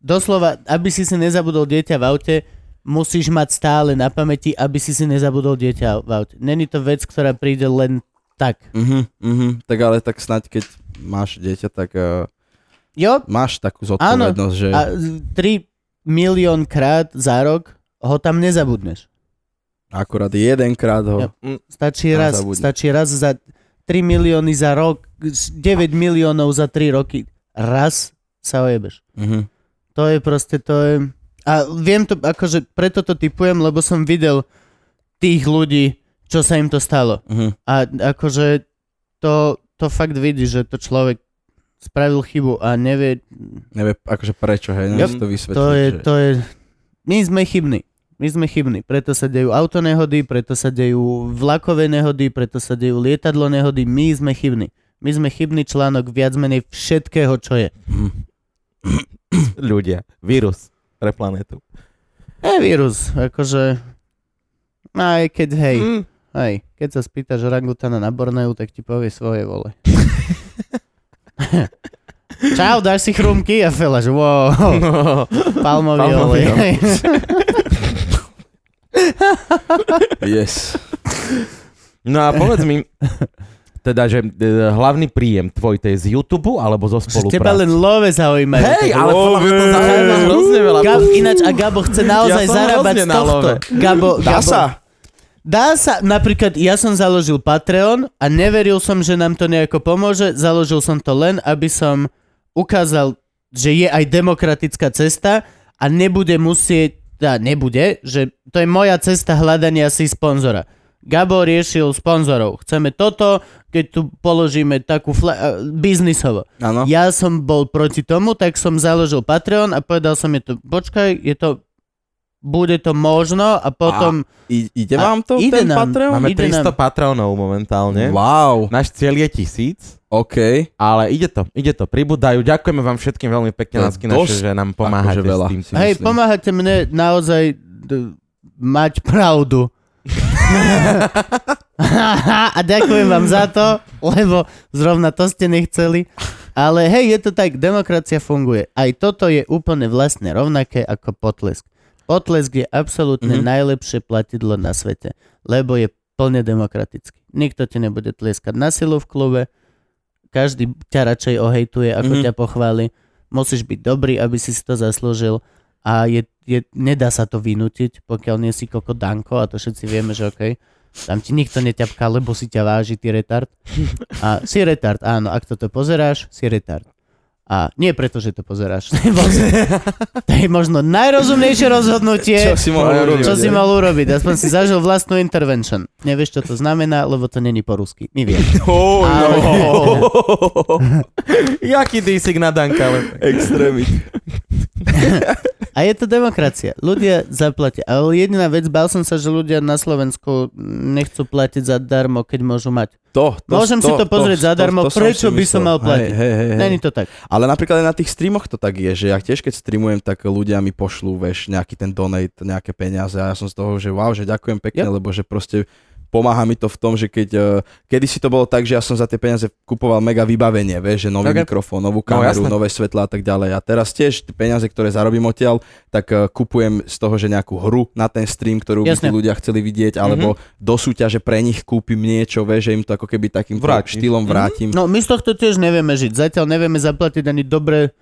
Doslova, aby si si nezabudol dieťa v aute, musíš mať stále na pamäti, aby si si nezabudol dieťa v aute. Není to vec, ktorá príde len tak. Mhm, mhm. Tak ale tak snáď, keď máš dieťa, tak uh, Jo, máš takú zodpovednosť, že... a 3 milión krát za rok ho tam nezabudneš. Akurát jedenkrát ho... Jo. Stačí A raz, zabudne. stačí raz za 3 milióny za rok, 9 miliónov za 3 roky. Raz sa ojebeš. Mhm. To je proste, to je... A viem to, akože preto to typujem, lebo som videl tých ľudí, čo sa im to stalo. Mhm. A akože to, to fakt vidí, že to človek spravil chybu a nevie, Nevie, akože prečo, hej, Yep. to vysvetliť. to je, že... to je, my sme chybní. My sme chybní, preto sa dejú autonehody, preto sa dejú vlakové nehody, preto sa dejú lietadlo nehody, my sme chybní. My sme chybný článok viac menej všetkého, čo je. Ľudia. Vírus pre planetu. Je vírus, akože... Aj keď, hej, Mm. hej, keď sa spýtaš orangutana na Borneu, tak ti povie svoje vole. Čau, dáš si chrumky? A fela, že wow, palmový Palmový olej. Yes. No a povedz mi, teda, že e, hlavný príjem tvoj to je z YouTube alebo zo Že teba len spolupráce? love zaujímajú. Hej, ale podľa mňa to zaujíma hrozne veľa. Gab, ináč, a Gabo chce naozaj Ja zarábať z tohto. love. Gabo, Dá Gabo, sa? Dá sa, napríklad ja som založil Patreon a neveril som, že nám to nejako pomôže. Založil som to len, aby som ukázal, že je aj demokratická cesta a nebude musieť, teda nebude, že to je moja cesta hľadania si sponzora. Gabo riešil sponzorov. Chceme toto, keď tu položíme takú fla- biznisovo. Áno. Ja som bol proti tomu, tak som založil Patreon a povedal som je to, počkaj, je to, bude to možno a potom... I, ide A vám to, ide ten nám. Patreon? Máme Ide 300 nám. patronov momentálne. Wow, Náš cieľ je tisíc, OK. ale ide to, ide to, pribúdajú. Ďakujeme vám všetkým veľmi pekne To je na skinaše, dosť, že nám pomáhate akože veľa. s tým. si Hej, myslím. pomáhate mne naozaj d- mať pravdu. a ďakujem vám za to, lebo zrovna to ste nechceli. Ale hej, je to tak, demokracia funguje. Aj toto je úplne vlastne rovnaké ako potlesk. Potlesk je absolútne Mhm. mm-hmm. najlepšie platidlo na svete, lebo je plne demokratický. Nikto ti nebude tlieskať na silu v klube, každý ťa radšej ohejtuje, ako Mhm. mm-hmm. ťa pochváli. Musíš byť dobrý, aby si si to zaslúžil a je, je, nedá sa to vynútiť, pokiaľ nie si koko Danko a to všetci vieme, že okej. Tam ti nikto neťapká, lebo si ťa váži, ty retard. A si retard, áno, ak toto pozeráš, si retard. A nie preto, že to pozeráš. to je možno najrozumnejšie rozhodnutie, Čo si mohol urobiť? čo si mal urobiť. Aspoň si zažil vlastnú intervention. Nevieš, čo to znamená, lebo to není po rusky. My vieme. Oh, Ale- Jaký dísik na Danka, ale... Extrémit. A je to demokracia. Ľudia zaplatia. Ale jediná vec, bál som sa, že ľudia na Slovensku nechcú platiť zadarmo, keď môžu mať. To, to, Môžem si to pozrieť zadarmo, prečo si by som mal platiť? Hej, hej, hej. Není to tak. Ale napríklad aj na tých streamoch to tak je, že ja tiež keď streamujem, tak ľudia mi pošlú, vieš, nejaký ten donate, nejaké peniaze a ja som z toho, že wow, že ďakujem pekne, Yep. lebo že proste pomáha mi to v tom, že keď, uh, kedy si to bolo tak, že ja som za tie peniaze kupoval mega vybavenie, vieš, že nový Ok. okay. mikrofón, novú No, kameru, jasné. nové svetlá a tak ďalej. A teraz tiež tie peniaze, ktoré zarobím odtiaľ, tak uh, kupujem z toho, že nejakú hru na ten stream, ktorú by Jasne. tí ľudia chceli vidieť, alebo do súťaže pre nich kúpim niečo, vieš, že im to ako keby takým Vrátiš. štýlom vrátim. No my z tohto tiež nevieme žiť. Zatiaľ nevieme zaplatiť ani dobré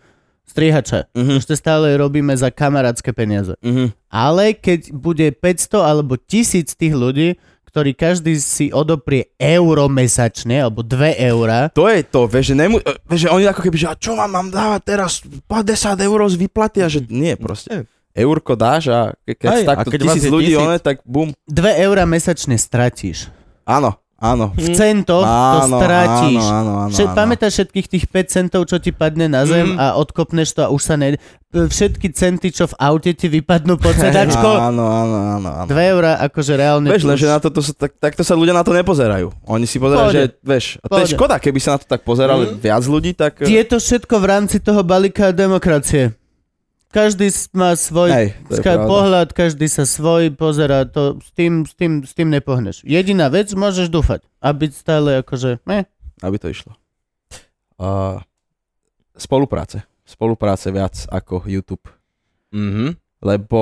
strihača. Mhm. Ešte stále robíme za kamarátske peniaze. Mhm. Ale keď bude 500 alebo 1000 tých ľudí, ktorí každý si odoprie euro mesačne, alebo 2 eurá, To je to, vieš, že, nemu, e, vieš, že oni ako keby, že a čo vám mám dávať teraz 50 eur z výplaty a že nie, proste. Eurko dáš a ke- keď Hej, takto a keď tisíc ľudí, tisíc- one, tak bum. 2 eurá mesačne stratíš. Áno, áno. V centoch to Áno, stratíš. áno, áno, áno, Všet, áno. pamätáš všetkých tých 5 centov, čo ti padne na zem Mm. a odkopneš to a už sa ne... Všetky centy, čo v aute ti vypadnú pod sedačko. Áno, áno, áno, áno. 2 eurá, akože reálne... Vieš, už- na to, to sa, tak, takto sa ľudia na to nepozerajú. Oni si pozerajú, Pohode. že, vieš, a to je škoda, keby sa na to tak pozerali Mm. viac ľudí, tak... Je to všetko v rámci toho balíka demokracie. Každý má svoj Hej, pohľad, každý sa svoj pozera, to s tým, s tým, s tým nepohneš. Jediná vec, môžeš dúfať a byť stále akože, eh, Aby to išlo. Uh, spolupráce. Spolupráce viac ako YouTube. Mhm. Lebo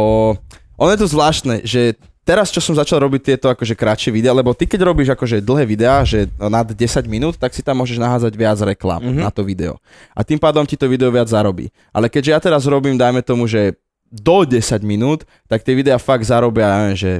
ono je to zvláštne, že teraz, čo som začal robiť tieto akože kratšie videá, lebo ty keď robíš akože dlhé videá, že nad 10 minút, tak si tam môžeš naházať viac reklám Mhm. mm-hmm. na to video. A tým pádom ti to video viac zarobí. Ale keďže ja teraz robím, dajme tomu, že do 10 minút, tak tie videá fakt zarobia, ja neviem, že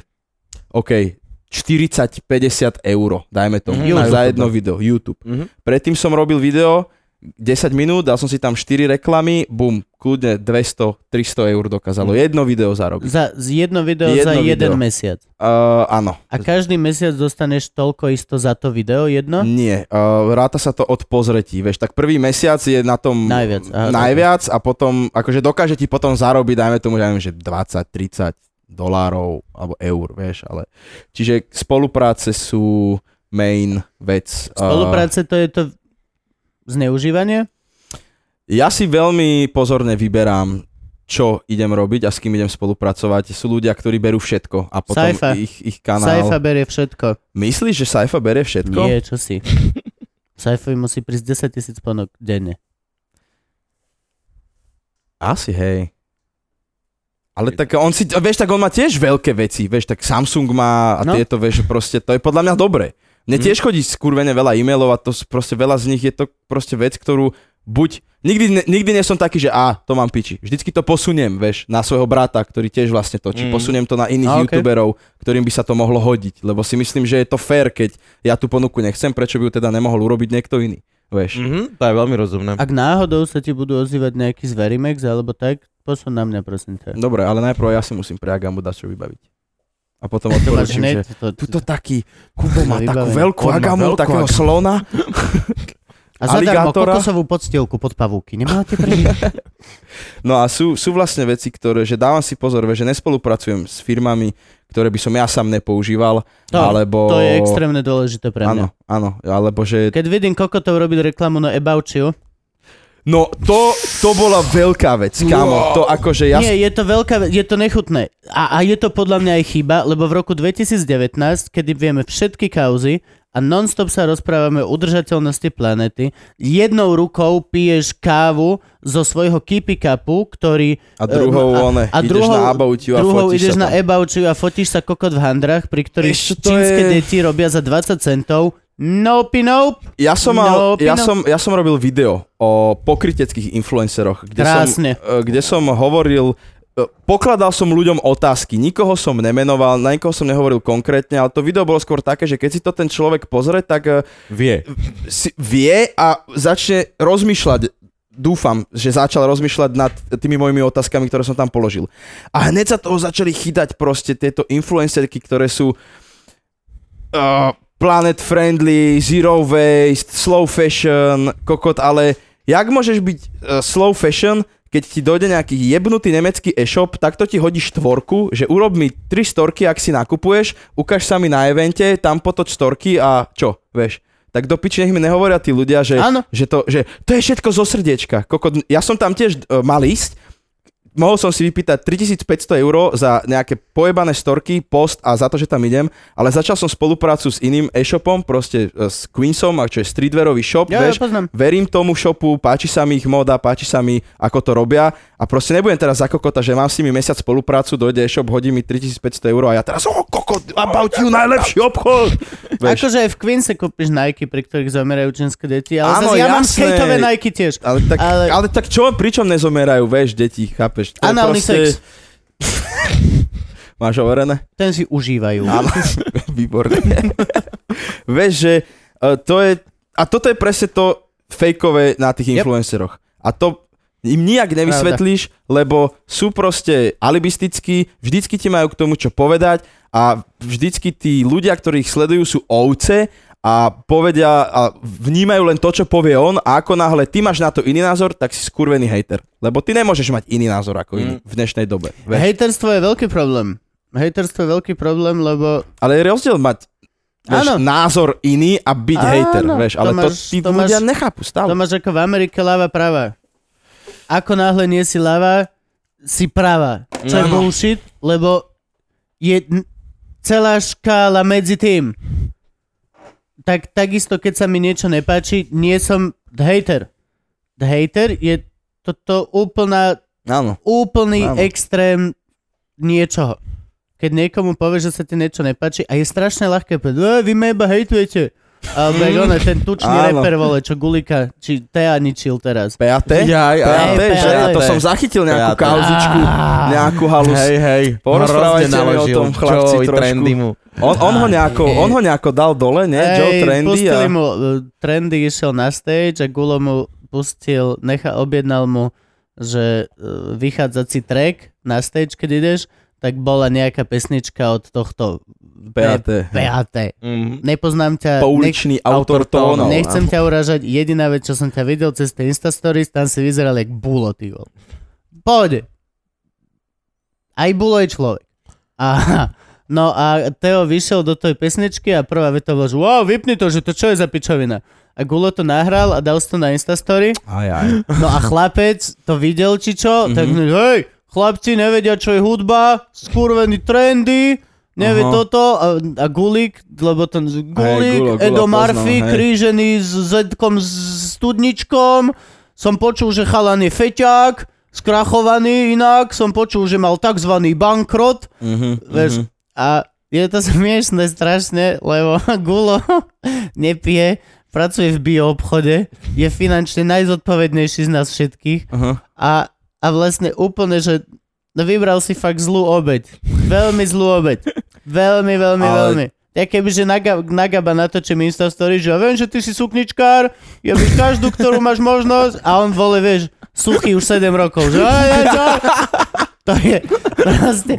OK, 40-50 eur, dajme tomu, Mhm. mm-hmm. Na za jedno video, YouTube. Mhm. Predtým som robil video 10 minút, dal som si tam 4 reklamy, bum, kľudne 200-300 eur dokázalo. Mhm. Jedno video zarobiť. Za z jedno video Jedno za video. jeden mesiac. Uh, áno. A každý mesiac dostaneš toľko isto za to video jedno? Nie, uh, ráta sa to od pozretí, vieš, tak prvý mesiac je na tom Najviac, aha, najviac a potom, akože dokáže ti potom zarobiť, dajme tomu, ja neviem, že 20-30 dolárov alebo eur, vieš, ale čiže spolupráce sú main vec. Spolupráce to je to zneužívanie? Ja si veľmi pozorne vyberám, čo idem robiť a s kým idem spolupracovať. Sú ľudia, ktorí berú všetko a potom Saifa. ich, ich kanál... Saifa berie všetko. Myslíš, že Saifa berie všetko? Nie, čo si. Saifovi musí prísť 10 tisíc ponok denne. Asi, hej. Ale tak on si, vieš, tak on má tiež veľké veci, vieš, tak Samsung má a No. tieto, vieš, proste, to je podľa mňa dobre. Mne tiež chodí skurvene veľa e-mailov a to proste veľa z nich je to proste vec, ktorú buď, nikdy, ne, nikdy nie som taký, že a, to mám piči. Vždycky to posuniem, vieš, na svojho brata, ktorý tiež vlastne točí. Mm. Posuniem to na iných A, okej. youtuberov, ktorým by sa to mohlo hodiť, lebo si myslím, že je to fér, keď ja tú ponuku nechcem, prečo by ju teda nemohol urobiť niekto iný, vieš. Mhm, to je veľmi rozumné. Ak náhodou sa ti budú ozývať nejaký z Verimex alebo tak, posun na mňa, prosím ťa. Dobre, ale najprv ja si musím pre Agamu čo vybaviť. A potom odporúčim, že to, Tuto taký, Kubo má takú veľkú agamu, veľkú takého agamu. slona. a zadarmo kokosovú podstielku pod pavúky. Nemáte prvý? No a sú, sú vlastne veci, ktoré, že dávam si pozor, že nespolupracujem s firmami, ktoré by som ja sám nepoužíval, To, alebo... to je extrémne dôležité pre Áno, mňa. áno, alebo že... Keď vidím kokotov robiť reklamu na About You, No to, to bola veľká vec, kámo. To akože ja... Nie, je to veľká, ve- je to nechutné. A, a je to podľa mňa aj chyba, lebo v roku 2019, kedy vieme všetky kauzy a non-stop sa rozprávame o udržateľnosti planety, jednou rukou piješ kávu zo svojho keepy cupu, ktorý... A druhou, a- one, a ideš druhou- na About You a druhou fotíš ideš sa na tam. About You a fotíš sa kokot v handrach, pri ktorých Ešte to čínske je- deti robia za 20 centov. Nope, nope. Ja som, mal, No, ja, Pino. som, ja som robil video o pokryteckých influenceroch, kde Krásne. som, e, kde som hovoril, e, pokladal som ľuďom otázky, nikoho som nemenoval, na nikoho som nehovoril konkrétne, ale to video bolo skôr také, že keď si to ten človek pozrie, tak e, Vie. si vie a začne rozmýšľať dúfam, že začal rozmýšľať nad tými mojimi otázkami, ktoré som tam položil. A hneď sa toho začali chytať proste tieto influencerky, ktoré sú uh, planet friendly, zero waste, slow fashion, kokot, ale jak môžeš byť uh, slow fashion, keď ti dojde nejaký jebnutý nemecký e-shop, tak to ti hodí štvorku, že urob mi tri storky, ak si nakupuješ, ukáž sa mi na evente, tam potoč storky a čo, vieš. Tak do piči nech mi nehovoria tí ľudia, že, že, to, že to je všetko zo srdiečka. Kokot, ja som tam tiež uh, mal ísť, mohol som si vypýtať 3500 eur za nejaké pojebané storky, post a za to, že tam idem, ale začal som spoluprácu s iným e-shopom, proste e, s Queensom, čo je streetwearový shop, Ja, vieš, ja poznám. verím tomu shopu, páči sa mi ich moda, páči sa mi, ako to robia a proste nebudem teraz za kokota, že mám s nimi mesiac spoluprácu, dojde e-shop, hodí mi 3500 eur a ja teraz, o kokot, about you, najlepší obchod. Vieš, Akože aj v Queense kúpiš Nike, pri ktorých zomerajú čínske deti, ale Áno, zase ja mám jasné. skateové Nike tiež. ale, tak, ale- ale tak čo, pričom nezomerajú, vieš, deti, chápeš? Je Análny sex, Máš overené? ten si užívajú. Áno, výborne. Vieš, že uh, to je, a toto je presne to fejkové na tých Yep. influenceroch. A to im nijak nevysvetlíš, lebo sú proste alibistickí, vždycky ti majú k tomu čo povedať a vždycky tí ľudia, ktorí ich sledujú, sú ovce a povedia a vnímajú len to, čo povie on a ako náhle ty máš na to iný názor, tak si skurvený hejter. Lebo ty nemôžeš mať iný názor ako iný v dnešnej dobe. Vieš? Hejterstvo je veľký problém. Hejterstvo je veľký problém, lebo Ale je rozdiel mať vieš, Áno. názor iný a byť Áno, hejter, vieš, to ale to, máš- tí to máš- ľudia nechápu stále. to máš ako v Amerike ľava prava. Ako náhle nie si ľava, si prava. Čo je Áno. bullshit, lebo je celá škála medzi tým. Tak takisto, keď sa mi niečo nepáči, nie som hejter. The hater je toto úplná, Áno. úplný Áno. extrém niečoho. Keď niekomu povie, že sa ti niečo nepáči a je strašne ľahké povedať, "E, vy ma iba hejtujete. Alebo jak ono, ten tučný Áno. reper, vole, čo Gulika, či Tea ničil teraz. PAT? Jaj, PAT, že to som zachytil nejakú kauzičku, Á. nejakú halus. Hej, hej. Porozprávajte mi o tom, chlapci, trošku. Trendy mu. On, on, ho nejako, on ho nejako dal dole, nie? Joe Trendy. pustili A... mu, uh, Trendy išiel na stage a Gulo mu pustil, necha, objednal mu, že uh, vychádzací track na stage, keď ideš, tak bola nejaká pesnička od tohto PAT. PAT. Mm. Nepoznám ťa, nech, Pouličný autor autor tónov. nechcem ťa uražať, jediná vec, čo som ťa videl cez tie Instastories, tam si vyzeral jak Bulo, ty. Pohode. Aj Bulo je človek. A, no a Teo vyšiel do tej pesničky a prvá veta bola, že wow, vypni to, že to čo je za pičovina. A Gulo to nahral a dal si to na Instastory. Aj, aj. No a chlapec to videl, či čo, tak Mhm. hej, chlapci nevedia, čo je hudba, skurvený trendy, nevie Aha. toto a, a Gulik, lebo ten Gulik, Gulo, Gulo Edo poznám, Murphy, hej. krížený s Zedkom s studničkom, som počul, že chalan je feťák, skrachovaný inak, som počul, že mal takzvaný bankrot, Mhm, vieš, mhm. A je to smiešne strašne, lebo Gulo nepije, pracuje v bioobchode, je finančne najzodpovednejší z nás všetkých Aha. a, a vlastne úplne, že no vybral si fakt zlú obeď. Veľmi zlú obeď. Veľmi, veľmi, Ale- veľmi. Ja kebyže Naga, Nagaba natočím Instastory, že ja viem, že ty si sukničkár, ja byť každú, ktorú máš možnosť a on vole, vieš, suchý už 7 rokov, že aj, aj, aj. To je proste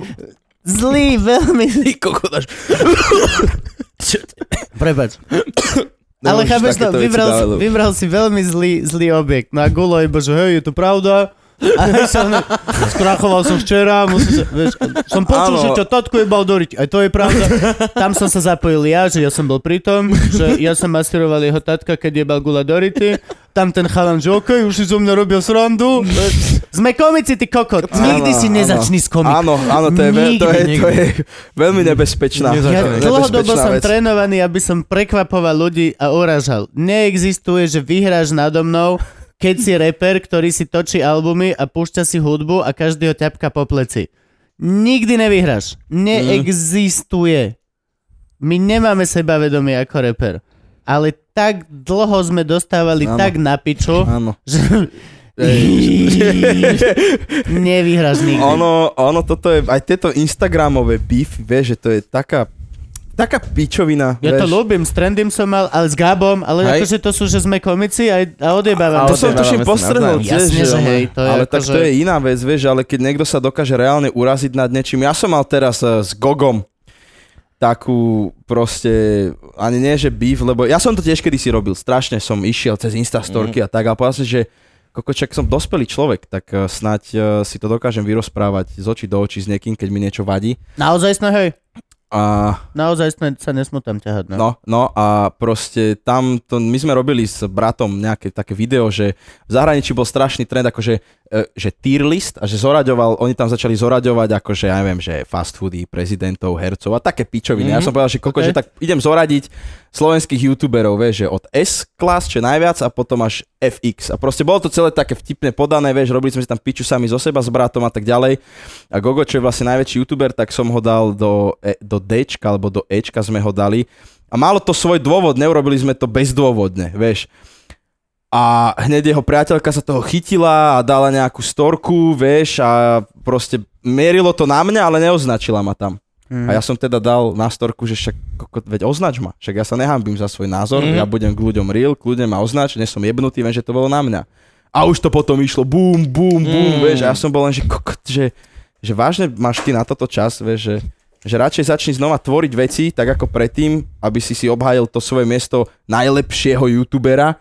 zlý, veľmi zlý. Až... Prepač. Ale Nemôžeš chápeš to, vybral, si, vybral si veľmi zlý, zlý objekt. No a Gulo iba, že hej, je to pravda. A hej, som, skrachoval som včera, musím sa, vieš, som počul, Áno. že ťa tatko je Doriť. Aj to je pravda. Tam som sa zapojil ja, že ja som bol pri tom, že ja som masíroval jeho tatka, keď jebal Gula Dority. Tam ten chalan, že okej, už si zo mňa robil srandu. Sme komici, ty kokot. Nikdy si nezačni s komikom. Áno, áno, to je, veľ, to, je, to je veľmi nebezpečná. Nezačni. Ja Nebezpečná dlhodobo som vec. trénovaný, aby som prekvapoval ľudí a uražal. Neexistuje, že vyhráš nado mnou, keď si reper, ktorý si točí albumy a púšťa si hudbu a každý ho ťapka po pleci. Nikdy nevyhráš. Neexistuje. My nemáme sebavedomie ako reper. Ale tak dlho sme dostávali Áno. tak na piču, Áno. že nevyhráš nikdy. Ono, ono toto je, aj tieto Instagramové beef, vieš, že to je taká, taká pičovina, Ja to vieš. ľúbim, s Trendym som mal, ale s Gabom, ale Hej. akože to sú, že sme komici a, a odjebávame. To som tuším navzájom. tiež, Jasne, že hej, to je ale tak to že- je iná vec, vieš, ale keď niekto sa dokáže reálne uraziť nad niečím. Ja som mal teraz eh, s Gogom takú proste, ani nie, že beef, lebo ja som to tiež kedysi robil, strašne som išiel cez Instastorky a tak a povedal som, že kokočak som dospelý človek, tak eh, snáď eh, si to dokážem vyrozprávať z očí do očí s niekým, keď mi niečo vadí. Naozaj sme, hej, A naozaj sme sa nesmú tam ťahať. No. No, no a proste tam, to, my sme robili s bratom nejaké také video, že v zahraničí bol strašný trend, akože že tier list a že zoraďoval, oni tam začali zoraďovať akože, ja neviem, že fast foody, prezidentov, hercov a také pičoviny. Mm-hmm. Ja som povedal, že koľko, Ok. že tak idem zoradiť slovenských youtuberov, vieš, že od S class, čo najviac a potom až FX. A proste bolo to celé také vtipne podané, vieš, robili sme si tam piču sami zo seba s bratom a tak ďalej. A Gogo, čo je vlastne najväčší youtuber, tak som ho dal do, e, do Dčka alebo do Ečka sme ho dali. A malo to svoj dôvod, neurobili sme to bezdôvodne, vieš. A hneď jeho priateľka sa toho chytila a dala nejakú storku, vieš, a proste mierilo to na mňa, ale neoznačila ma tam. Mm. A ja som teda dal na storku, že však veď označ ma, však ja sa nehambím za svoj názor, Mhm. mm. ja budem k ľuďom real, kľudne ma označ, nie som jebnutý, viem, že to bolo na mňa. A už to potom išlo bum, bum, bum, Mm. vieš, a ja som bol len, že kokot, že, že vážne máš ty na toto čas, vieš, že, že radšej začni znova tvoriť veci, tak ako predtým, aby si si obhájil to svoje miesto najlepšieho youtubera.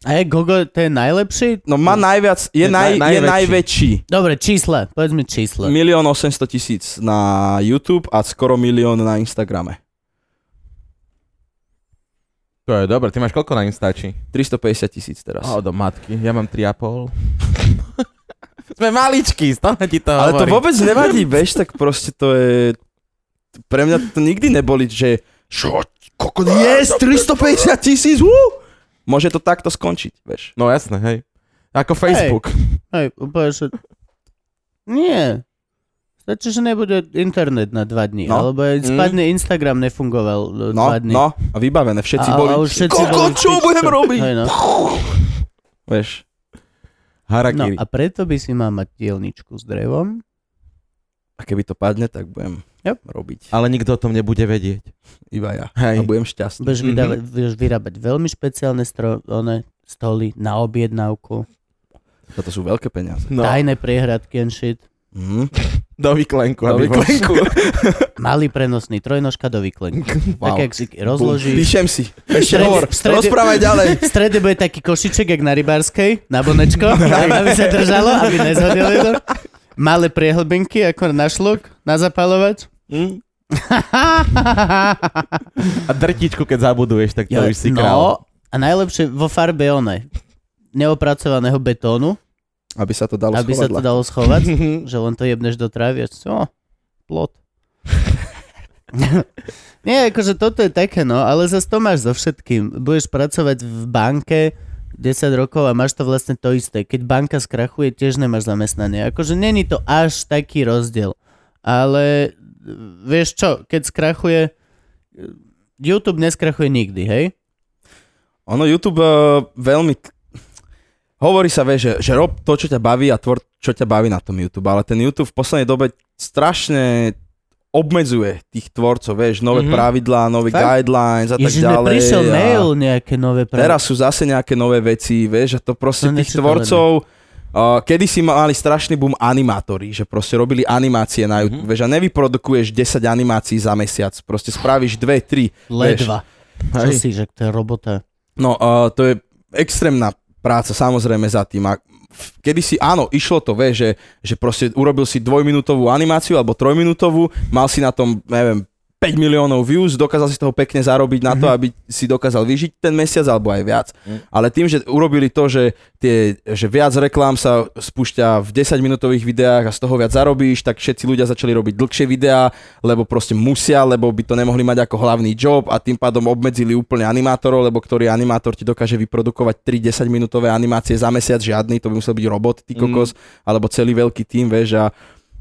A je Gogo, to je najlepší? No má najviac, je, Je naj, naj- je najväčší. Dobre, čísla, povedz mi čísla. Milión 800 tisíc na YouTube a skoro milión na Instagrame. To je dobre, ty máš koľko na Instači? 350 tisíc teraz. O, do matky, ja mám 3,5. Sme maličkí, stále ti to Ale to hovorím. vôbec nevadí, vieš, tak proste to je... Pre mňa to nikdy neboli, že čo, kokot, yes, 350 tisíc, uh! Môže to takto skončiť, vieš. No jasné, hej. Ako Facebook. Hej, úplne, že... Nie. Stačí, že nebude internet na dva dní, No. alebo aj spadne Instagram nefungoval e, No, dva dní. no, a vybavené. Všetci A- boli, a už všetci koľko, boli čo budem robiť? Hej, no. Vieš, no Harakiri. a preto by si mal mať dielničku s drevom. a keby to padne, tak budem Yep. robiť. Ale nikto o tom nebude vedieť. Iba ja. Hej. A budem šťastný. Budeš, Mhm. vydávať, budeš vyrábať veľmi špeciálne stro, one, stoly na objednávku, Toto sú veľké peniaze. No, tajné priehradky and shit, Mhm. do vyklenku. Do vyklenku. malý prenosný trojnožka do výklenky. Wow. Tak, jak si rozložíš. Píšem si. Ešte hovor. strede- Rozprávaj ďalej. V strede bude taký košiček, jak na rybárskej, na bonečko, aby sa držalo, aby nezhodili to. Malé priehlbinky, ako na šluk, na zapalovač. Hm? A drtičku, keď zabuduješ, tak to už si král. no, a najlepšie vo farbe one, neopracovaného betónu, Aby sa to dalo aby sa schovať. to dalo schovať, že len to jebneš do trávy a čo, plot. Nie, akože toto je také, no, ale zase to máš so všetkým. Budeš pracovať v banke 10 rokov a máš to vlastne to isté. Keď banka skrachuje, tiež nemáš zamestnanie. Akože není to až taký rozdiel. Ale vieš čo, keď skrachuje, YouTube neskrachuje nikdy, hej? Ono YouTube uh, veľmi... Hovorí sa, vieš, že, že rob to, čo ťa baví a tvor, čo ťa baví na tom YouTube, ale ten YouTube v poslednej dobe strašne obmedzuje tých tvorcov, vieš, nové Mhm. mm-hmm. pravidlá, nové Fakt? guidelines a tak Ježiš, ďalej. prišiel a mail nejaké nové pravidlá. Teraz sú zase nejaké nové veci, vieš, a to proste To tých tvorcov... Uh, kedy si mali strašný boom animátori, že proste robili animácie na YouTube, mm-hmm. vieš, a nevyprodukuješ 10 animácií za mesiac, proste spravíš 2, 3, Ledva. Čo Hej. si, že to je robota. No, uh, to je extrémna práca samozrejme za tým. A kedy si, áno, išlo to, vieš, že, že proste urobil si dvojminútovú animáciu alebo trojminútovú, mal si na tom, neviem, 5 miliónov views, dokázal si toho pekne zarobiť na to, aby si dokázal vyžiť ten mesiac alebo aj viac. Mhm. Ale tým, že urobili to, že, tie, že viac reklám sa spúšťa v 10 minútových videách a z toho viac zarobíš, tak všetci ľudia začali robiť dlhšie videá, lebo proste musia, lebo by to nemohli mať ako hlavný job a tým pádom obmedzili úplne animátorov, lebo ktorý animátor ti dokáže vyprodukovať 3 10 minútové animácie za mesiac, žiadny, to by musel byť robot, ty kokos, alebo celý veľký tým, vieš, a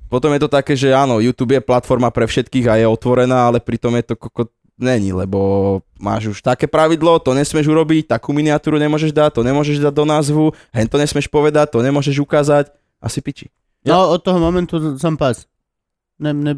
potom je to také, že áno, YouTube je platforma pre všetkých a je otvorená, ale pritom je to koko není, lebo máš už také pravidlo, to nesmieš urobiť, takú miniatúru nemôžeš dať, to nemôžeš dať do názvu, hen to nesmieš povedať, to nemôžeš ukázať, asi piči. No, od toho momentu som pas. Ne, ne,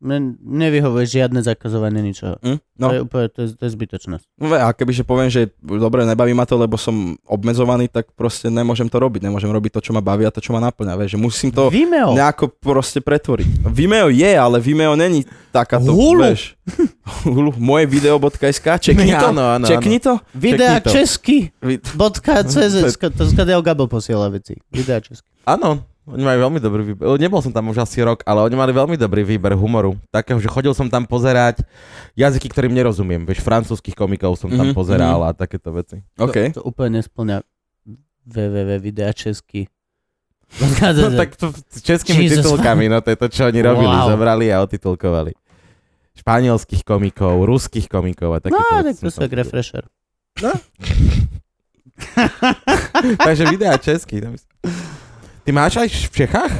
ne, nevyhovuje žiadne zakazovanie ničoho. Hm? No. No, To je úplne, to je, to je zbytočnosť. no a kebyže poviem, že dobre, nebaví ma to, lebo som obmedzovaný, tak proste nemôžem to robiť, nemôžem robiť to, čo ma baví a to, čo ma naplňa, vieš, že musím to Vimeo. nejako proste pretvoriť. Vimeo je, ale Vimeo není takáto, Hulu. vieš. Hulu, moje video.sk, čekni to, Áno, áno, čekni to. Videa Čekni to. česky. Vi- Bodka CZ. To Gabo posiela veci. Videa česky. Áno, oni majú veľmi dobrý výber. Nebol som tam už asi rok, ale oni mali veľmi dobrý výber humoru. Takého, že chodil som tam pozerať jazyky, ktorým nerozumiem. Vieš, francúzskych komikov som tam Mhm, pozeral a takéto veci. OK. To, to úplne nesplňa www videa česky. No tak to s českými Jesus. titulkami, no to je to, čo oni robili. Wow. Zobrali a otitulkovali. Španielských komikov, ruských komikov a takéto No, tak to sú refresher. Takže videá česky. tam myslím. Ty máš aj v Čechách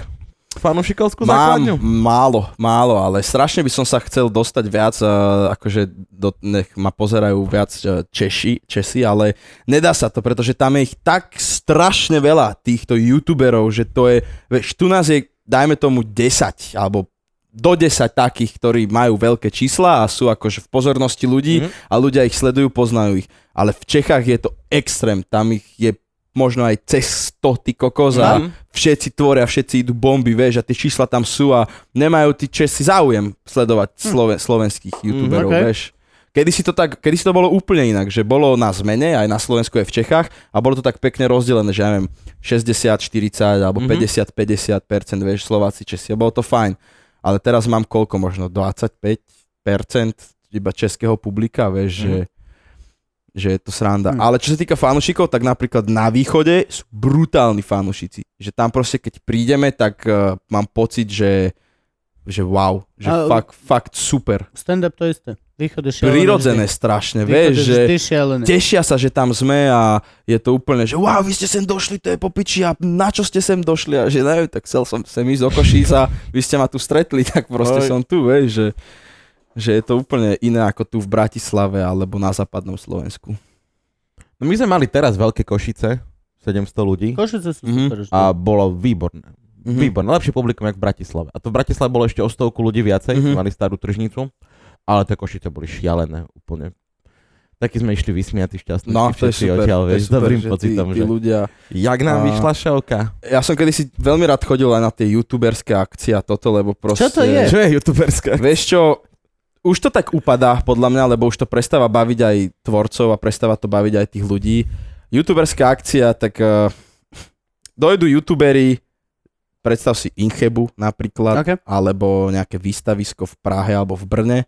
fanúšikovskú Mám základňu? málo, málo, ale strašne by som sa chcel dostať viac, uh, akože do, nech ma pozerajú viac uh, Češi, Česi, ale nedá sa to, pretože tam je ich tak strašne veľa týchto youtuberov, že to je, vieš, tu nás je, dajme tomu 10, alebo do 10 takých, ktorí majú veľké čísla a sú akože v pozornosti ľudí Mhm. a ľudia ich sledujú, poznajú ich. Ale v Čechách je to extrém, tam ich je možno aj cez 100 ty kokos a Mhm. všetci tvoria, všetci idú bomby, vieš, a tie čísla tam sú a nemajú tí Česi záujem sledovať sloven, slovenských youtuberov, ok. vieš. Kedy si, to tak, kedy si to bolo úplne inak, že bolo na zmene, aj na Slovensku, aj v Čechách a bolo to tak pekne rozdelené, že ja neviem, 60-40 alebo Mhm. 50-50%, vieš, Slováci, Česi, a bolo to fajn. Ale teraz mám koľko, možno 25% iba českého publika, vieš, Mhm. že, že je to sranda. Mhm. Ale čo sa týka fanúšikov, tak napríklad na východe sú brutálni fanúšici. Že tam proste, keď prídeme, tak uh, mám pocit, že že wow, že A- fakt, fakt super. Stand-up to isté. Východ je šialené. Prirodzené vždy. strašne, vieš, že šialené. tešia sa, že tam sme a je to úplne, že wow, vy ste sem došli, to je popiči a na čo ste sem došli a že neviem, tak chcel som sem ísť do Košíc a vy ste ma tu stretli, tak proste Oj. som tu, vieš, že, že je to úplne iné ako tu v Bratislave alebo na západnom Slovensku. No my sme mali teraz veľké Košice, 700 ľudí Košice sú Mhm. super. a bolo výborné. Mhm. Výborné, lepšie publikum jak v Bratislave. A to v Bratislave bolo ešte o stovku ľudí viacej, Mhm. mali starú tržnicu, ale tie Košice boli šialené úplne. Taký sme išli vysmiatí šťastní. No, to je super, odtiaľ, to je vieš, super, dobrým že pocitom, tí, tí že ľudia... jak nám A- vyšla šelka. Ja som kedysi veľmi rád chodil aj na tie youtuberské akcie a toto, lebo proste... Čo to je? Čo je youtuberská? Vieš čo, už to tak upadá podľa mňa, lebo už to prestáva baviť aj tvorcov a prestáva to baviť aj tých ľudí. Youtuberská akcia, tak uh, dojdu youtuberi, predstav si Inchebu napríklad, OK. alebo nejaké výstavisko v Prahe alebo v Brne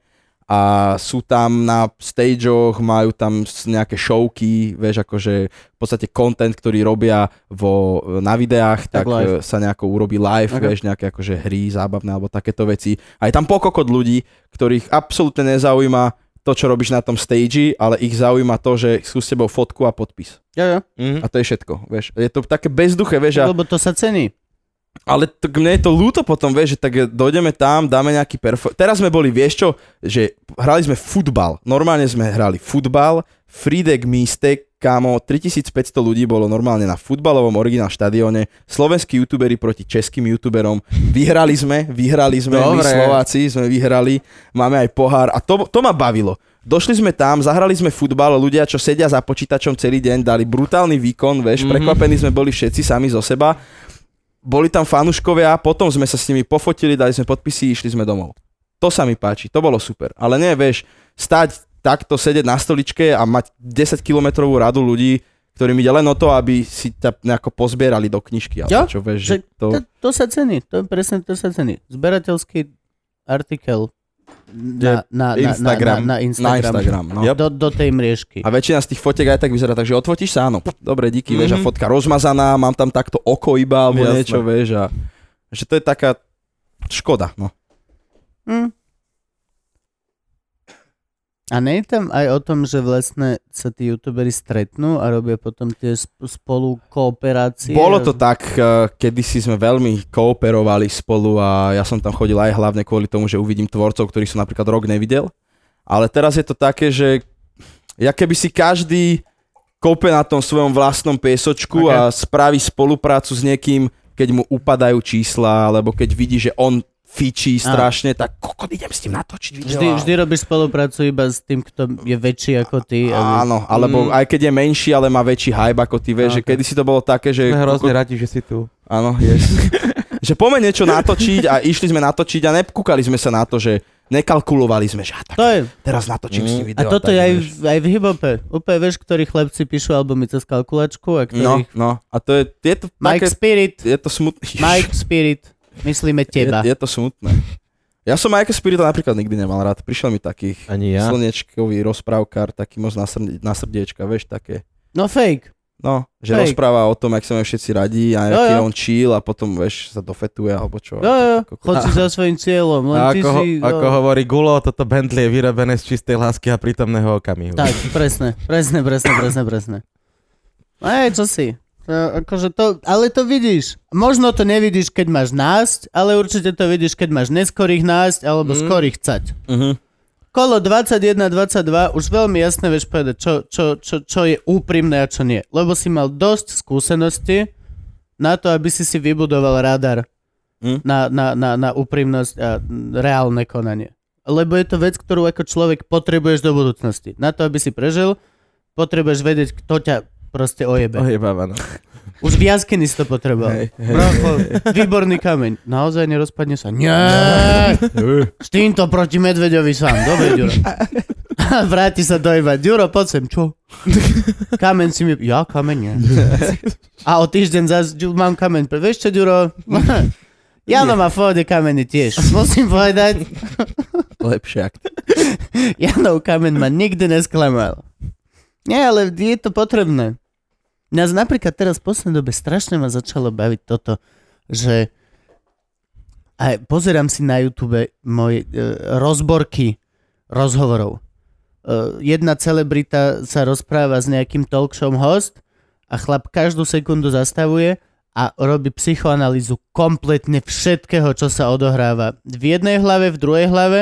a sú tam na stageoch, majú tam nejaké showky, vieš, akože v podstate content, ktorý robia vo, na videách, Tak tak, live. e, sa nejako urobí live, Ok. vieš, nejaké akože hry zábavné alebo takéto veci. A je tam pokokot ľudí, ktorých absolútne nezaujíma to, čo robíš na tom stage, ale ich zaujíma to, že chcú s tebou fotku a podpis. Jo, jo. Mhm. A to je všetko, vieš. Je to také bezduché, vieš, a Lebo to sa cení. Ale to, mne je to ľúto potom, vieš, že tak dojdeme tam, dáme nejaký perfo... Teraz sme boli, vieš čo, že hrali sme futbal. Normálne sme hrali futbal, Fridek Místek, kámo, 3500 ľudí bolo normálne na futbalovom originál štadióne, slovenskí youtuberi proti českým youtuberom. Vyhrali sme, vyhrali sme, my Dobre. Slováci sme vyhrali, máme aj pohár a to, to ma bavilo. Došli sme tam, zahrali sme futbal, ľudia, čo sedia za počítačom celý deň, dali brutálny výkon, vieš, Mhm. mm-hmm. prekvapení sme boli všetci sami zo seba boli tam fanúškovia, potom sme sa s nimi pofotili, dali sme podpisy, išli sme domov. To sa mi páči, to bolo super. Ale nie, vieš, stať takto, sedieť na stoličke a mať 10 kilometrovú radu ľudí, ktorým ide len o to, aby si ťa nejako pozbierali do knižky. Jo, Ale čo, vieš, že to... To, to sa cení, to presne to sa cení. Zberateľský artikel na, na, na, Instagram. na, na, na Instagram. Na Instagram, no. Do, do tej mriežky. A väčšina z tých fotiek aj tak vyzerá, takže odfotíš sa, áno. Dobre, díky, mm-hmm. vieš, a Mhm. fotka rozmazaná, mám tam takto oko iba, alebo Jasné. niečo, vieš, a že to je taká škoda, no. Hm. A nie je tam aj o tom, že vlastne sa tí youtuberi stretnú a robia potom tie sp- spolu kooperácie? Bolo to tak, eh, kedysi sme veľmi kooperovali spolu a ja som tam chodil aj hlavne kvôli tomu, že uvidím tvorcov, ktorých som napríklad rok nevidel. Ale teraz je to také, že ja keby si každý kope na tom svojom vlastnom piesočku Ok. a spraví spoluprácu s niekým, keď mu upadajú čísla, alebo keď vidí, že on fičí strašne, tak kokot, idem s tým natočiť video. Vždy, a- vždy robíš spoluprácu iba s tým, kto je väčší ako ty. A Áno, alebo Mm. aj keď je menší, ale má väčší hype ako ty, vieš, že Ok. kedysi to bolo také, že... Sme hrozne kokot- radi, že si tu. Áno, yes. že poďme niečo natočiť a išli sme natočiť a nepkúkali sme sa na to, že nekalkulovali sme, že a tak to je. teraz natočím s ním A video. toto tak, je aj, v- aj v hibope. Úplne vieš, ktorí chlapci píšu albumy cez kalkulačku a No, ktorých... no, a to je, je to Mike také, Spirit, je to smutné. Mike Spirit, myslíme teba. Je, je to smutné. Ja som Mike Spirita napríklad nikdy nemal rád. Prišiel mi taký Ani ja. slnečkový rozprávkar, taký moc na, srd- na srdiečka, vieš, také. No fake. No, že Hej. rozpráva o tom, jak sa majú všetci radí a Jo, aký jo. on chill a potom, vieš, sa dofetuje alebo čo. Jo, jo, Ako- chod si za svojím cieľom. Len A ty ako, ho, si, ako no, hovorí Gulo, toto Bentley je vyrobené z čistej lásky a prítomného okamihu. Tak, presne, presne, presne, presne, presne. Ej, čo si? Akože to, ale to vidíš. Možno to nevidíš, keď máš násť, ale určite to vidíš, keď máš neskorých násť alebo Mm. mm. skorých cať. Mhm. Kolo 21-22 už veľmi jasne vieš povedať, čo, čo, čo, čo je úprimné a čo nie. Lebo si mal dosť skúsenosti na to, aby si si vybudoval radar Hm? na, na, na, na úprimnosť a mm, reálne konanie. Lebo je to vec, ktorú ako človek potrebuješ do budúcnosti. Na to, aby si prežil, potrebuješ vedieť, kto ťa proste ojebe. Ojebáva, no. Už v jaskyni si to potreboval. Hej, hej. Bracho, výborný kameň. Naozaj nerozpadne sa? Nie! S týmto proti medveďovi sám. Dobre, Ďuro. A vráti sa do iba. Ďuro, poď sem. Čo? Kameň si mi... Ja, kameň nie. A o týždeň Ďu- mám kameň. Vieš čo, Ďuro? Jano má pohode kamene tiež. Musím povedať, Lepšie, ak Janov kameň ma nikdy nesklamal. Nie, ale je to potrebné. Nás napríklad teraz v poslednej dobe strašne ma začalo baviť toto, že A pozerám si na YouTube moje e, rozborky rozhovorov. E, jedna celebrita sa rozpráva s nejakým talk show host a chlap každú sekundu zastavuje a robí psychoanalýzu kompletne všetkého, čo sa odohráva v jednej hlave, v druhej hlave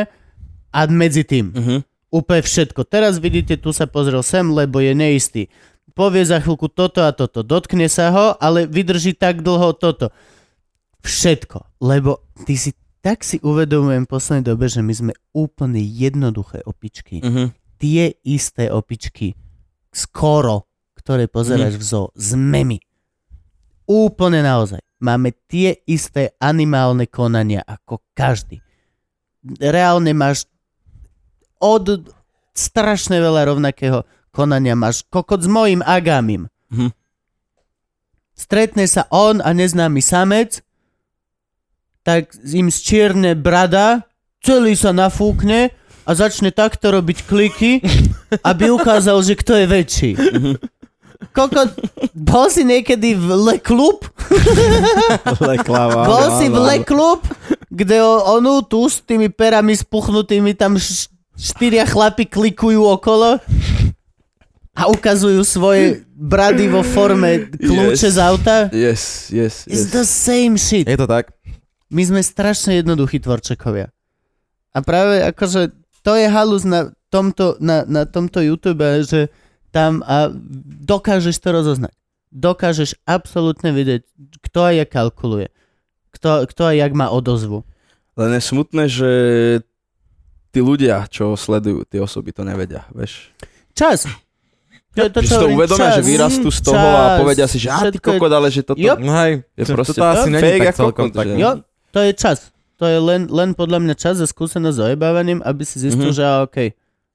a medzi tým. Uh-huh. Úplne všetko. Teraz vidíte, tu sa pozrel sem, lebo je neistý. Povie za chvíľku toto a toto. Dotkne sa ho, ale vydrží tak dlho toto. Všetko. Lebo ty si tak si uvedomujem v poslednej dobe, že my sme úplne jednoduché opičky. Uh-huh. Tie isté opičky, skoro, ktoré pozeráš v zoo, sme my. Úplne naozaj. Máme tie isté animálne konania ako každý. Reálne máš od strašne veľa rovnakého konania. Máš kokot s mojim agamim. Mhm. Stretne sa on a neznámy samec, tak im zčierne brada, celý sa nafúkne a začne takto robiť kliky, aby ukázal, že kto je väčší. Kokot, bol si niekedy v Le Club? Leklava. Bol si v Le Club, kde onu tu s tými perami spuchnutými tam štyria chlapi klikujú okolo a ukazujú svoje brady vo forme kľúče Yes. z auta? Yes, yes, It's yes. the same shit. Je to tak? My sme strašne jednoduchí tvorčekovia. A práve akože to je halus na tomto, na, na tomto YouTube, že tam a dokážeš to rozoznať. Dokážeš absolútne vidieť, kto a jak kalkuluje. Kto, kto a jak má odozvu. Len je smutné, že tí ľudia, čo sledujú tie osoby, to nevedia, vieš. Čas. To, Že si to uvedomia, čas. že vyrastú z toho Čas. a povedia si, že a ty kokot, ale že toto... Jo. No hej, Je to, proste to asi fake není tak celkom kokot, tak. že- Jo, to je čas. To je len, len podľa mňa čas a skúsenosť s ojebávaním, aby si zistil, Mhm. že á, OK.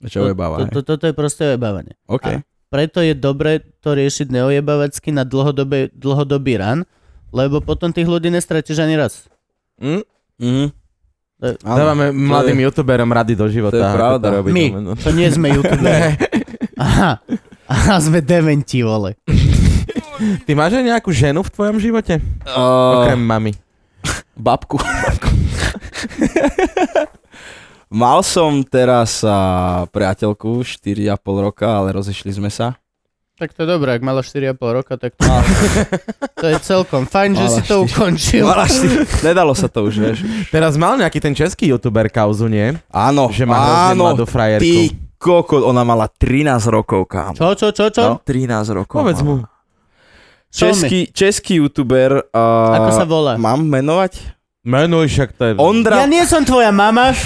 Čo ujebáva, to, to, toto je proste ojebávanie. OK. A preto je dobre to riešiť neojebavacky na dlhodobé, dlhodobý ran, lebo potom tých ľudí nestratíš ani raz. Hm? Mhm. To- Dávame to mladým je- youtuberom rady do života. to je pravda. robiť, My, to nie sme youtuberi. Aha. Aha, sme dementi, vole. Ty máš aj nejakú ženu v tvojom živote? Uh, Okrem mamy. babku. Mal som teraz a, priateľku 4,5 roka, ale rozišli sme sa. Tak to je dobré, ak mala 4,5 roka, tak to, to je celkom fajn, že Mala si to štyri- ukončil. Mala štyri- Nedalo sa to už, vieš. Teraz mal nejaký ten český youtuber kauzu, nie? Áno, Že má áno, mladú frajerku. ty kokot, ona mala 13 rokov, kámo. Čo, čo, čo, čo? No, 13 rokov. Povedz mu. Český, český youtuber. Uh, Ako sa volá? Mám menovať? Menuj však to je... Ondra, Ja nie som tvoja mama.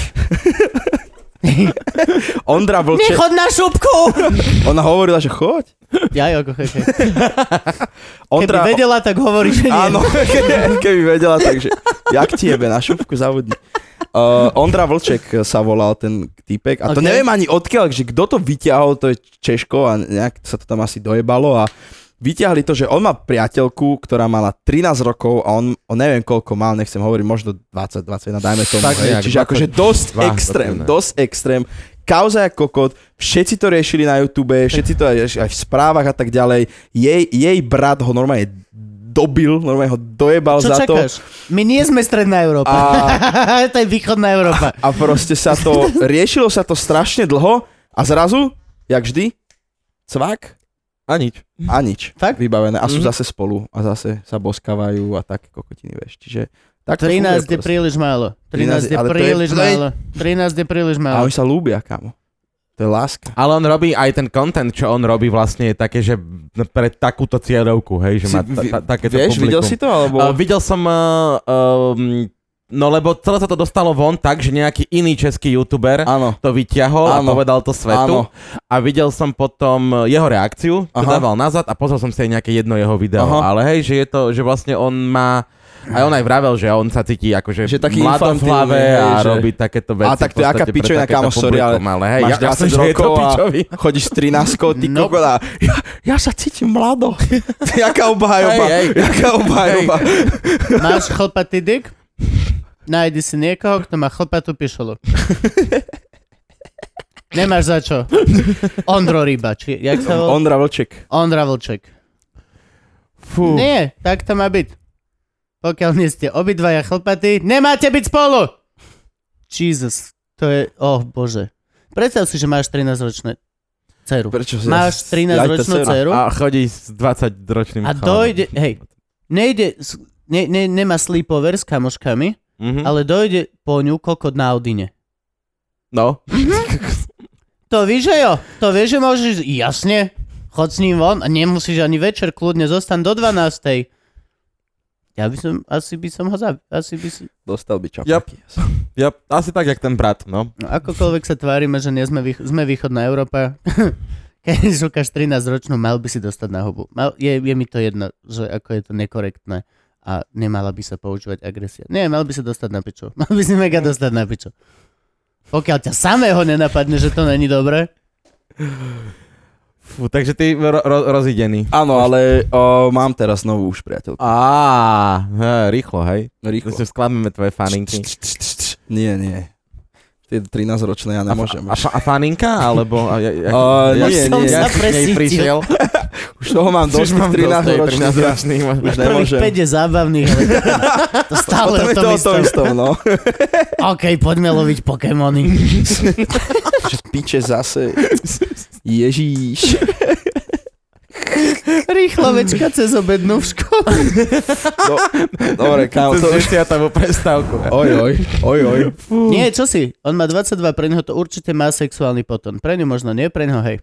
Ondra Vlček. Nechod na šupku. Ona hovorila, že choď. Ja, jo, okay, okay. Keby Ondra, vedela, tak hovorí, že nie. Áno, keby, keby vedela, takže jak ti jebe, na šupku zavodni. Uh, Ondra Vlček sa volal ten týpek a to Ok. neviem ani odkiaľ, že kto to vyťahol, to je Češko a nejak sa to tam asi dojebalo a vyťahli to, že on má priateľku, ktorá mala 13 rokov a on, on neviem koľko mal, nechcem hovoriť, možno 20, 21, dajme tomu. Tak hej. nejak, Čiže akože dosť 22, extrém, 21. dosť extrém. Kauza jak kokot, všetci to riešili na YouTube, všetci to aj, aj v správach a tak ďalej. Jej, jej brat ho normálne dobil, normálne ho dojebal Čo za to. čakáš? My nie sme stredná Európa. A, to je východná Európa. a proste sa to, riešilo sa to strašne dlho a zrazu, jak vždy, cvak A nič. a nič. Fakt? Vybavené. A sú Mhm. zase spolu a zase sa boskávajú a také kokotiny, vieš. Čiže tak to 13 je príliš málo. 13 je ale to je- príliš to je- málo. 13 je príliš A málo. oni sa lúbia, kamo. To je láska. Ale on robí aj ten content, čo on robí vlastne je také, že pre takúto cieľovku, hej, že má Si- ta, ta, takéto Vieš, publikum. videl si to? Alebo... Uh, videl som, uh, um, no lebo celé sa to dostalo von tak, že nejaký iný český youtuber Áno. to vyťahol a Áno. povedal to svetu. Áno. A videl som potom jeho reakciu, čo Aha. dával nazad a pozrel som si aj nejaké jedno jeho video. Aha. Ale hej, že je to, že vlastne on má aj on aj vravel, že on sa cíti akože Že taký mladо v hlave hej, a že- robí takéto veci. A tak to je aká pičovina, kámo, sorry, ale ale hej, máš ja, jasné, 20 že je to a-. Chodíš s 13 ty No. kokot a ja, ja sa cítim mlado. Jaká obhajoba. Hej, hej. Jaká obhajoba. Máš chlpatý dyk? Nájdi si niekoho, kto má chlpatú pišolu. Nemáš za čo. Ondro Ryba, či jak sa volá? Ondra Vlček. Ondra Vlček. Fú. Nie, tak to má byť. Pokiaľ nie ste obidvaja chlpatí, nemáte byť spolu! Jesus, to je, oh bože. Predstav si, že máš 13-ročné dceru. Prečo? Máš 13-ročnú dceru A chodí s 20-ročným a dojde, hej, nejde, ne, ne, nemá sleepover s kamoškami, Mhm. ale dojde po ňu kokot na Audine. No. To víš, že jo? To vieš, že môžeš, jasne, chod s ním von a nemusíš ani večer, kľudne zostan do 12. Ja by som, asi by som ho zabil, asi by si, Dostal by čapaky. Yep. Ja, asi tak, jak ten brat, no. no, akokoľvek sa tvárime, že nie sme, vých, sme východná Európa, keď šukáš 13 ročnú, mal by si dostať na hubu. Mal, je, je mi to jedno, že ako je to nekorektné a nemala by sa používať agresia. Nie, mal by sa dostať na pičo. Mal by si mega dostať na pičo. Pokiaľ ťa samého nenapadne, že to není dobré, Fú, takže ty ro- ro- rozidený. Áno, ale o, mám teraz novú už priateľku. Á, he, rýchlo, hej. Rýchlo. Rýchlo. sklameme tvoje faninky. Nie, nie. Tie 13-ročné ja A, nemôžem. a, fa- a faninka, alebo... A, ja, ja, A, ja, nie, som nie. sa k nej presítil. prišiel? Už toho mám dosť, mám tých dosť tej 13-ročných. 13-ročných. Už prvých nemôžem. 5 je zábavných, ale to stále Potom o je to o tom istom. no. OK, poďme loviť Pokémony. Piče zase. Ježíš. Rýchlovečka cez obednú v škole. No, dobre, kámo, to už... 10. prestávku. Oj, oj, oj, oj. Nie, čo si? On má 22, pre neho to určite má sexuálny potom. Pre ňu možno nie, pre neho hej.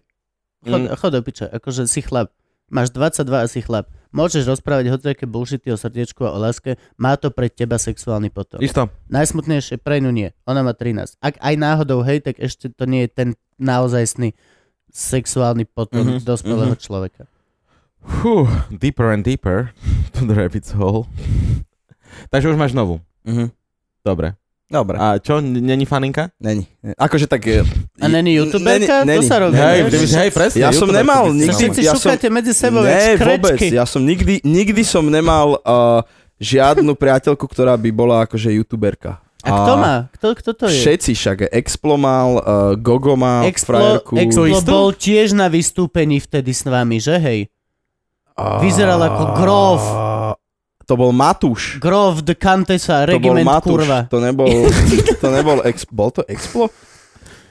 Chod, Mm. chod do piče, akože si chlap. Máš 22 a si chlap. Môžeš rozprávať hociaké bullshity o srdiečku a o láske, má to pre teba sexuálny potom. Isto. Najsmutnejšie pre ňu nie. Ona má 13. Ak aj náhodou hej, tak ešte to nie je ten naozajstný sexuálny potom Mhm, mm-hmm, dospelého mm-hmm. človeka. Fú, deeper and deeper to the rabbit's hole. Takže už máš novú. Mhm. Dobre. Dobre, A čo, není faninka? není. Akože tak... je- A není youtuberka? Není, to sa robí. Hej, hej, hej, presne. Ja som nemal nikdy-. Všetci ja som- medzi sebou, Ne, vôbec. Ja som nikdy, nikdy som nemal uh, žiadnu priateľku, ktorá by bola akože youtuberka. A kto má? Kto, kto to je? Všetci však. Explo mal, uh, Gogo mal, Explo, frajerku. Explo bol tiež na vystúpení vtedy s vami, že hej? vyzeral ako Grove. To bol Matúš. Grove the Countessa, To bol regiment Matúš. kurva. To nebol, to nebol ex, bol to Explo?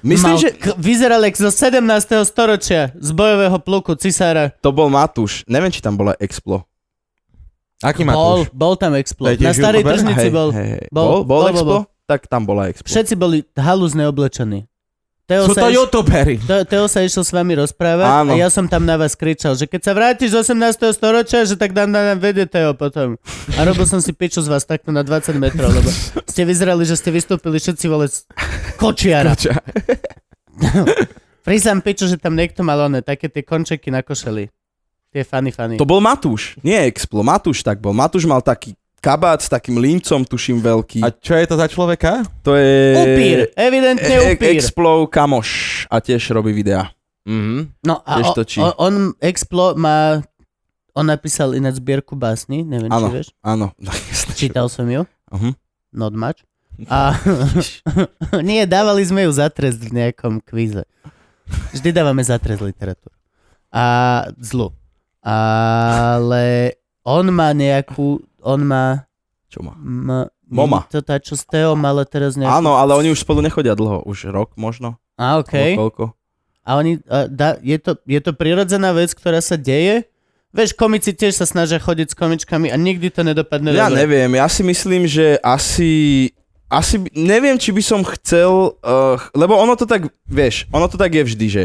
Myslím, Mal, že k- vyzeral jak zo 17. storočia, z bojového pluku cisára. to bol Matúš. Neviem, či tam bola Explo. Aký Bol, Matúš? bol tam Explo. Na starej tržnici hej, bol. Hej, hej. Bol, Bol, bol, bol, bol, Explo? bol. Tak tam bola Explo. Všetci boli halúzne oblečení. Teo Sú to iš, youtubery. Teo, Teo sa išiel s vami rozprávať Áno. a ja som tam na vás kričal, že keď sa vrátiš z 18. storočia, že tak nám nám vedie Teo potom. A robil som si piču z vás takto na 20 metrov, lebo ste vyzerali, že ste vystúpili všetci vole z kočiara. Prísam piču, že tam niekto mal one, také tie končeky na košeli. Tie funny funny. To bol Matúš, nie Explo. Matúš tak bol. Matúš mal taký kabát s takým límcom, tuším, veľký. A čo je to za človeka? to je... Upír, evidentne E- upír. Explo kamoš a tiež robí videá. Mhm. No a Tiež o, točí. o, on, Explo má, on napísal ináč zbierku básni, neviem, Áno. či vieš. Áno. Čítal som ju, Uh-huh. not much. A nie, dávali sme ju za trest v nejakom kvíze. Vždy dávame za trest literatúru. A zlu. Ale on má nejakú, on má... Čo má? M, Moma. To tá, čo s Teom, ale teraz nejakú... Áno, ale oni už spolu nechodia dlho. Už rok možno. A okej. Koľko. A oni, a da, je, to, je to prirodzená vec, ktorá sa deje? Vieš, komici tiež sa snažia chodiť s komičkami a nikdy to nedopadne Ja dobre. neviem, ja si myslím, že asi... Asi, neviem, či by som chcel, uh, lebo ono to tak, vieš, ono to tak je vždy, že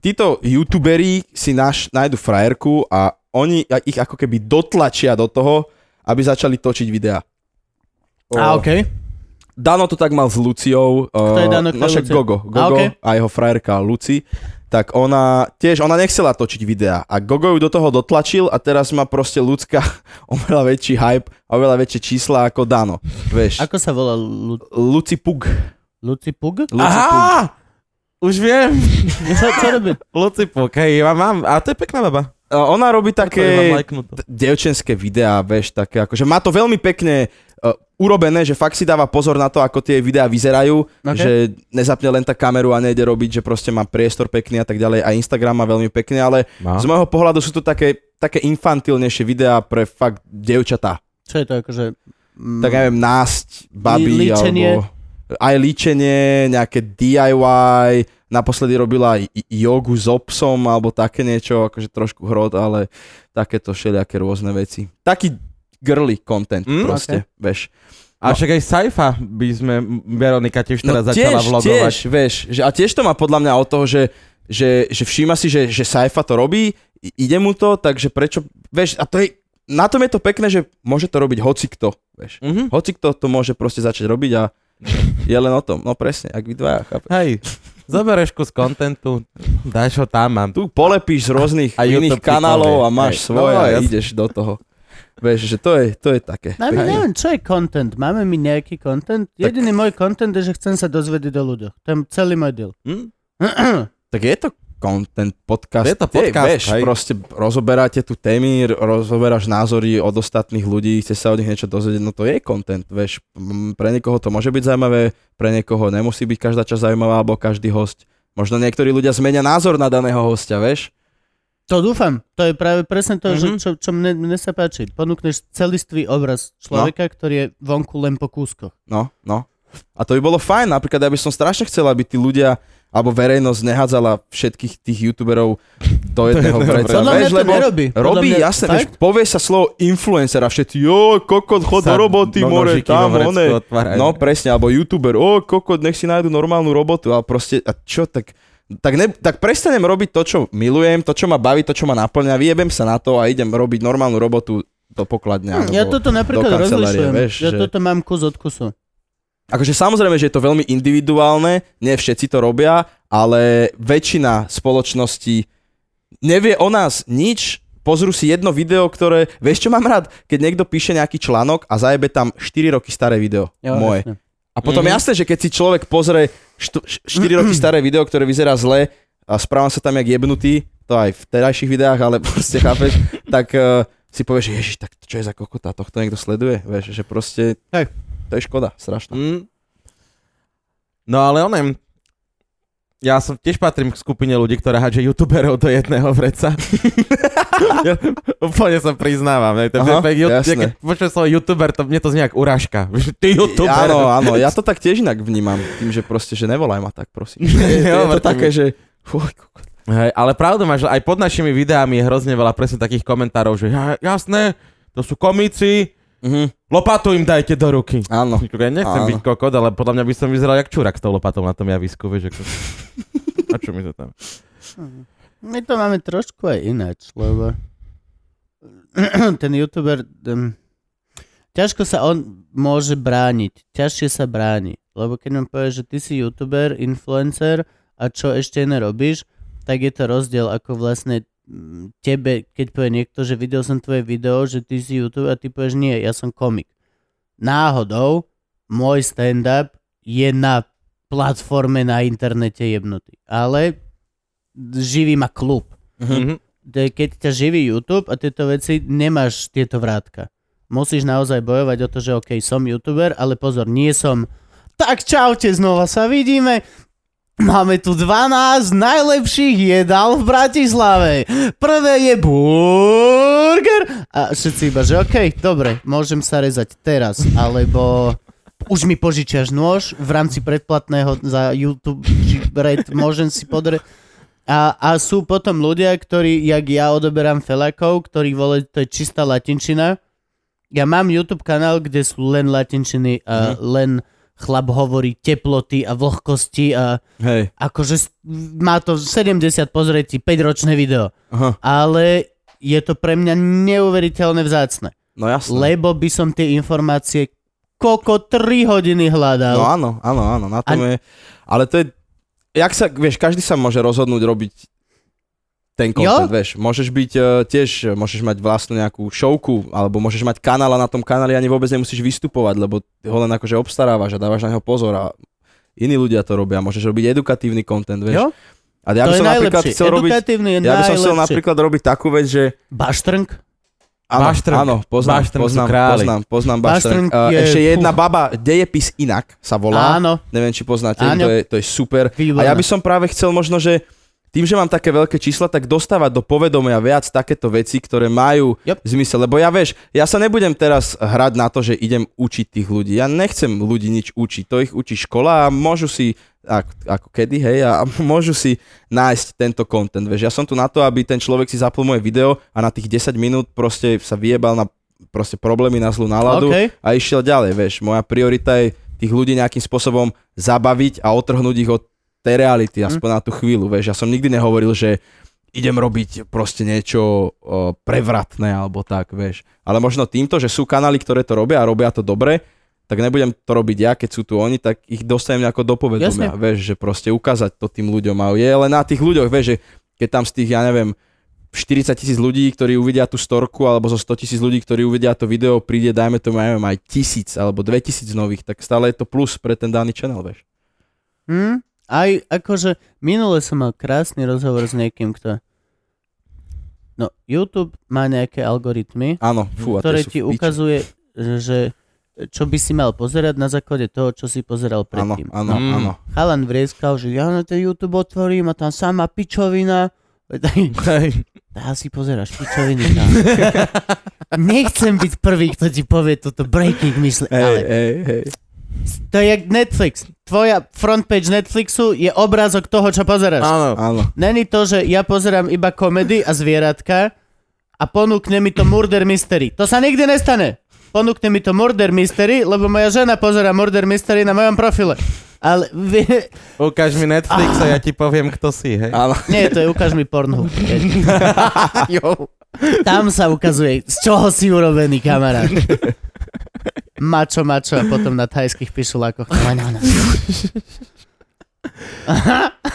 títo youtuberi si naš, nájdu frajerku a oni ich ako keby dotlačia do toho, aby začali točiť videá. A okej. Dano to tak mal s Luciou. Kto je Dano, kto je Lucia? Gogo. A, Gogo okej. a jeho frajerka Luci. Tak ona tiež, ona nechcela točiť videá. A Gogo ju do toho dotlačil a teraz má proste ľudská oveľa väčší hype a oveľa väčšie čísla ako Dano. Vieš. Ako sa volá Lu, Luci Pug. Luci Pug? Luci Pug. Aha! Už viem. Čo, čo robí? Lucipuk, hej, ja mám, a to je pekná baba. Ona robí také lajknuté. d- dievčenské videá, vieš, také akože má to veľmi pekne uh, urobené, že fakt si dáva pozor na to, ako tie videá vyzerajú, Ok. že nezapne len tak kameru a nejde robiť, že proste má priestor pekný a tak ďalej a Instagram má veľmi pekne, ale No. z môjho pohľadu sú to také, také infantilnejšie videá pre fakt dievčatá. Čo je to akože... mm, tak neviem, násť, Lí- líčenie. alebo aj líčenie, nejaké DIY, naposledy robila aj jogu s obsom, alebo také niečo, akože trošku hrot, ale takéto všelijaké rôzne veci. Taký girly content Mm, proste, vieš. A No. však aj Saifa by sme, Veronika tiež teraz začala tiež, vlogovať. tiež, vieš, že, a tiež to má podľa mňa od toho, že, že, že všíma si, že, že Saifa to robí, ide mu to, takže prečo, vieš, a to je, na tom je to pekné, že môže to robiť hocikto, vieš. Mhm. Hocikto to môže proste začať robiť a je len o tom, no presne, ak vy dvaja, chápeš. Hej, zoberieš kus kontentu, dáš ho tam a Tu polepíš z rôznych A iných kanálov a máš hej, svoje no, a ideš do toho. Vieš, že to je, to je také. No, pekné. neviem, čo je content? Máme my nejaký content? Jediný môj content je, že chcem sa dozvedieť o ľuďoch. To je celý môj deal. Hm? Tak je to content, podcast. Je to podcast, vieš, hej. proste rozoberáte tu témy, rozoberáš názory od ostatných ľudí, chce sa od nich niečo dozvedieť, no to je content, vieš. Pre niekoho to môže byť zaujímavé, pre niekoho nemusí byť každá časť zaujímavá, alebo každý host. Možno niektorí ľudia zmenia názor na daného hostia, vieš. To dúfam. To je práve presne to, Mhm. mm-hmm. čo, čo mne, mne sa páči. Ponúkneš celistvý obraz človeka, no. ktorý je vonku len po kúskoch. No, no. A to by bolo fajn, napríklad ja by som strašne chcel, aby tí ľudia alebo verejnosť nehádzala všetkých tých youtuberov do jedného vreca. Podľa mňa to lebo nerobí. Robí, mňa, jasne, vieš, povie sa slovo influencer a všetci, jo, kokot, chod do roboty, no- more, tam, one. No presne, alebo youtuber, o, kokot, nech si nájdu normálnu robotu, ale proste, a čo, tak, tak, ne, tak prestanem robiť to, čo milujem, to, čo ma baví, to, čo ma naplňa, vyjebem sa na to a idem robiť normálnu robotu do pokladňa. Hm, ja toto napríklad rozlišujem. vieš, ja že- toto mám kus od kusu. Akože samozrejme, že je to veľmi individuálne, nie všetci to robia, ale väčšina spoločností nevie o nás nič, pozrú si jedno video, ktoré... Vieš, čo mám rád? Keď niekto píše nejaký článok a zajebe tam 4 roky staré video. Jo, moje. jasne. A potom Mhm. jasné, že keď si človek pozrie št- š- 4 roky staré video, ktoré vyzerá zle a správam sa tam jak jebnutý, to aj v terajších videách, ale proste chápeš, tak uh, si povieš, že ježiš, tak čo je za kokota, tohto niekto sleduje, vieš, že proste, Hej. To je škoda, strašná. Mm. No ale onem, ja som tiež patrím k skupine ľudí, ktorá hádže youtuberov do jedného vreca. ja, úplne sa priznávam. Ne? To, Aha, ju, ja, jasné. keď počujem slovo youtuber, to mne to znie ako urážka. Ty youtuber. Áno, áno, ja to tak tiež inak vnímam, tým, že proste, že nevolaj ma tak, prosím. Je, je, Jo, to také, že... Fuj. Hej, ale pravdu máš, že aj pod našimi videami je hrozne veľa presne takých komentárov, že ja, jasné, to sú komici, Mhm, lopatu im dajte do ruky. áno. Ja nechcem Áno. byť kokot, ale podľa mňa by som vyzeral jak čurak s tou lopatou na tom javisku, vieš, ako... A čo mi to tam? My to máme trošku aj ináč, lebo ten youtuber, um, ťažko sa on môže brániť, ťažšie sa bráni, lebo keď mu povieš, že ty si youtuber, influencer a čo ešte iné robíš, tak je to rozdiel ako vlastne tebe, keď povie niekto, že videl som tvoje video, že ty si youtuber a ty povieš nie, ja som komik. Náhodou môj stand-up je na platforme na internete jebnutý, ale živí ma klub. Mhm. To je, keď ťa živí YouTube a tieto veci, nemáš tieto vrátka. Musíš naozaj bojovať o to, že OK, som YouTuber, ale pozor, nie som tak čaute, znova sa vidíme. Máme tu 12 najlepších jedál v Bratislave. Prvé je burger. A všetci iba, že OK, dobre, môžem sa rezať teraz, alebo už mi požičiaš nôž v rámci predplatného za YouTube red, môžem si podre... A, a sú potom ľudia, ktorí, jak ja odoberám felakov, ktorí vole, to je čistá latinčina. Ja mám YouTube kanál, kde sú len latinčiny a len chlap hovorí teploty a vlhkosti a Hej, akože má to 70 pozretí, 5-ročné video. aha, Ale je to pre mňa neuveriteľne vzácne. no jasné. Lebo by som tie informácie koko 3 hodiny hľadal. No áno, áno, áno, na tom je... Ale to je... Jak sa, vieš, každý sa môže rozhodnúť robiť ten content, Jo? vieš. Môžeš byť uh, tiež, môžeš mať vlastnú nejakú showku, alebo môžeš mať kanál a na tom kanáli ani vôbec nemusíš vystupovať, lebo ho len akože obstarávaš a dávaš na neho pozor a iní ľudia to robia. Môžeš robiť edukatívny content, vieš. Jo? A ja to by je som napríklad chcel robiť... Ja by som chcel napríklad robiť takú vec, že... Baštrnk? Áno, Baštrnk. áno, poznám, Baštrnk poznám, králi. poznám, poznám Baštrnk Baštrnk. Uh, je- ešte jedna fú. baba, Dejepis inak sa volá. Áno. Neviem, či poznáte, Áno. to je, to je super. Výborné. A ja by som práve chcel možno, že tým, že mám také veľké čísla, tak dostávať do povedomia viac takéto veci, ktoré majú Yep. zmysel. Lebo ja vieš, ja sa nebudem teraz hrať na to, že idem učiť tých ľudí. Ja nechcem ľudí nič učiť. To ich učí škola a môžu si, ako, ako kedy, hej, a môžu si nájsť tento content. Vieš, ja som tu na to, aby ten človek si zapol moje video a na tých 10 minút proste sa vyjebal na proste problémy na zlú náladu OK. a išiel ďalej, vieš. Moja priorita je tých ľudí nejakým spôsobom zabaviť a otrhnúť ich od tej reality, aspoň na tú chvíľu, vieš. Ja som nikdy nehovoril, že idem robiť proste niečo o, prevratné alebo tak, vieš. Ale možno týmto, že sú kanály, ktoré to robia a robia to dobre, tak nebudem to robiť ja, keď sú tu oni, tak ich dostanem nejako do povedomia, Jasne. vieš, že proste ukázať to tým ľuďom a je len na tých ľuďoch, vieš, že keď tam z tých, ja neviem, 40 tisíc ľudí, ktorí uvidia tú storku, alebo zo 100 tisíc ľudí, ktorí uvidia to video, príde, dajme tomu, ja neviem, aj tisíc alebo 2000 nových, tak stále je to plus pre ten daný channel, vieš. Hm? Aj akože minule som mal krásny rozhovor s niekým, kto... No, YouTube má nejaké algoritmy, Áno, fú, ktoré ti ukazuje, že čo by si mal pozerať na základe toho, čo si pozeral Áno, predtým. áno, Mm. áno. Chalan vrieskal, že ja na ten YouTube otvorím a tam sama pičovina. Hej. Dá si pozeráš pičoviny tam. Nechcem byť prvý, kto ti povie toto breaking mysle, Hej, ale hej, hej. To je Netflix. Tvoja frontpage Netflixu je obrázok toho, čo pozeráš. Áno. Áno. Není to, že ja pozerám iba komedy a zvieratka a ponúkne mi to Murder Mystery. To sa nikdy nestane. Ponúkne mi to Murder Mystery, lebo moja žena pozera Murder Mystery na mojom profile. Ale vie... Ukáž mi Netflix a ja ti poviem, kto si, hej. Áno. Nie, to je ukáž mi Pornhub. Jo. Tam sa ukazuje, z čoho si urobený kamarát. Mačo, mačo a potom na thajských pišulákoch. No, no, no.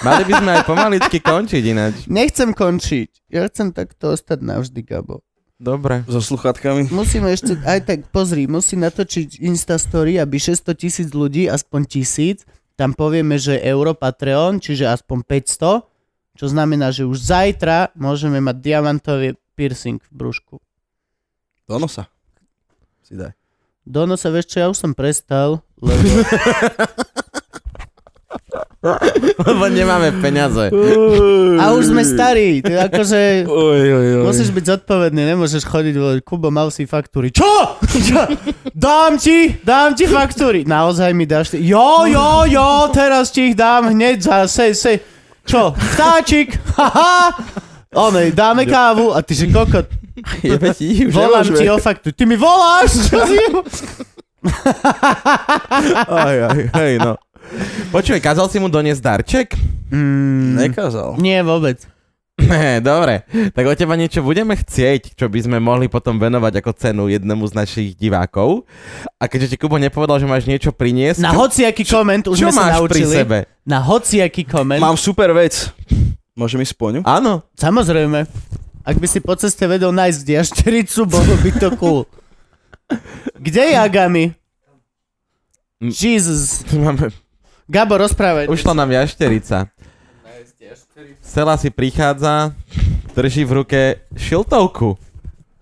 Mali by sme aj pomaličky končiť ináč. Nechcem končiť. Ja chcem takto ostať navždy, Gabo. Dobre. So sluchatkami. Musíme ešte, aj tak pozri, musí natočiť Instastory, aby 600 tisíc ľudí, aspoň tisíc, tam povieme, že euro Patreon, čiže aspoň 500, čo znamená, že už zajtra môžeme mať diamantový piercing v brúšku. Do nosa. Si daj. Do nosa, vieš čo, ja už som prestal, lebo... Lebo nemáme peniaze. A už sme starí, je akože... Oj, oj, oj. Musíš byť zodpovedný, nemôžeš chodiť, vole, Kubo, mal si faktúry. Čo? Čo? Dám ti, dám ti faktúry. Naozaj mi dáš ty. Jo, jo, jo, teraz ti ich dám hneď za se, se. Čo? Vtáčik? Haha. Onej, dáme kávu a ty že kokot, Jebe ti, už volám ti o faktúru. Ty mi voláš? Čo si? Aj, aj, hej, no. Počuj, kázal si mu doniesť darček? Mm, Nekázal. nie vôbec. Ne, dobre. Tak od teba niečo budeme chcieť, čo by sme mohli potom venovať ako cenu jednému z našich divákov. A keďže ti Kubo nepovedal, že máš niečo priniesť, Na hociaký koment už čo sme sa máš pri naučili. sebe? Na hociaký koment. Mám super vec. Môžem ísť spoňu? Áno. Samozrejme. Ak by si po ceste vedel nájsť jaštericu, bolo by to cool. Kde je Agami? Mm. Jesus. Máme, Gabo, rozprávaj. ušla nám jašterica. Sela si prichádza, drží v ruke šiltovku.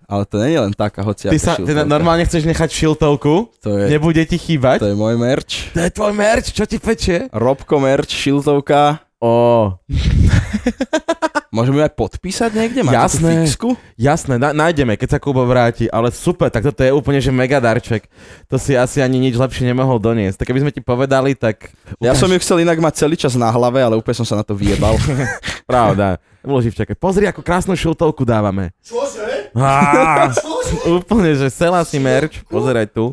Ale to nie je len taká Ty hociaká sa ty šiltovka. normálne chceš nechať šiltovku? To je, Nebude ti chýbať? to je môj merch. To je tvoj merch, čo ti pečie? Robko merch, šiltovka. Ó, Môžeme ju aj podpísať niekde? Máte Jasné. fixku? jasné, na, nájdeme, keď sa Kubo vráti, ale super, tak toto je úplne že mega darček. To si asi ani nič lepšie nemohol doniesť. Tak keby sme ti povedali, tak... Ja som ju chcel inak mať celý čas na hlave, ale úplne som sa na to vyjebal. Pravda. Bolo živčaké. Pozri, ako krásnu šiltovku dávame. Čože? Á, úplne, že sela si merch. Pozeraj tu.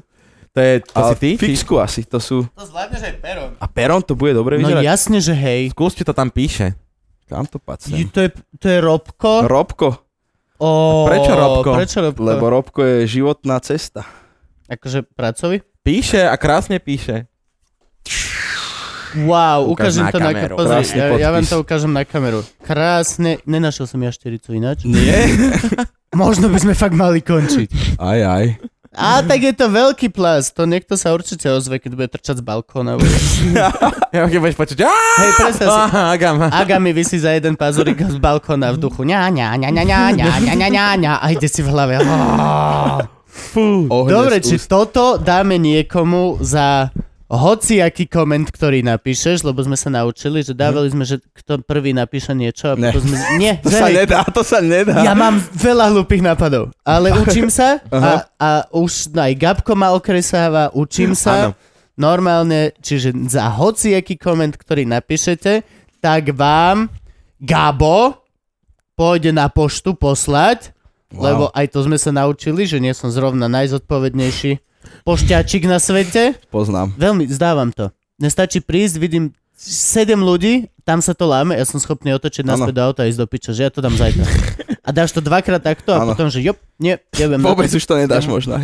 To je, to Ale si ty? Fixku asi, to sú... To zvládneš aj perom. A peron to bude dobre No vyzerať? jasne, že hej. Skús, či to tam píše. Kam to Je, pacnem? to, je, to je Robko. Robko, O, Prečo Robko? Prečo Robko? lebo Robko je životná cesta. Akože pracový? Píše a krásne píše. Wow, Ukáž ukážem na to na kameru. Pozri, Krásny ja, ja vám to ukážem na kameru. Krásne, nenašiel som jaštericu ináč. Nie? Možno by sme fakt mali končiť. Aj, aj. A tak je to veľký plast, to niekto sa určite ozve, keď bude trčať z balkóna. Ja keď budeš počuť. Hej, predstav si, Aha, Agam. Aga mi vysí za jeden pazurik z balkóna v duchu. Ňa, ňa, ňa, ňa, ňa, ňa, ňa, ňa, ňa, ňa, a ide si v hlave. Fú. Dobre, či toto dáme niekomu za hoci aký koment, ktorý napíšeš, lebo sme sa naučili, že dávali sme, že kto prvý napíše niečo a Ne. potom sme... Nie, To sa hej, nedá, to sa nedá. ja mám veľa hlúpých nápadov, ale učím sa a, a už aj Gabko ma okresáva, učím sa Áno. normálne, čiže za hociaký koment, ktorý napíšete, tak vám Gabo pôjde na poštu poslať, Wow. lebo aj to sme sa naučili, že nie som zrovna najzodpovednejší pošťačik na svete. Poznám. Veľmi, zdávam to. Nestačí prísť, vidím 7 ľudí, tam sa to láme, ja som schopný otočiť naspäť do auta a ísť do piča, že ja to dám zajtra. A dáš to dvakrát takto a Áno. potom, že jop, nie, jebem. na to. Vôbec už to nedáš možno.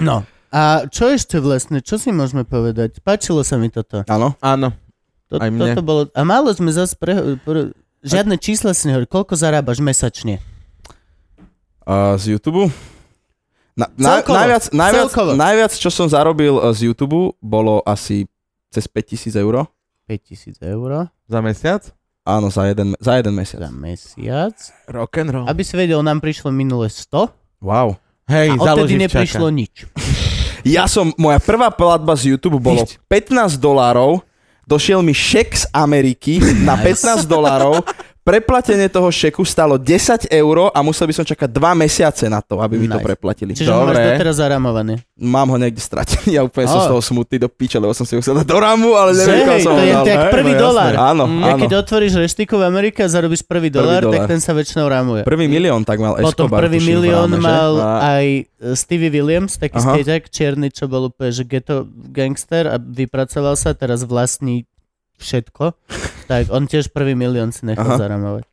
No. A čo ešte vlastne, čo si môžeme povedať? Páčilo sa mi toto. Áno. Áno. To, Aj mne. toto bolo, a málo sme zase pre, pre, žiadne čísla si nehovorí, koľko zarábaš mesačne? A z YouTube? Na, na, Celkovo. najviac, najviac, Celkovo. najviac, čo som zarobil eh, z YouTube, bolo asi cez 5000 eur. 5000 eur Za mesiac? Áno, za jeden, za jeden mesiac. za mesiac. Rock and roll. Aby si vedel, nám prišlo minule 100 Wow. Hej, a odtedy neprišlo nič. Ja som, moja prvá platba z YouTube bolo 15 dolárov, došiel mi šek z Ameriky na 15 dolárov, preplatenie toho šeku stalo 10 eur a musel by som čakať 2 mesiace na to, aby mi to Nice. preplatili. Čiže ho máš Dobre. doteraz zaramovaný. Mám ho niekde stratený, ja úplne som Á. z toho smutný do piče, lebo som si ho chcel dať do ramu, ale neviem, kam som to ho je dal. tak prvý no dolár. Áno, Ja áno. keď otvoríš reštiku v Amerike a zarobíš prvý dolár, tak dolár. ten sa väčšinou rámuje. Prvý milión tak mal Potom Escobar. prvý tuším, v milión ráme, že? mal A- aj e, Stevie Williams, taký skejťak čierny, čo bol úplne, že ghetto gangster a vypracoval sa, teraz vlastní všetko. Tak on tiež prvý milión si nechal Aha. zaramovať.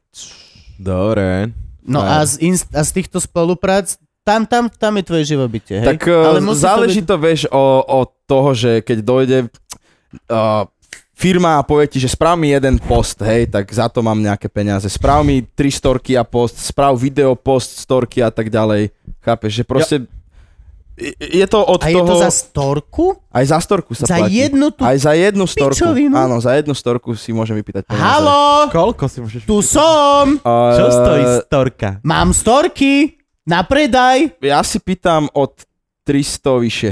Dobre. No a z, inst- a z týchto spoluprác, tam, tam, tam je tvoje živobytie, hej? Tak Ale musí záleží byť- to, vieš, o, o toho, že keď dojde uh, firma a povie ti, že správ mi jeden post, hej, tak za to mám nejaké peniaze. Správ mi tri storky a post, správ video, post, storky a tak ďalej. Chápeš, že proste... Je je to od A je toho... to za storku? Aj za storku sa Za platí. jednu tú... Aj za jednu storku. pičovinu? Áno, za jednu storku si môžem vypýtať peniaze. Halo, Koľko si môžeš... tu som, Uh, Čo stojí storka? mám storky, na predaj. Ja si pýtam od 300 vyššie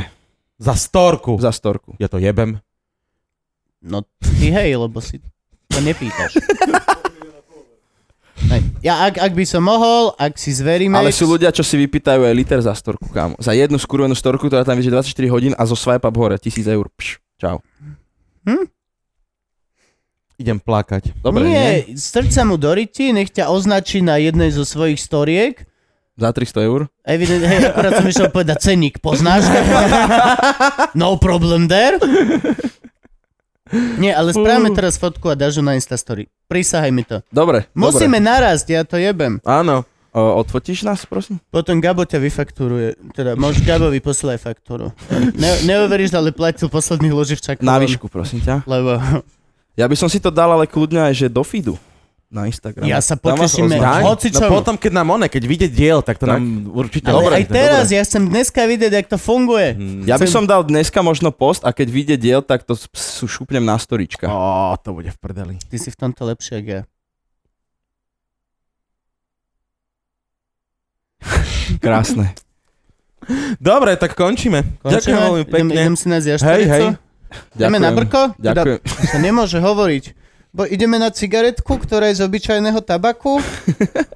Za storku. za storku. Ja to jebem. No ty hej, lebo si to nepýtaš. Ja ak, ak by som mohol, ak si zveríme... Ale sú ľudia, čo si vypýtajú aj liter za storku, kámo. Za jednu skurvenú storku, ktorá tam vyjde 24 hodín a zo swipe up hore, 1000 eur. Pš, čau. Idem plakať. Dobre, nie? Nie, strč sa mu do ryti, nech ťa označí na jednej zo svojich storiek. Za 300 eur? Evident, hej, akorát som išiel povedať ceník, poznáš? no problem there. Nie, ale správame teraz fotku a dáš ju na Instastory. Prisahaj mi to. Dobre, Musíme dobre. narazť, ja to jebem. Áno. O, odfotíš nás, prosím? Potom Gabo ťa vyfakturuje. Teda, môžeš Gabovi poslať faktúru. Ne, neuveríš, ale platil posledných loživčakov. Na výšku, prosím ťa. Lebo Ja by som si to dal ale kľudne aj, že do feedu. Na Instagram. ja sa potešíme hoci No čo. potom, keď nám one, keď vyjde diel, tak to Tak. nám určite... ale Dobre, aj teraz, ja chcem dneska vidieť, jak to funguje. Mm. Ja by Chcem- som dal dneska možno post a keď vyjde diel, tak to s- s- šupnem na storička. Ó, to bude v prdeli. Ty si v tomto lepšie, ako ja. Krásne. Dobre, tak končíme. Ďakujem Končíme? veľmi Idem, pekne. idem si nájsť Hej, jaštericu. hej. Ideme na brko? Ďakujem. Teda, sa nemôže hovoriť. Bo ideme na cigaretku, ktorá je z obyčajného tabaku.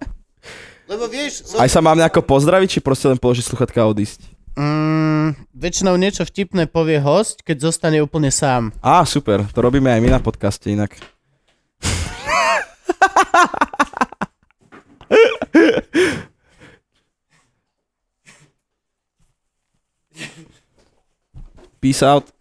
Lebo vieš, zo... Aj sa mám nejako pozdraviť, či proste len položiť sluchatka a odísť? mm, väčšinou niečo vtipné povie host, keď zostane úplne sám. Á, super, to robíme aj my na podcaste inak. Peace out.